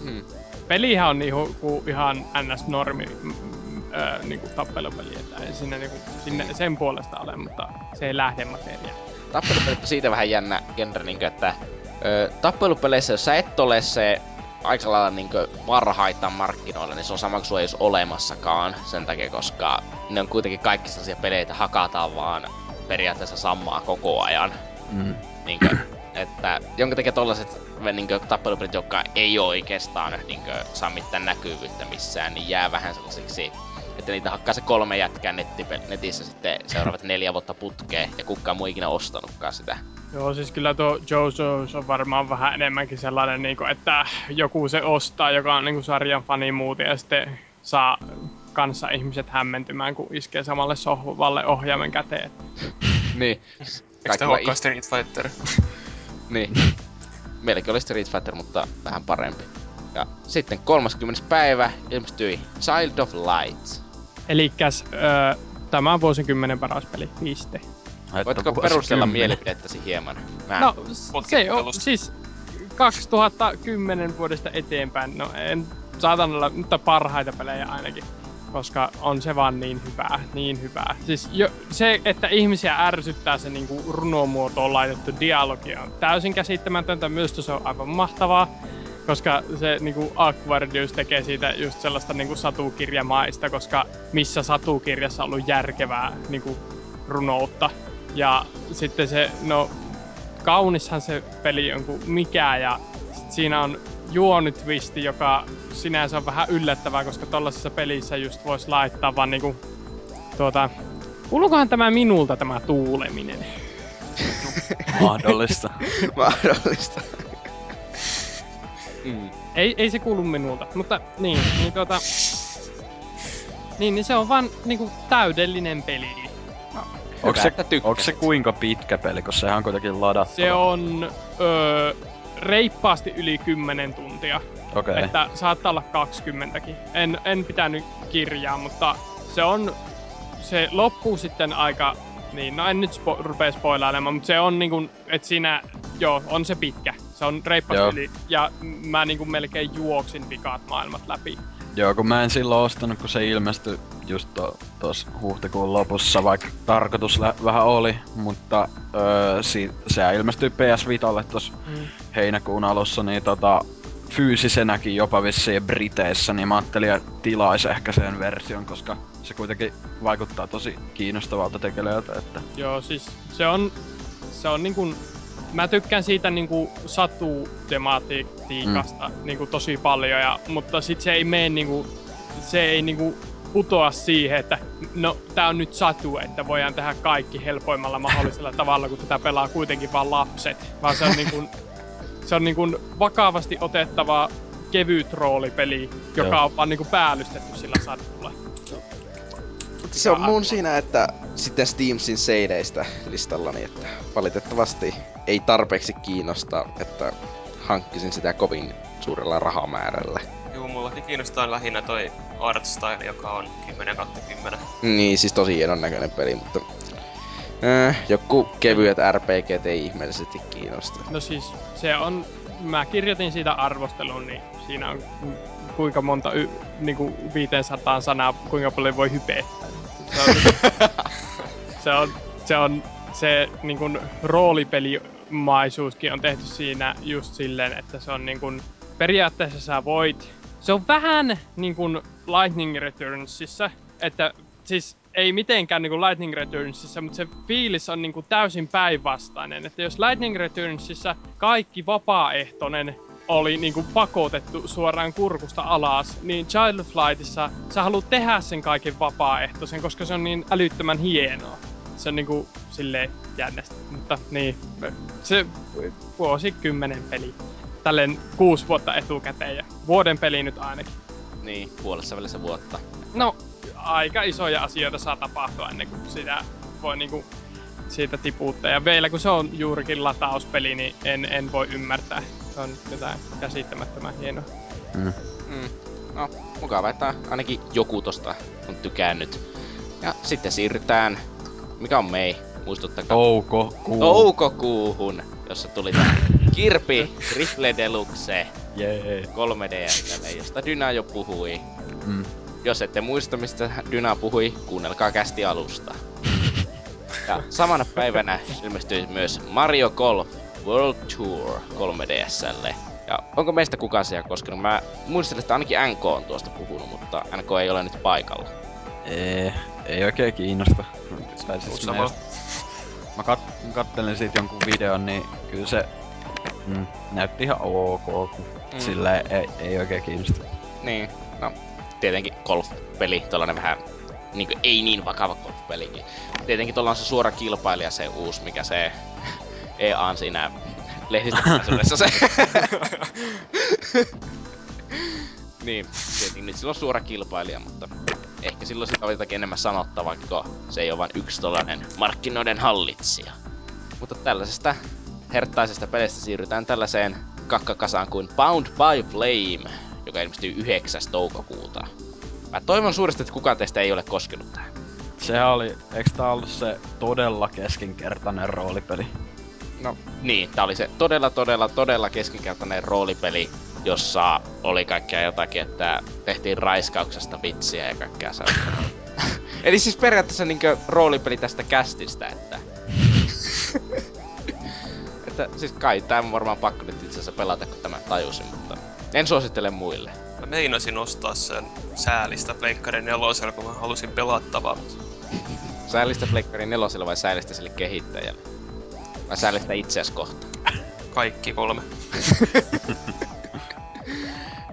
Hmm. Pelihän on niinku ku ihan ns-normi mm, mm, ö, niinku tappelupeli, että ei siinä niinku, sinne, sen puolesta ole, mutta se ei lähdemateriaali. Tappelupelit on siitä vähän jännä genre, niin että ö, tappelupeleissä, jos sä et ole se aika lailla niin parhaita markkinoilla, niin se on sama kuin ei olemassakaan sen takia, koska ne on kuitenkin kaikki sellaisia pelejä, että hakataan vaan periaatteessa samaa koko ajan. Mm. Niin kuin, että jonka takia tollaset niin tappelupelit, jotka ei oikeastaan niin kuin, saa mitään näkyvyyttä missään, niin jää vähän sellaisiksi että niitä hakkaa se kolme jätkää nettipel- netissä sitten seuraavat neljä vuotta putkeen, ja kukaan muu ikinä ostanutkaan sitä. Joo, siis kyllä tuo JoJo's on varmaan vähän enemmänkin sellainen, niinku, että joku se ostaa, joka on niinku sarjan fani muuten, ja sitten saa kanssa ihmiset hämmentymään, kun iskee samalle sohvalle ohjaimen käteen. Niin. Eikö vai- olekaan Street Fighter? Niin. Meilläkin oli Street Fighter, mutta vähän parempi. Ja sitten 30. päivä ilmestyi Child of Light. Elikkäs öö, tämän vuosikymmenen paras peli, piste. Voitko perustella mielipidettäsi hieman? Mä No, se on siis 2010 vuodesta eteenpäin, no en saatan olla, mutta parhaita pelejä ainakin. Koska on se vaan niin hyvää, niin hyvää. Siis jo, se, että ihmisiä ärsyttää se niinku runomuotoon laitettu dialogi on täysin käsittämätöntä. Myös se on aivan mahtavaa. Koska se niinku Aquarius tekee siitä just sellaista niinku satukirjamaista, koska missä satukirjassa on ollut järkevää niinku runoutta. Ja sitten se, no kaunishan se peli on kuin mikä ja sit siinä on juonitwisti, joka sinänsä on vähän yllättävää, koska tollasessa pelissä just vois laittaa vaan niinku tuota, kuuluukohan tämä minulta tämä tuuleminen? Mahdollista. Mahdollista. Mm. Ei, ei se kuulu minulta, mutta niin, niin tuota, niin, niin se on vaan niinku täydellinen peli. Onko se, onko se kuinka pitkä peli, koska sehän on kuitenkin ladattava? Se on öö, reippaasti yli 10 tuntia. Okei. Okay. Että saattaa olla 20kin. En, en pitänyt kirjaa, mutta se on... Se loppuu sitten aika... Niin, no en nyt spo, rupea spoilailemaan, mutta se on niinku, että siinä, joo, on se pitkä. Se on reippaasti yli, ja mä niinku melkein juoksin vikaat maailmat läpi. Joo, kun mä en silloin ostanut, kun se ilmestyi just to, tos huhtikuun lopussa, vaikka tarkoitus lä- vähän oli, mutta öö, si- sehän ilmestyi PS Vitalle tos Mm. heinäkuun alussa, niin tota, fyysisenäkin jopa vissiin Briteissä, niin mä ajattelin, että tilais ehkä sen version, koska se kuitenkin vaikuttaa tosi kiinnostavalta tekeleeltä, että Joo, siis se on, se on niinku, mä tykkään siitä niinku satutematiikasta mm. niinku tosi paljon, ja, mutta sit se ei mene niinku, se ei niinku putoa siihen, että no tää on nyt satu, että voidaan tehdä kaikki helpoimmalla mahdollisella tavalla, kun tätä pelaa kuitenkin vaan lapset, vaan se on niinku, se on niinku vakavasti otettava kevyt roolipeli, joka Joo. on vaan niinku päällystetty sillä satulla. Mutta se on mun siinä, että sitten Steamsin seideistä listallani, että valitettavasti ei tarpeeksi kiinnosta, että hankkisin sitä kovin suurella rahamäärällä. Juu, mullakin kiinnostaa lähinnä toi art style, joka on 10 kautta 10. Niin, siis tosi hienon näköinen peli, mutta... Äh, joku kevyet RPGt ei ihmeellisesti kiinnosta. No siis se on, mä kirjoitin siitä arvostelun, niin siinä on kuinka monta, y, niinku 500 sanaa, kuinka paljon voi hypettää. Se on, se on, se, se niinku roolipelimaisuuskin on tehty siinä just silleen, että se on niinku, periaatteessa sä voit, se on vähän niin kuin Lightning Returnsissa, että siis ei mitenkään niin kuin Lightning Returnsissa, mutta se fiilis on niin kuin täysin päinvastainen. Että jos Lightning Returnsissa kaikki vapaaehtoinen oli niin kuin pakotettu suoraan kurkusta alas, niin Child of Lightissa sä haluat tehdä sen kaiken vapaaehtoisen, koska se on niin älyttömän hienoa. Se on niinku silleen jännästi, mutta niin, se vuosikymmenen peli. Tälleen kuusi vuotta etukäteen ja vuoden peli nyt ainakin. Niin, puolessa välissä vuotta. No, aika isoja asioita saa tapahtua ennen kuin sitä voi niinku siitä tiputtaa. Ja vielä kun se on juurikin latauspeli, niin en, en voi ymmärtää. Se on jotain käsittämättömän hienoa. Mm. No, mukava, että ainakin joku tosta on tykännyt. Ja sitten siirrytään, mikä on mei, muistuttakaa. Touko, kuu. Toukokuuhun, jossa tuli tää Kirpi Triple Deluxe Jee. 3DSlle, josta Dyna jo puhui. Mm. Jos ette muista, mistä Dyna puhui, kuunnelkaa kästi alusta. Ja samana päivänä ilmestyi myös Mario Golf World Tour 3DSlle. Ja onko meistä kukaan siellä koskenut? Mä muistelin, että ainakin NK on tuosta puhunut, mutta NK ei ole nyt paikalla. Ei, ei oikein kiinnosta. Tai siis mä, mä kat, kattelin siitä jonkun videon, niin kyllä se mm, näytti ihan ok. kun Mm. Silleen ei, ei oikein kiinnosta. Niin, no tietenkin golf-peli, tällainen vähän niin kuin, ei niin vakava golf-pelikin. Tietenkin tuolla on se suora kilpailija, se uusi, mikä se EA on siinä lehdistötilaisuudessa se. niin, tietenkin nyt sillä on suora kilpailija, mutta ehkä silloin sitä on jotakin enemmän sanottavaa, kun se ei ole vain yksi tollanen markkinoiden hallitsija. Mutta tällaisesta herttaisesta pelistä siirrytään tällaiseen kakkakasaan kuin Bound by Flame, joka ilmestyy 9. toukokuuta. Mä toivon suuresti, että kukaan teistä ei ole koskenut tähän. Sehän oli, eikö tää ollut se todella keskinkertainen roolipeli? No niin, tää oli se todella, todella, todella keskinkertainen roolipeli, jossa oli kaikkea jotakin, että tehtiin raiskauksesta vitsiä ja kaikkea sellaista. Eli siis periaatteessa niinkö roolipeli tästä kästistä, että... että siis kai tää on varmaan pakko nyt itse asiassa pelata, kun tämä tajusin, mutta en suosittele muille. Mä meinasin ostaa sen säälistä Pleikkarin nelosella, kun mä halusin pelattavaa. mutta Säällistä Pleikkarin neloselle vai säällistä sille kehittäjälle? Vai säällistä itseäsi kohta? Kaikki kolme.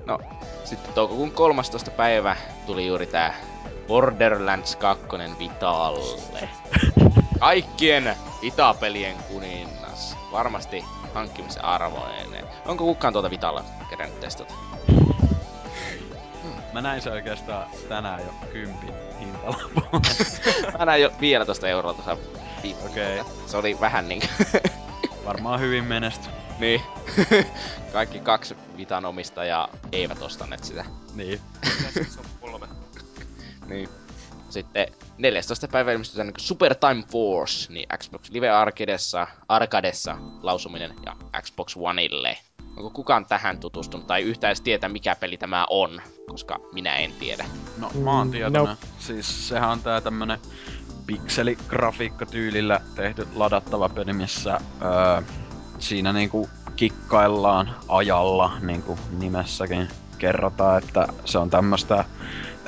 No, sitten toukokuun 13. päivä tuli juuri tää Borderlands 2 Vitalle. Kaikkien Vita-pelien kuningas. Varmasti hankkimisen arvoinen. Onko kukaan tuota Vitalla kerännyt testata? Mä näin se oikeastaan tänään jo kympin hintalapun. Mä näin jo 15 euroa tuossa Okei. viikolla. Se oli vähän niinku... Varmaan hyvin menesty. niin. Kaikki kaksi Vitan omistajaa eivät ostaneet sitä. Niin. Se on kolme. Niin. Sitten 14. päivä ilmestyy niin Super Time Force, niin Xbox Live Arcadessa, Arcadessa lausuminen ja Xbox Oneille. Onko kukaan tähän tutustunut tai yhtään edes tietää mikä peli tämä on, koska minä en tiedä. No, mä oon Mm, tietoinen. nope. Siis sehän on tää tämmönen pikseligrafiikkatyylillä tehty ladattava peli, missä öö, siinä niinku kikkaillaan ajalla, niinku nimessäkin kerrotaan, että se on tämmöstä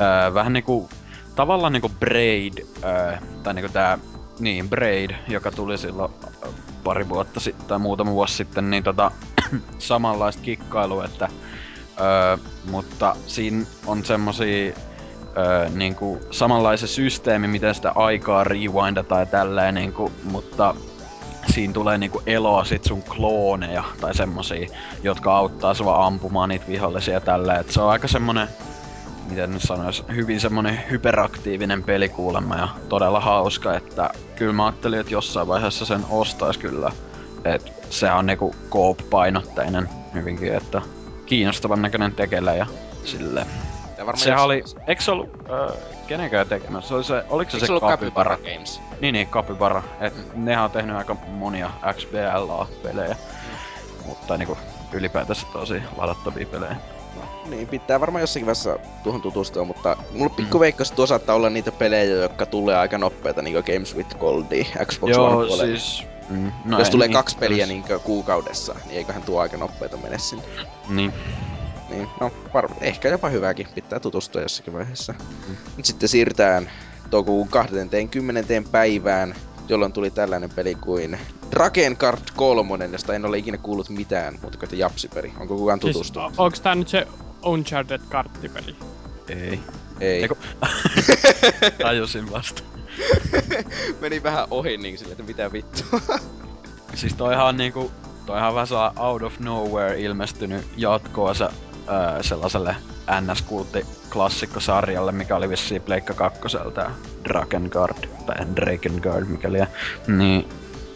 öö, vähän niinku tavallaan niinku Braid, öö, tai niinku tää, niin Braid, joka tuli silloin pari vuotta sitten tai muutama vuosi sitten, niin tota, samanlaista kikkailua, että öö, mutta siinä on semmosia öö, niinku samanlaisen systeemi, miten sitä aikaa rewindataan ja tälleen, niinku, mutta siinä tulee niinku eloa sit sun klooneja tai semmosia, jotka auttaa sua ampumaan niitä vihollisia tälleen. Et se on aika semmonen, miten nyt sanois, hyvin semmonen hyperaktiivinen peli kuulemma ja todella hauska, että kyllä mä ajattelin, että jossain vaiheessa sen ostais kyllä. Et se on niinku coop-painotteinen hyvinkin, että kiinnostavan näköinen tekele ja silleen. Tämä varmaan Sehän oli, eikö se ollut äh, kenenkään tekemässä? Se oli se, oliko se Eikö se, se ollut Capybara? Capybara Games? Niin, niin, Capybara. Et Mm. nehän on tehnyt aika monia XBLA-pelejä. Mutta niinku ylipäätänsä tosi ladattavia pelejä. Niin, pitää varmaan jossakin vaiheessa tuohon tutustua, mutta mulla pikku veikko, että tuo saattaa olla niitä pelejä, jotka tulee aika nopeita, niinku Games with Goldi, Xbox One Joo, puolella. siis... Mm, No Jos en tulee niin, kaksi peliä niin kuukaudessa, niin eiköhän tuo aika nopeita mene sinne. Niin. Niin, no, var- ehkä jopa hyväkin, pitää tutustua jossakin vaiheessa. Nyt sitten siirrytään toukokuun 20. päivään, jolloin tuli tällainen peli kuin Draken Kart 3, josta en ole ikinä kuullut mitään muuta kuin että japsipeli. Onko kukaan Siis, tutustunut? o- onks tää nyt se Uncharted-karttipeli? Ei. Ei. Eiku... Tajusin vasta. Meni vähän ohi niin sille, että mitä vittua. Siis toihan on niinku... Toihan on vähän sellainen out of nowhere ilmestynyt jatkoosa öö, sellaiselle ns klassikkosarjalle, mikä oli vissiin Pleikka kakkoselta Drakengard, tai Drakengard, mikä liian. Niin,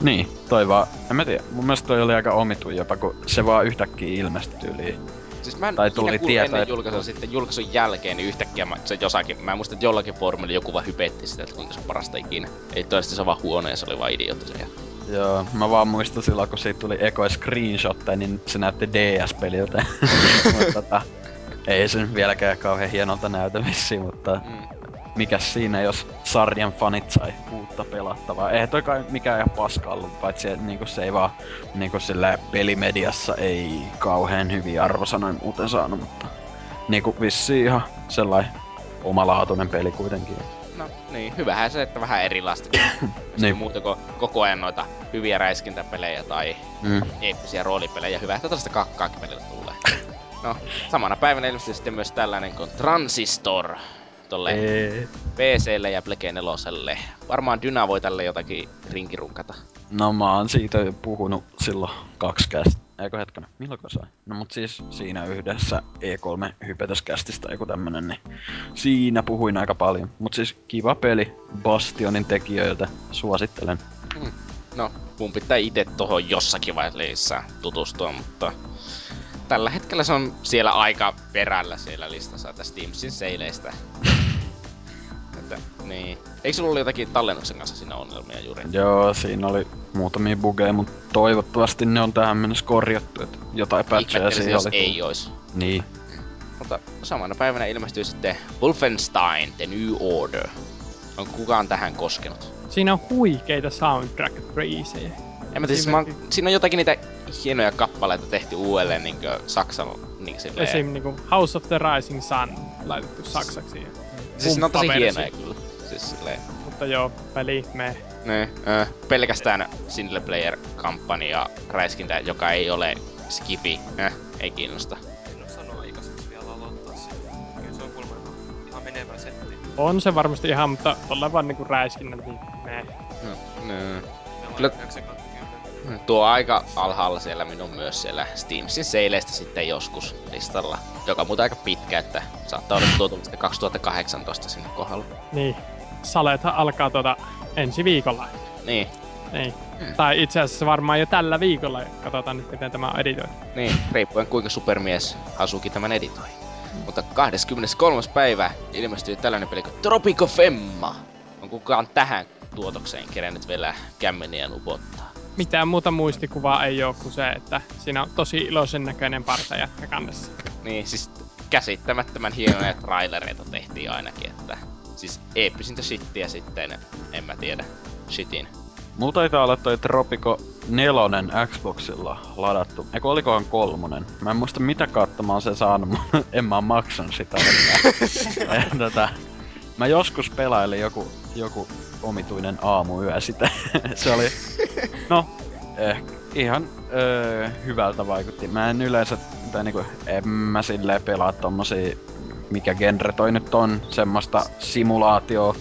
niin, toi vaan, en mä tiedä, mun mielestä toi oli aika omituin jopa, kun se vaan yhtäkkiä ilmestyi yli. Siis mä en Tai tuli tieto, ennen että- julkaisua, sitten julkaisun jälkeen, niin yhtäkkiä mä, se jossakin, mä muistan, että jollakin foorumilla joku vaan hypetti sitä, että kuinka se on parasta ikinä. Ei toisesti se on vaan huono ja se oli vaan idiootti se. Ja... Joo, mä vaan muistan silloin, kun siitä tuli ekoja screenshotteja, niin se näytti DS-peliltä. Mut tota, ei se nyt vieläkään kauhean hienolta näytä vissiin, mutta Mm. mikäs siinä, jos sarjan fanit sai uutta pelattavaa. Eihän toi kai mikään ihan paska ollut, paitsi että niinku se ei vaan niinku sillä pelimediassa ei kauhean hyviä arvosanoja muuten saanut, mutta niinku vissiin ihan sellainen omalaatuinen peli kuitenkin. No niin, hyvähän se, että vähän erilaista. niin. Muuta kuin koko ajan noita hyviä räiskintäpelejä tai Mm. eeppisiä roolipelejä. Hyvä, että tällaista kakkaakin pelillä tulee. No, samana päivänä ilmestyi sitten myös tällainen kuin Transistor. Tolle Ei. PClle ja Plege 4. Varmaan Dyna voi tälle jotakin rinkirunkata. No mä oon siitä jo puhunut silloin kaksi kästä. Eikö hetkinen, milloin sai? No mut siis siinä yhdessä E3 hypetöskästistä joku tämmönen, niin siinä puhuin aika paljon. Mut siis kiva peli Bastionin tekijöiltä, suosittelen. no, mun pitää itse tohon jossakin vaiheessa tutustua, mutta tällä hetkellä se on siellä aika perällä siellä listassa tästä Steamsin seileistä. Että, niin. Eikö sulla ollut jotakin tallennuksen kanssa siinä ongelmia juuri? Joo, siinä oli muutamia bugeja, mutta toivottavasti ne on tähän mennessä korjattu, että jotain patcheja siinä jos oli. ei ois. Niin. Mutta samana päivänä ilmestyy sitten Wolfenstein The New Order. Onko kukaan tähän koskenut? Siinä on huikeita soundtrack-biisejä. En mä tiedä, siis mä, oon- siinä on jotakin niitä hienoja kappaleita tehty uudelleen niinkö Saksalla. Niin silleen. Esim. Niinku House of the Rising Sun laitettu saksaksi. Siis ne on tosi hienoja kyllä. Siis silleen. Mutta joo, peli, me. Ne, äh, pelkästään single player kampanja räiskintä, joka ei ole skifi. Äh, ei kiinnosta. En oo sanoa aikaiseksi vielä aloittaa sitä. Kyllä se on kuulemma ihan- menevä setti. On se varmasti ihan, mutta tolle vaan niinku räiskinnät, niin me. No, no. Meillä Kyllä- on 90. Tuo aika alhaalla siellä minun myös siellä Steamsin seileistä sitten joskus listalla. Joka on muuten aika pitkä, että saattaa olla tuotu sitten 2018 sinne kohdalla. Niin. Salethan alkaa tuota ensi viikolla. Niin, Niin. Tai itse asiassa varmaan jo tällä viikolla. Katsotaan nyt, miten tämä on editoitu. niin, riippuen kuinka supermies Asuki tämän editoi. Mutta 23. päivä ilmestyy tällainen peli kuin Tropico Femma. On kukaan tähän tuotokseen kerännyt vielä kämmeniä upottaa. Mitään muuta muistikuvaa ei ole kuin se, että siinä on tosi iloisen näköinen partajätkä kannessa. Niin, siis käsittämättömän hienoja trailereita tehtiin ainakin, että siis eeppisintä shittiä sitten, en mä tiedä, shitin. Mulla taitaa olla toi Tropico 4 Xboxilla ladattu. Eikö olikohan kolmonen? Mä en muista mitä kautta mä oon sen saanut, mutta en mä oo maksanut sitä. Ja tota, mä joskus pelailin joku, joku omituinen aamuyö sitä. Se oli, no, eh, ihan öö, hyvältä vaikutti. Mä en yleensä, tai niinku, en mä silleen pelaa tommosia, mikä genre toi nyt on, semmoista simulaatioa,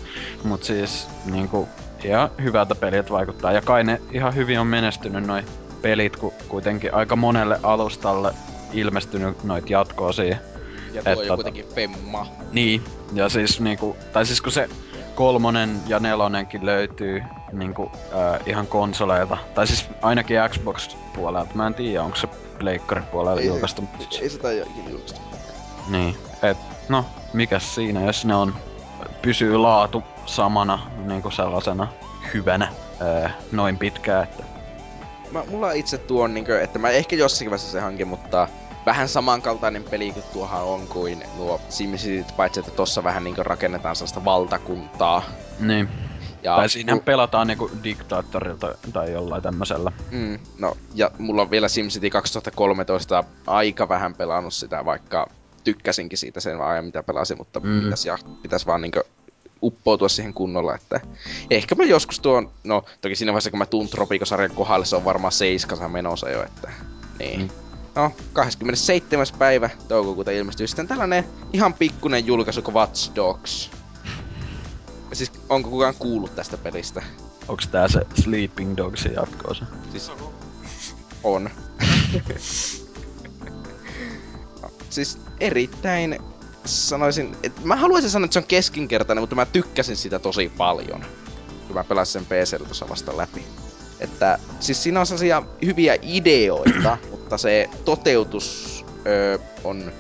mut siis niinku ihan hyvältä peliltä vaikuttaa. Ja kai ne ihan hyvin on menestynyt noi pelit, kun kuitenkin aika monelle alustalle ilmestynyt noit jatkoa siihen. Ja tuo on tota- kuitenkin femma. Niin, ja siis niinku, tai siis kun se kolmonen ja nelonenkin löytyy niinku äh, ihan konsoleilta, tai siis ainakin Xbox-puolelta, mä en tiedä onko se Pleikkari-puolella Ei- julkaistu. mutta siis- Ei sitä jokin julkaistu. Niin, et no, mikäs siinä, jos ne on, pysyy laatu samana niinku sellaisena hyvänä ää, noin pitkään, että Mä, mulla itse tuo on niinkö, että mä ehkä jossakin vaiheessa se hankin, mutta vähän samankaltainen peli kuin tuohan on kuin nuo SimCityt, paitsi että tossa vähän niinkö rakennetaan sellaista valtakuntaa. niin. Ja tai siinä pelataan niinku diktaattorilta tai jollain tämmöisellä. Mm, no, ja mulla on vielä SimCity 2013 aika vähän pelannut sitä, vaikka tykkäsinkin siitä sen ajan, mitä pelasin, mutta Mm. mm. pitäis, ja, pitäis vaan niinkö uppoutua siihen kunnolla, että ehkä mä joskus tuon, no toki siinä vaiheessa kun mä tuun Tropico-sarjan kohdalle, se on varmaan seiskasa menossa jo, että niin. Mm. Mm. No, 27. päivä toukokuuta ilmestyy sitten tällainen ihan pikkunen julkaisu kuin Watch Dogs. Siis onko kukaan kuullut tästä pelistä? Onks tää se Sleeping Dogsin jatkoosa? Siis on. Siis erittäin sanoisin, että mä haluaisin sanoa, että se on keskinkertainen, mutta mä tykkäsin sitä tosi paljon. Kun mä pelasin sen PCllä tuossa vasta läpi. Että siis siinä on sellaisia hyviä ideoita, mutta se toteutus öö, on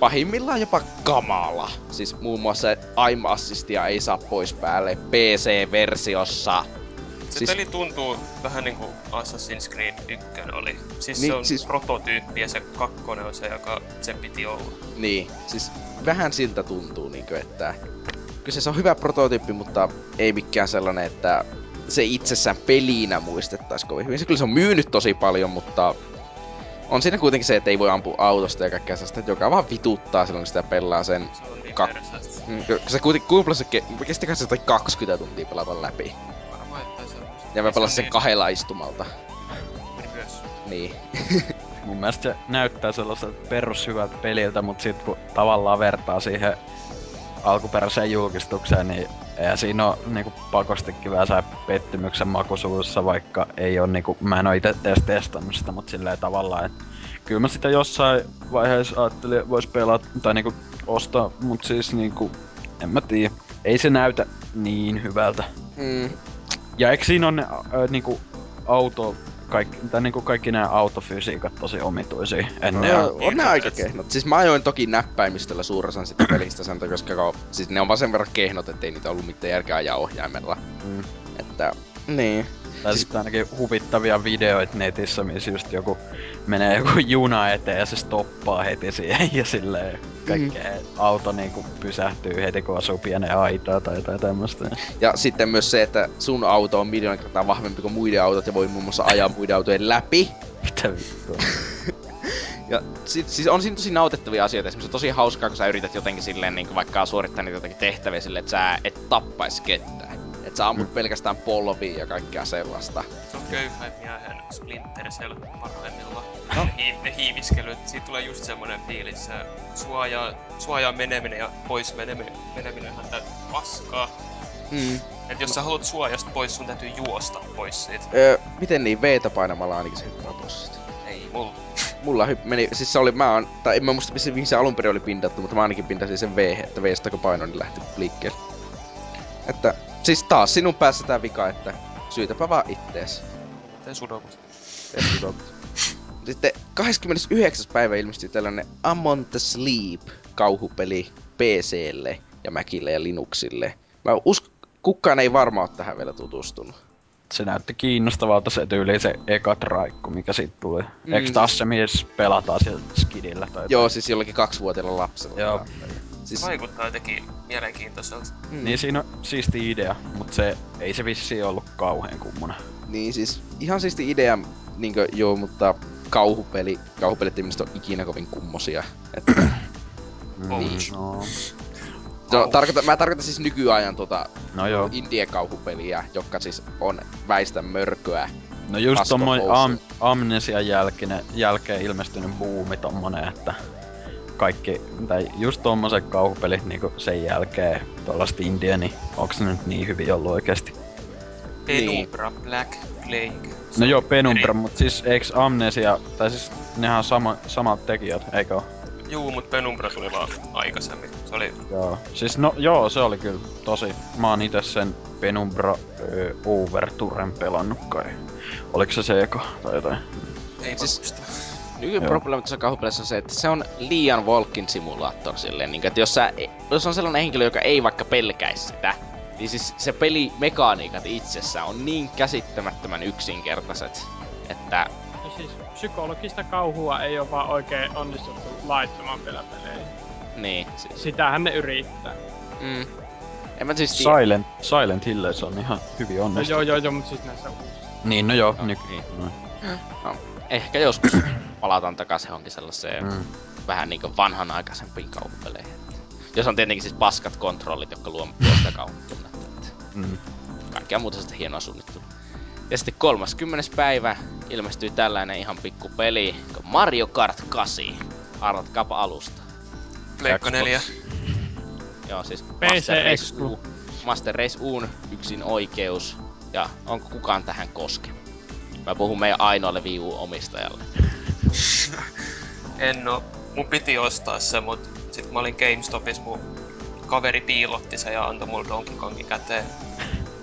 pahimmillaan jopa kamala. Siis muun muassa aim assistia ei saa pois päälle PC-versiossa. Se Siis- peli tuntuu vähän niinku Assassin's Creed 1 oli. Siis Niin, se on siis- prototyyppi ja se kakkonen on se, joka se piti olla. Niin, siis vähän siltä tuntuu, niin että kyllä se on hyvä prototyyppi, mutta ei mikään sellainen, että se itsessään pelinä muistettaisiin kovin hyvin. Se kyllä se on myynyt tosi paljon, mutta on siinä kuitenkin se, että ei voi ampua autosta ja kaikkea sellaista, joka vaan vituttaa silloin, kun sitä pelaa sen. Se on niin Ka-. Mm, Se kuitenkin kumpla se ke- kesti kai se jotain 20 tuntia pelata läpi. Ja mä pelasin sen niin- kahdella istumalta. Myös. Niin. Mun mielestä se näyttää sellaiselta perushyvältä peliltä, mutta sit kun tavallaan vertaa siihen alkuperäiseen julkistukseen, niin eihän siinä ole niinku pakostikin vähän saa pettymyksen makusuussa, vaikka ei ole niinku, mä en oo ite edes testannut sitä, mutta silleen tavallaan, että kyllä mä sitä jossain vaiheessa ajattelin, että vois pelata tai niinku ostaa, mut siis niinku, en mä tiedä, ei se näytä niin hyvältä. Mm. Ja eikö siinä on ne, niinku, auto, kaikki, tai niinku kaikki nämä autofysiikat tosi omituisia ennen. No, on ne aika kehnot. Siis mä ajoin toki näppäimistöllä suurosan sitä pelistä sen takia, koska ko- siis ne on vaan sen verran kehnot, ettei niitä ollut mitään järkeä ajaa ohjaimella. Mm. Että, niin. Tai Siis- sitten ainakin huvittavia videoita netissä, missä just joku menee joku juna eteen ja se stoppaa heti siihen ja silleen kaikkea auto niinku pysähtyy heti kun asuu pieneen aitaan tai jotain tämmöstä. Ja sitten myös se, että sun auto on miljoona kertaa vahvempi kuin muiden autot ja voi muun muassa ajaa muiden autojen läpi. Mitä vittua? Ja si- siis on siinä tosi nautettavia asioita. Esimerkiksi on tosi hauskaa, kun sä yrität jotenkin silleen niin vaikka suorittaa niitä jotakin tehtäviä silleen, että sä et tappais ketään. Että sä ammut pelkästään polviin ja kaikkea sellaista. Se on köyhän miehen Splinter Cell parhaimmillaan. No. Ne, hii- ne hiiviskelyt, siitä tulee just semmonen fiilis, se suojaa, suojaa meneminen ja pois meneminen, meneminen täytyy paskaa. Mm. Et jos sä haluat suojasta pois, sun täytyy juosta pois siitä. Öö, miten niin, V-tä painamalla ainakin se hyppää pois siitä. Ei mulla. Mulla hyp- meni, siis se oli, mä oon, tai en mä muista missä, mihin se alun perin oli pindattu, mutta mä ainakin pintasin sen V, että V-stä kun painoin, niin lähti liikkeelle. Että, siis taas sinun päässä tää vika, että syytäpä vaan ittees. Tee sudokut. Tee sudokut. Sitten 29. päivä ilmestyi tällainen Among the Sleep kauhupeli PClle ja Macille ja Linuxille. Mä usk- kukaan ei varmaan ole tähän vielä tutustunut. Se näytti kiinnostavalta se tyyli se eka traikku, mikä siitä tuli. Mm. Eikö taas se mies pelataan siellä skidillä tai Joo, siis jollakin kaksivuotiaalla lapsella. Joo. Siis, Vaikuttaa jotenkin mielenkiintoiselta. mm. Niin siinä on siisti idea, mutta se ei se vissi ollut kauhean kummonen. Niin siis ihan siisti idea, niinkö joo, mutta kauhupeli, kauhupelit ei minusta ole ikinä kovin kummosia. Että, Mm, Niin. No, no, tarkoitan, mä tarkoitan siis nykyajan tota no joo. indie-kauhupeliä, jotka siis on väistä mörköä. No just tommonen am, amnesian jälkeen, jälkeen ilmestynyt buumi tommonen, että kaikki, tai just tommoset kauhupelit niinku sen jälkeen tuollaista India, niin onks ne nyt niin hyvin ollut oikeesti? Penumbra, Black Plague. No joo, Penumbra, Eri- mut siis eiks Amnesia, tai siis nehän on sama, samat tekijät, eikö oo? Juu, mut Penumbra tuli vaan aikaisemmin. Se oli Joo. Siis no joo, se oli kyllä tosi. Mä oon ite sen Penumbra ö, Overturen pelannut kai. Oliko se se eka tai jotain? ei Siis- siis... muista. Nykyprobleema tuossa kauhupelissä on se, että se on liian walking simulaattor silleen, niin, että jos, sä, jos on sellainen henkilö, joka ei vaikka pelkäisi sitä, niin siis se pelimekaniikat itsessään on niin käsittämättömän yksinkertaiset, että Ja siis psykologista kauhua ei ole vaan oikein onnistuttu laittamaan vielä peleihin. niin, siis, Sitähän ne yrittää. mm, en mä siis tiedä. Silent, Silent Hills on ihan hyvin No onnistunut. joo joo joo, mut siis näissä uusissa. Niin, no joo, Joo, nyt. niin. No. Ehkä joskus palataan takaisin johonkin sellaiseen Mm. vähän niinku vanhanaikaisempiin kauhupeleihin. Jos on tietenkin siis paskat kontrollit, jotka luo luo sitä että Mm. Kaikkea muuta sitten hienoa suunnittelua. Ja sitten 30. päivä ilmestyy tällainen ihan pikku peli Mario Kart 8. Arvatkaapa alusta. Pleikka 4. Joo, siis PC Master Race. U, Master Race Uun yksin oikeus. Ja onko kukaan tähän koske? Mä puhun meidän ainoalle Wii U-omistajalle. En oo. Mun piti ostaa se, mut sit mä olin GameStopissa, mun kaveri piilotti sen ja antoi mulle Donkey Kongin käteen.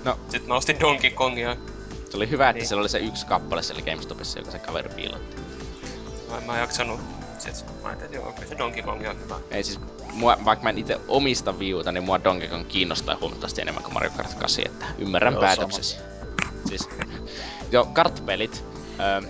No. Sit mä ostin Donkey Kongia. Se oli hyvä, että Niin. siellä oli se yksi kappale siellä GameStopissa, joka se kaveri piilotti. Mä en mä jaksanut. Sit mä ajattelin, että joo, kyllä se Donkey Kong on hyvä. Ei siis, mua, vaikka mä en itse omista Wii Uta, niin mua Donkey Kong kiinnostaa huomattavasti enemmän kuin Mario Kart 8, että ymmärrän Joo, päätöksesi. Siis, joo, kartpelit. Öö,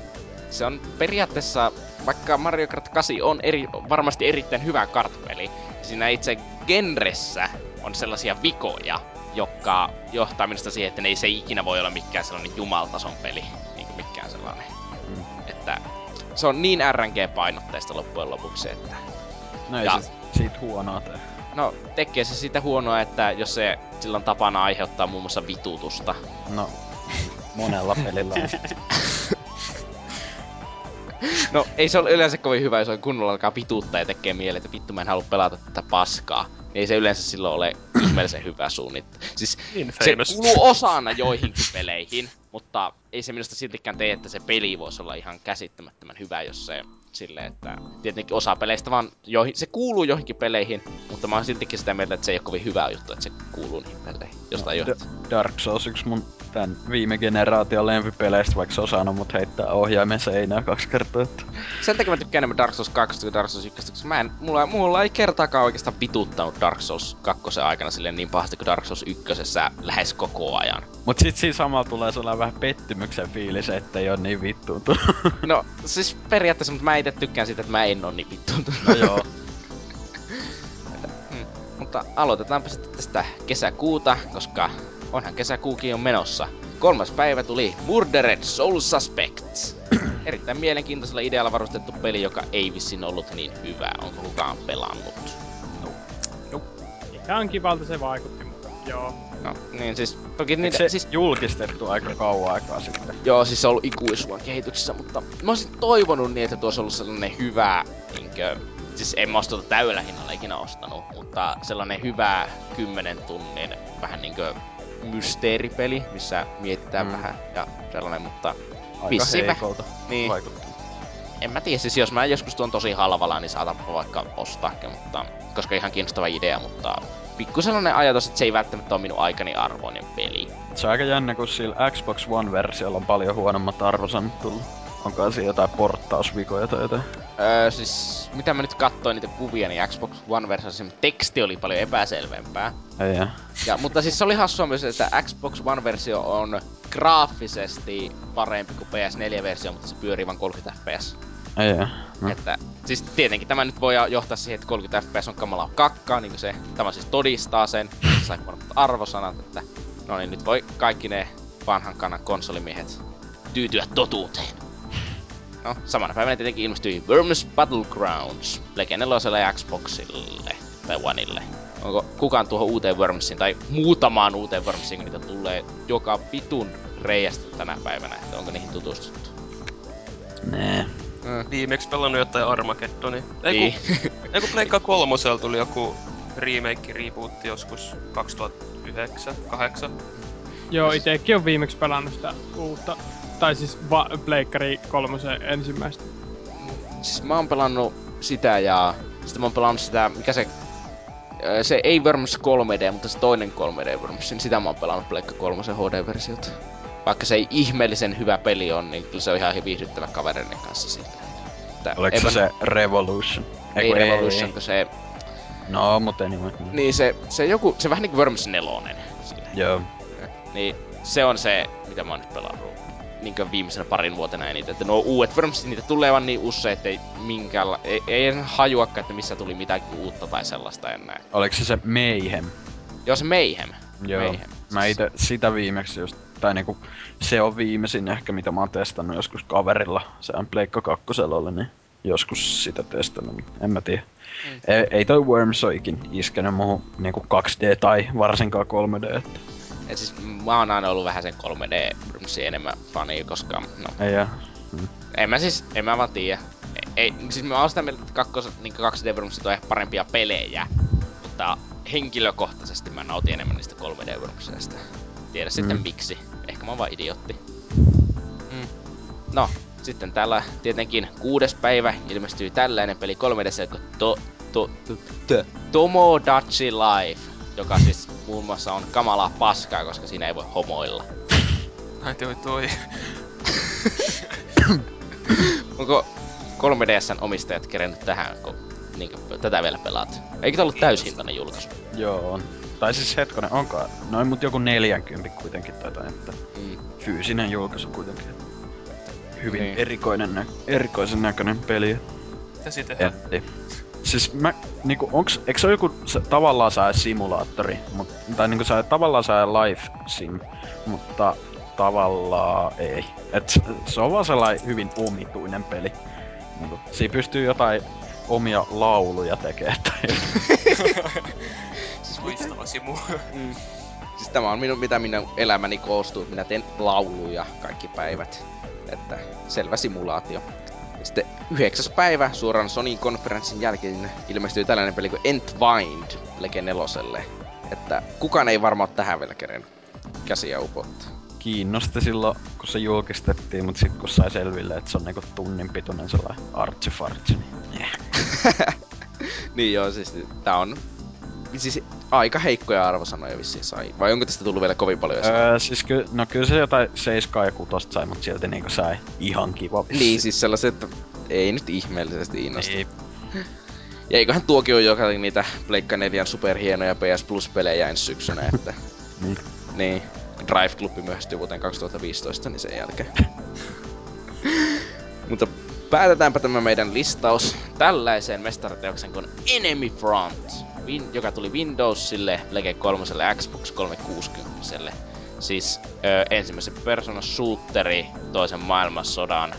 se on periaatteessa, vaikka Mario Kart 8 on eri, varmasti erittäin hyvä kartpeli, siinä itse genressä on sellaisia vikoja, jotka johtaa minusta siihen, että ne ei se ikinä voi olla mikään sellainen jumaltason peli, niin kuin mikään sellainen. Mm. Että se on niin RNG-painotteista loppujen lopuksi, että No ei Ja- se siitä huonoa tee. No, tekee se sitä huonoa, että jos se sillä on tapana aiheuttaa muun muassa vitutusta. No, monella pelillä on. No, ei se ole yleensä kovin hyvä, jos on kunnolla alkaa vituuttaa ja tekee mieleen, että vittu mä en halua pelata tätä paskaa. Niin ei se yleensä silloin ole ihmeellisen hyvä suunnittelu. Siis se Infamous. kuuluu osana joihinkin peleihin, mutta ei se minusta siltikään tee, että se peli voisi olla ihan käsittämättömän hyvä, jos se silleen, että tietenkin osa peleistä vaan, joihin, se kuuluu joihinkin peleihin, mutta mä oon siltikin sitä mieltä, että se ei ole kovin hyvä juttu, että se kuuluu niihin peleihin, jostain No, johtaa. D- Dark Souls yksi mun tän viime generaation lempipeleistä, vaikka se on saanut mut heittää ohjaimen seinää kaksi kertaa. Että... Sen takia mä tykkään enemmän Dark Souls 2 kuin Dark Souls 1, koska mä en, mulla, mulla ei kertaakaan oikeastaan vituttanut Dark Souls 2 aikana silleen niin pahasti kuin Dark Souls 1 lähes koko ajan. Mut sit siinä samalla tulee sellainen vähän pettymyksen fiilis, että ei oo niin vittuuntunut. No siis periaatteessa, mutta mä itse tykkään siitä, että mä en oo niin vittuuntunut. no joo. Hmm. Mutta aloitetaanpa sitten tästä kesäkuuta, koska onhan kesäkuukin jo menossa. Kolmas päivä tuli Murdered Soul Suspects. Erittäin mielenkiintoisella idealla varustettu peli, joka ei vissin ollut niin hyvä. Onko kukaan pelannut? Ihan kivalta se vaikutti, mutta joo. No, niin siis, toki Eikö niitä, se siis, julkistettu aika kauan aikaa sitten? joo, siis se on ollut ikuisuuden kehityksessä, mutta mä olisin toivonut niin, että tuossa olisi ollut sellainen hyvä, niinkö, siis en mä ois tuota täydellä hinnalla ikinä ostanut, mutta sellainen hyvä 10 tunnin vähän niinkö mysteeripeli, missä mietitään Mm. vähän ja sellainen, mutta Aika Vissiin vä- heikolta niin, vaikuttaa. en mä tiedä, siis jos mä joskus tuon tosi halvalla, niin saatan vaikka ostaakin, mutta, koska ihan kiinnostava idea, mutta pikku sellainen ajatus, että se ei välttämättä ole minun aikani arvoinen peli. Se on aika jännä, kun sillä Xbox One-versiolla on paljon huonommat arvosanat tullut. Onko siinä jotain porttausvikoja tai jotain? Öö, siis mitä mä nyt katsoin niitä kuvia, niin Xbox One versiossa teksti oli paljon epäselvempää. Ei jää. Ja, mutta siis se oli hassua myös, että Xbox One-versio on graafisesti parempi kuin PS4-versio, mutta se pyörii vain 30 fps. Ei. No. Että, siis tietenkin tämä nyt voi johtaa siihen, että 30 fps on kamalaa kakkaa, niin kuin se, tämä siis todistaa sen, se sai arvosanat, että no niin, nyt voi kaikki ne vanhan kannan konsolimiehet tyytyä totuuteen. No, samana päivänä tietenkin ilmestyi Worms Battlegrounds, Legendelloselle ja Xboxille, tai Oneille. Onko kukaan tuohon uuteen Wormsiin, tai muutamaan uuteen Wormsiin, kun niitä tulee joka vitun reiästä tänä päivänä, että onko niihin tutustuttu? Nee. Viimeksi pelannut jotain Armageddonia. Ei Niin. kun, ei kun Pleikka kolmosella tuli joku remake, rebootti joskus 2009, 2008. Joo, itekin on viimeksi pelannut sitä uutta. Tai siis va- Pleikkari kolmosen ensimmäistä. siis mä oon pelannut sitä ja sitten mä oon pelannut sitä, mikä se... ö, Se ei Worms 3D, mutta se toinen 3D Worms, niin sitä mä oon pelannut Pleikka 3 HD-versiota. Vaikka se ei ihmeellisen hyvä peli on, niin kyllä se on ihan viihdyttävä kavereiden kanssa silleen. Että Oliko se eipä- se Revolution? Ei kun Revolution, kun se... No, mutta anyway. Niin se, se joku, se vähän niinku Worms 4. Silleen. Joo. Niin se on se, mitä mä oon nyt pelannut niinkö viimeisenä parin vuotena eniten. Että nuo uudet Worms, niitä tulee vaan niin usein, että ei minkäänla... Ei, ei hajuakaan, että missä tuli mitään uutta tai sellaista enää. Oliko se se Mayhem? Joo, se Mayhem. Joo. Mayhem. Mä ite sitä viimeksi just, tai niinku, se on viimeisin ehkä mitä mä oon testannut joskus kaverilla. Se on Pleikka kakkosella oli, niin joskus sitä testannut, mutta en mä tiedä. Mm. Ei, ei toi Worms ole ikin iskenyt muuhun niinku 2D tai varsinkaan 3D. Että Et siis mä oon aina ollut vähän sen 3D Wormsin enemmän fani, koska no, ei jää. en mä siis, en mä vaan tiedä. Ei, siis mä oon sitä mieltä, että kakkos, niin 2D Wormsit on ehkä parempia pelejä, mutta henkilökohtaisesti mä nautin enemmän niistä 3D Wormsista. Tiedä sitten Mm. miksi. Ehkä mä oon vaan idiootti. Mm. No, sitten täällä tietenkin kuudes päivä ilmestyy tällainen peli 3D kuin to, to, to, to, Tomodachi Life, joka siis muun muassa on kamalaa paskaa, koska siinä ei voi homoilla. Ai toi toi. Onko 3DSn omistajat kerennyt tähän, kun niin tätä vielä pelaat? Eikö tämä ollut täyshintainen julkaisu? Joo on. Tai siis hetkonen, onko noin mut joku 40 kuitenkin tai jotain, että Mm. fyysinen julkaisu kuitenkin. Hyvin Niin. erikoinen nä- erikoisen näköinen peli. Mitä siitä tehdään? Siis mä, niinku, onks, eikö se ole joku se, tavallaan sää simulaattori, mut, tai niinku sää, tavallaan sää life sim, mutta tavallaan ei. Et se, se on vaan sellainen hyvin omituinen peli. Niinku, siinä pystyy jotain omia lauluja tekemään. Tai Loistava simu. Mm. Siis tämä on minun, mitä minun elämäni koostuu. Minä teen lauluja kaikki päivät. Että selvä simulaatio. Sitten yhdeksäs päivä suoraan Sonin konferenssin jälkeen ilmestyy tällainen peli kuin Entwined Lege neloselle. Että kukaan ei varmaan tähän vielä kerennyt käsiä upottaa. kiinnosti silloin, kun se julkistettiin, mutta sitten kun sai selville, että se on niinku tunnin pituinen sellainen artsifartsi, niin yeah. niin joo, siis tää on siis aika heikkoja arvosanoja vissiin sai. Vai onko tästä tullut vielä kovin paljon? Öö, siis ky, no kyllä se jotain 7 ja 6 sai, mutta silti niinku sai ihan kiva vissi. Niin, siis sellaiset, että ei nyt ihmeellisesti innosta. Ei, Ja eiköhän tuokin ole joka niitä Pleikka 4 superhienoja PS Plus-pelejä ensi syksynä, että... Niin. niin. Drive Club myöhästyy vuoteen 2015, niin sen jälkeen. Mutta päätetäänpä tämä meidän listaus. tällaiseen mestariteoksen kuin Enemy Front, Win, joka tuli Windowsille, Plege 3, Xbox 360. Siis ö, ensimmäisen persoonan shooteri toisen maailmansodan,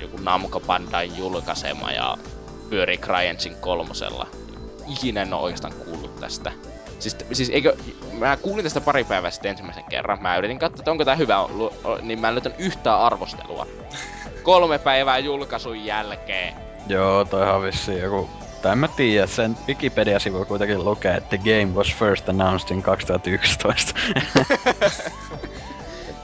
joku Namco Bandai julkaisema ja pyörii CryEngine kolmosella. Ikinä en oo oikeastaan kuullut tästä. Siis, siis eikö, mä kuulin tästä pari päivää sitten ensimmäisen kerran. Mä yritin katsoa, että onko tää hyvä, niin mä en löytänyt yhtään arvostelua. Kolme päivää julkaisun jälkeen. Joo, toihan vissiin joku... Tai en mä tiedä, sen Wikipedia-sivulla kuitenkin lukee, että the game was first announced in 2011.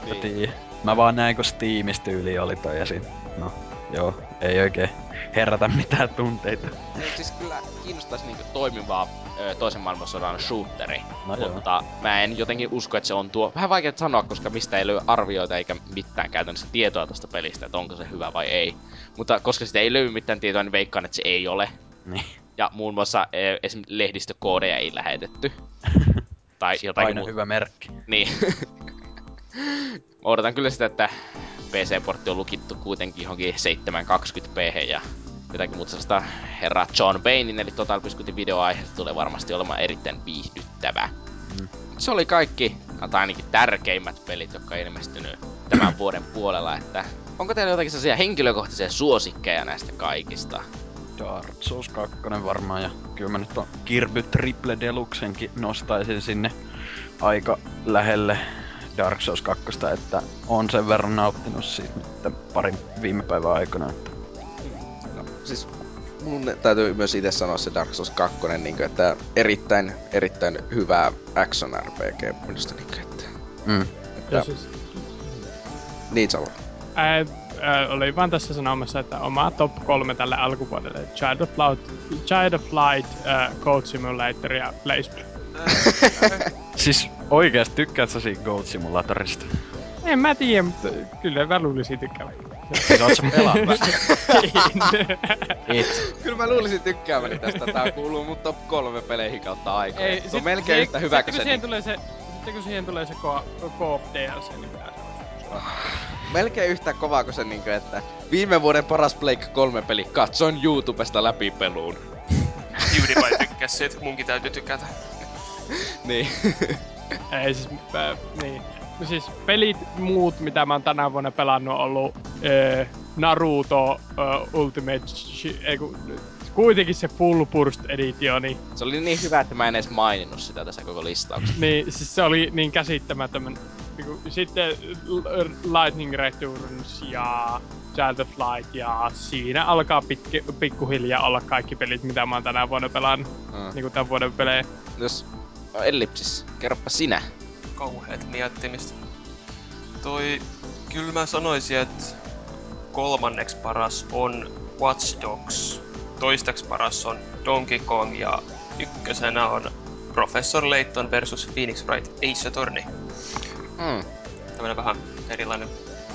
Mä Niin. Mä vaan näin, kun Steamista yli oli toi ja sit, no, joo, ei oikein herätä mitään tunteita. No, siis kyllä kiinnostaisi niinku toimivaa ö, toisen maailmansodan shooteri. No joo. mutta mä en jotenkin usko, että se on tuo... Vähän vaikea sanoa, koska mistä ei löydy arvioita eikä mitään käytännössä tietoa tuosta pelistä, että onko se hyvä vai ei. Mutta koska sitä ei löydy mitään tietoa, niin veikkaan, että se ei ole. Niin. Ja muun muassa e, esimerkiksi lehdistökoodeja ei lähetetty. tai jotakin Aina muuta. hyvä merkki. Niin. Odotan kyllä sitä, että PC-portti on lukittu kuitenkin johonkin 720p ja jotakin muuta sellaista herra John Bainin, eli Total Biscuitin videoaiheesta tulee varmasti olemaan erittäin viihdyttävä. Mm. Se oli kaikki, tai ainakin tärkeimmät pelit, jotka on ilmestynyt tämän vuoden puolella, että onko teillä jotakin sellaisia henkilökohtaisia suosikkeja näistä kaikista? Dark Souls 2 varmaan ja kyllä mä nyt on Kirby Triple Deluxenkin nostaisin sinne aika lähelle Dark Souls 2, että on sen verran nauttinut siitä nyt parin viime päivän aikana. Että No, siis mun täytyy myös itse sanoa se Dark Souls 2, niin että erittäin, erittäin hyvää action RPG minusta. Niin kuin, että, mm. että, Ja siis, niin Salo. ää, ää, oli vaan tässä sanomassa, että oma top kolme tälle alkuvuodelle. Child of Light, Child of Light ää, Code Simulator ja Blaze Siis oikeesti tykkäät sä siitä Goat Simulatorista? En mä tiedä, mutta kyllä mä luulisin tykkäävän. Siis oot sä pelannut? Et. Kyllä mä luulisin tykkääväni tästä. Tää kuuluu mun top kolme peleihin kautta aikaa. Ei, se on melkein yhtä hyvä kuin kun se. siihen Niin, tulee se sitten kun siihen tulee se ko- co-op DLC, niin pitää se melkein yhtä kova kuin se, niin kuin, että viime vuoden paras Blake 3 peli. Katsoin YouTubesta läpi peluun. PewDiePie tykkäs siitä, munkin täytyy tykätä. niin. Ei siis, äh, niin. No siis pelit muut, mitä mä oon tänä vuonna pelannut, on ollut äh, Naruto äh, Ultimate, Shi- ei kun, kuitenkin se Full Burst editioni. Se oli niin hyvä, että mä en edes maininnut sitä tässä koko listauksessa. Niin, siis se oli niin käsittämätön. Niinku, sitten Lightning Returns ja Child of Light ja siinä alkaa pitki, pikkuhiljaa olla kaikki pelit, mitä mä oon tänä vuonna pelannut. Mm. Niinku tämän vuoden pelejä. Jos No, Ellipsis, kerropa sinä. Kauheet miettimistä. Toi, kyllä mä sanoisin, että kolmanneksi paras on Watch Dogs. Toisteksi paras on Donkey Kong ja ykkösenä on Professor Layton versus Phoenix Wright Ace Attorney. Mm. Tämmönen vähän erilainen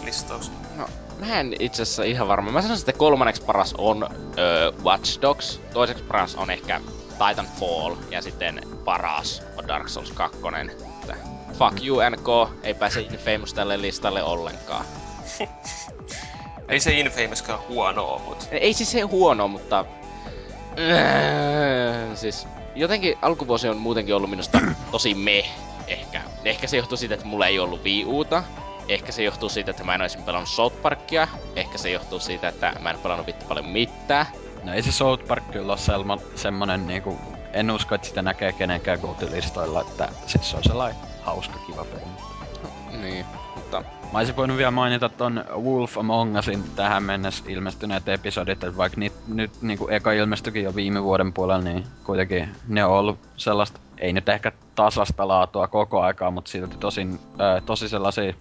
listaus. No, mä en itse asiassa ihan varma. Mä sanoisin, että kolmanneksi paras on ö, Watch Dogs, toiseksi paras on ehkä Titanfall ja sitten paras on Dark Souls 2. Että fuck you NK, ei pääse Infamous tälle listalle ollenkaan. Ei se Infamouskaan huono mut Ei siis se huono, mutta... Äh, siis jotenkin alkuvuosi on muutenkin ollut minusta tosi me ehkä. Ehkä se johtuu siitä, että mulla ei ollut Wii Uta. Ehkä se johtuu siitä, että mä en olisi pelannut South Parkia. Ehkä se johtuu siitä, että mä en pelannut vittu paljon mitään. No ei se South Park kyllä ole selma, semmonen niinku... En usko, että sitä näkee kenenkään GOTY-listoilla, että siis se on sellainen hauska kiva peli. Niin, mutta Mä olisin voinut vielä mainita ton Wolf Among Usin tähän mennessä ilmestyneet episodit, että vaikka niit, nyt niinku eka ilmestyikin jo viime vuoden puolella, niin kuitenkin ne on ollut sellaista, ei nyt ehkä tasasta laatua koko aikaa, mutta silti tosin, ää, tosi sellaisia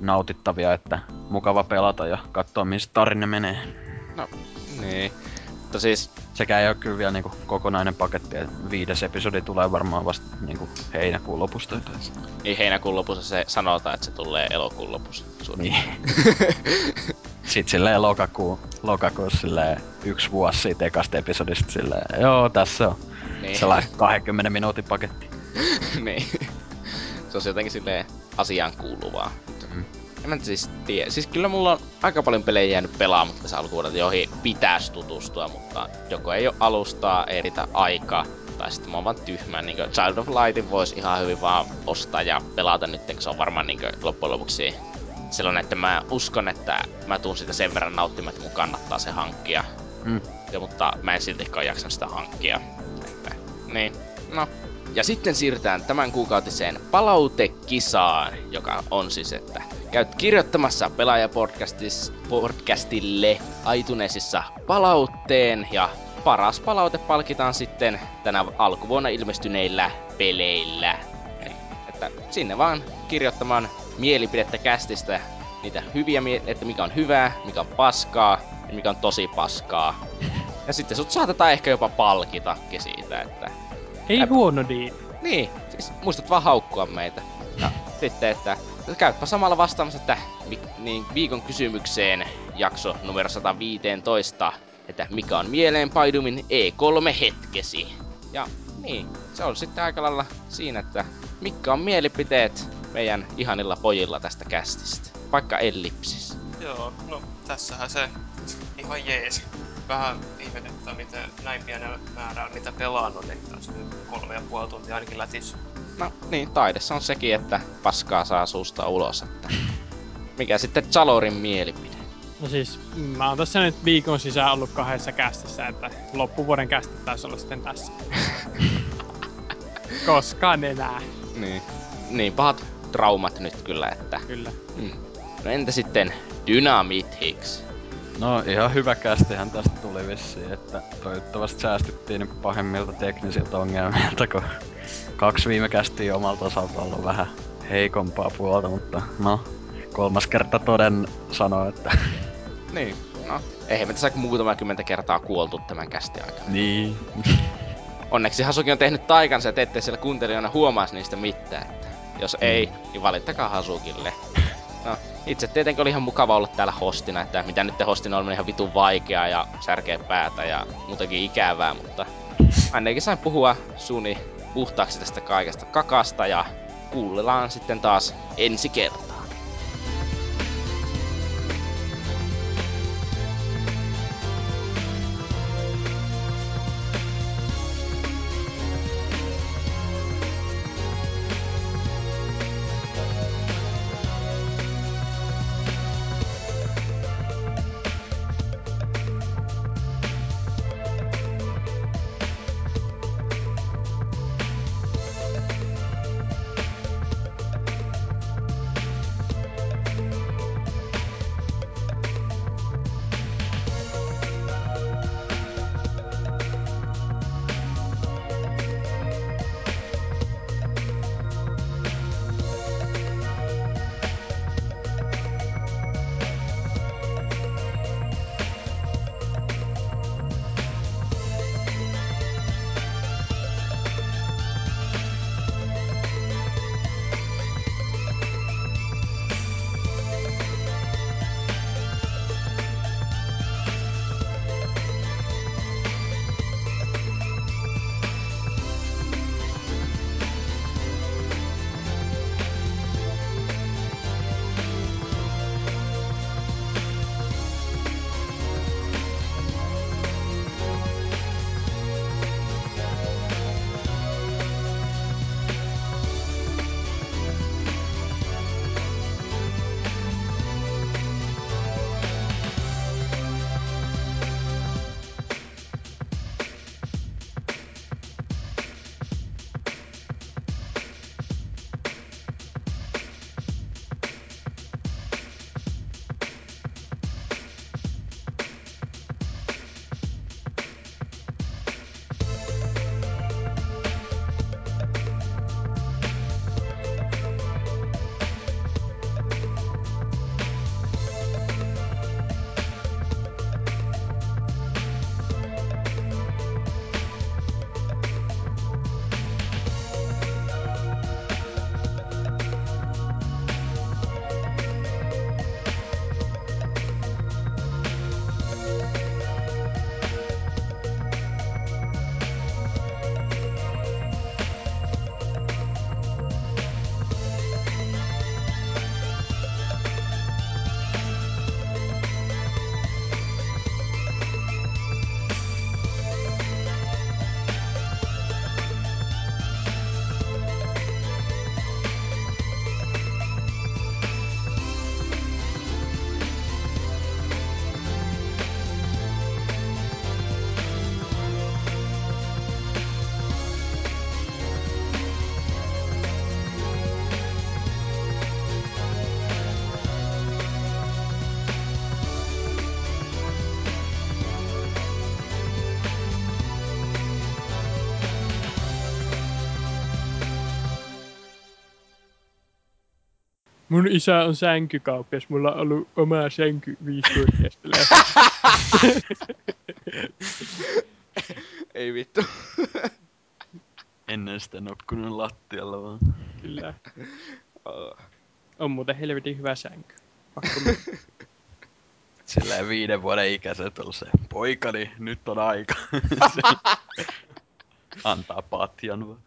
nautittavia, että mukava pelata ja katsoa mistä tarina menee. No, niin. Mutta siis... Sekä ei ole kyllä vielä niinku kokonainen paketti, viides episodi tulee varmaan vasta niinku heinäkuun lopusta. Niin heinäkuun lopussa se sanotaan, että se tulee elokuun lopussa. Niin. Sitten silleen lokakuun, lokakuussa silleen yksi vuosi siitä ekasta episodista silleen, joo tässä on. Niin. Sellainen 20 minuutin paketti. niin. Se on jotenkin silleen asiaan kuuluvaa. Mm. En mä siis tiedä. Siis kyllä mulla on aika paljon pelejä jäänyt pelaamatta tässä alkuvuodelta, joihin pitäisi tutustua, mutta joko ei ole alustaa, ei riitä aikaa, tai sitten mä oon vaan tyhmä. Niin Child of Lightin voisi ihan hyvin vaan ostaa ja pelata nyt, kun se on varmaan niin loppujen lopuksi sellainen, että mä uskon, että mä tuun sitä sen verran nauttimaan, että mun kannattaa se hankkia. Mm. Ja, mutta mä en siltikään jaksa sitä hankkia. Että, niin, no. Ja sitten siirrytään tämän kuukautiseen palautekisaan, joka on siis, että käyt kirjoittamassa pelaajapodcastille iTunesissa palautteen ja paras palaute palkitaan sitten tänä alkuvuonna ilmestyneillä peleillä. Että sinne vaan kirjoittamaan mielipidettä kästistä, niitä hyviä, että mikä on hyvää, mikä on paskaa ja mikä on tosi paskaa. Ja sitten sut saatetaan ehkä jopa palkitakin siitä, että... Ei Ä... huono diin. Niin, siis muistat vaan haukkua meitä. Ja sitten, että käypä samalla vastaamassa, että niin, viikon kysymykseen jakso numero 115, että mikä on mieleenpaidumin E3-hetkesi. Ja niin, se on sitten aika lailla siinä, että mikä on mielipiteet meidän ihanilla pojilla tästä kästistä. Vaikka ellipsis. Joo, no tässähän se ihan jees. Vähän ihmetyttää, miten näin pienellä määrällä mitä pelannut, niin tässä nyt kolme ja puoli tuntia ainakin lätis. No niin, taidessa on sekin, että paskaa saa suusta ulos, että mikä sitten Zalorin mielipide? No siis, mä oon tässä nyt viikon sisään ollut kahdessa kästissä, että loppuvuoden kästi taisi olla sitten tässä. Koskaan enää. Niin. Niin, pahat traumat nyt kyllä, että... Kyllä. Mm. No entä sitten Dynamit Hicks? No ihan hyvä kästihän tästä tuli vissiin, että toivottavasti säästyttiin pahemmilta teknisiltä ongelmilta, kun kaksi viime kästiä omalta osalta ollut vähän heikompaa puolta, mutta no, kolmas kerta toden sanoo, että... Niin, no, eihän me tässä muutama kymmentä kertaa kuoltu tämän kästi aikana. Niin. Onneksi Hasuki on tehnyt taikansa, että ettei siellä kuuntelijana huomaisi niistä mitään. Jos ei, niin valittakaa Hasukille. No, itse tietenkin oli ihan mukava olla täällä hostina, että mitä nyt hostina on ihan vitun vaikeaa ja särkeä päätä ja muutenkin ikävää, mutta ainakin sain puhua suni puhtaaksi tästä kaikesta kakasta ja kuullaan sitten taas ensi kertaa. Mun isä on sänkykauppias, mulla on ollut oma sänky viisivuotiaasta Ei vittu. Ennen sitä nukkunut lattialla vaan. Kyllä. Oh. On muuten helvetin hyvä sänky. Pakko. Silleen viiden vuoden ikäiset on se, poikani, nyt on aika. Antaa patjan vaan.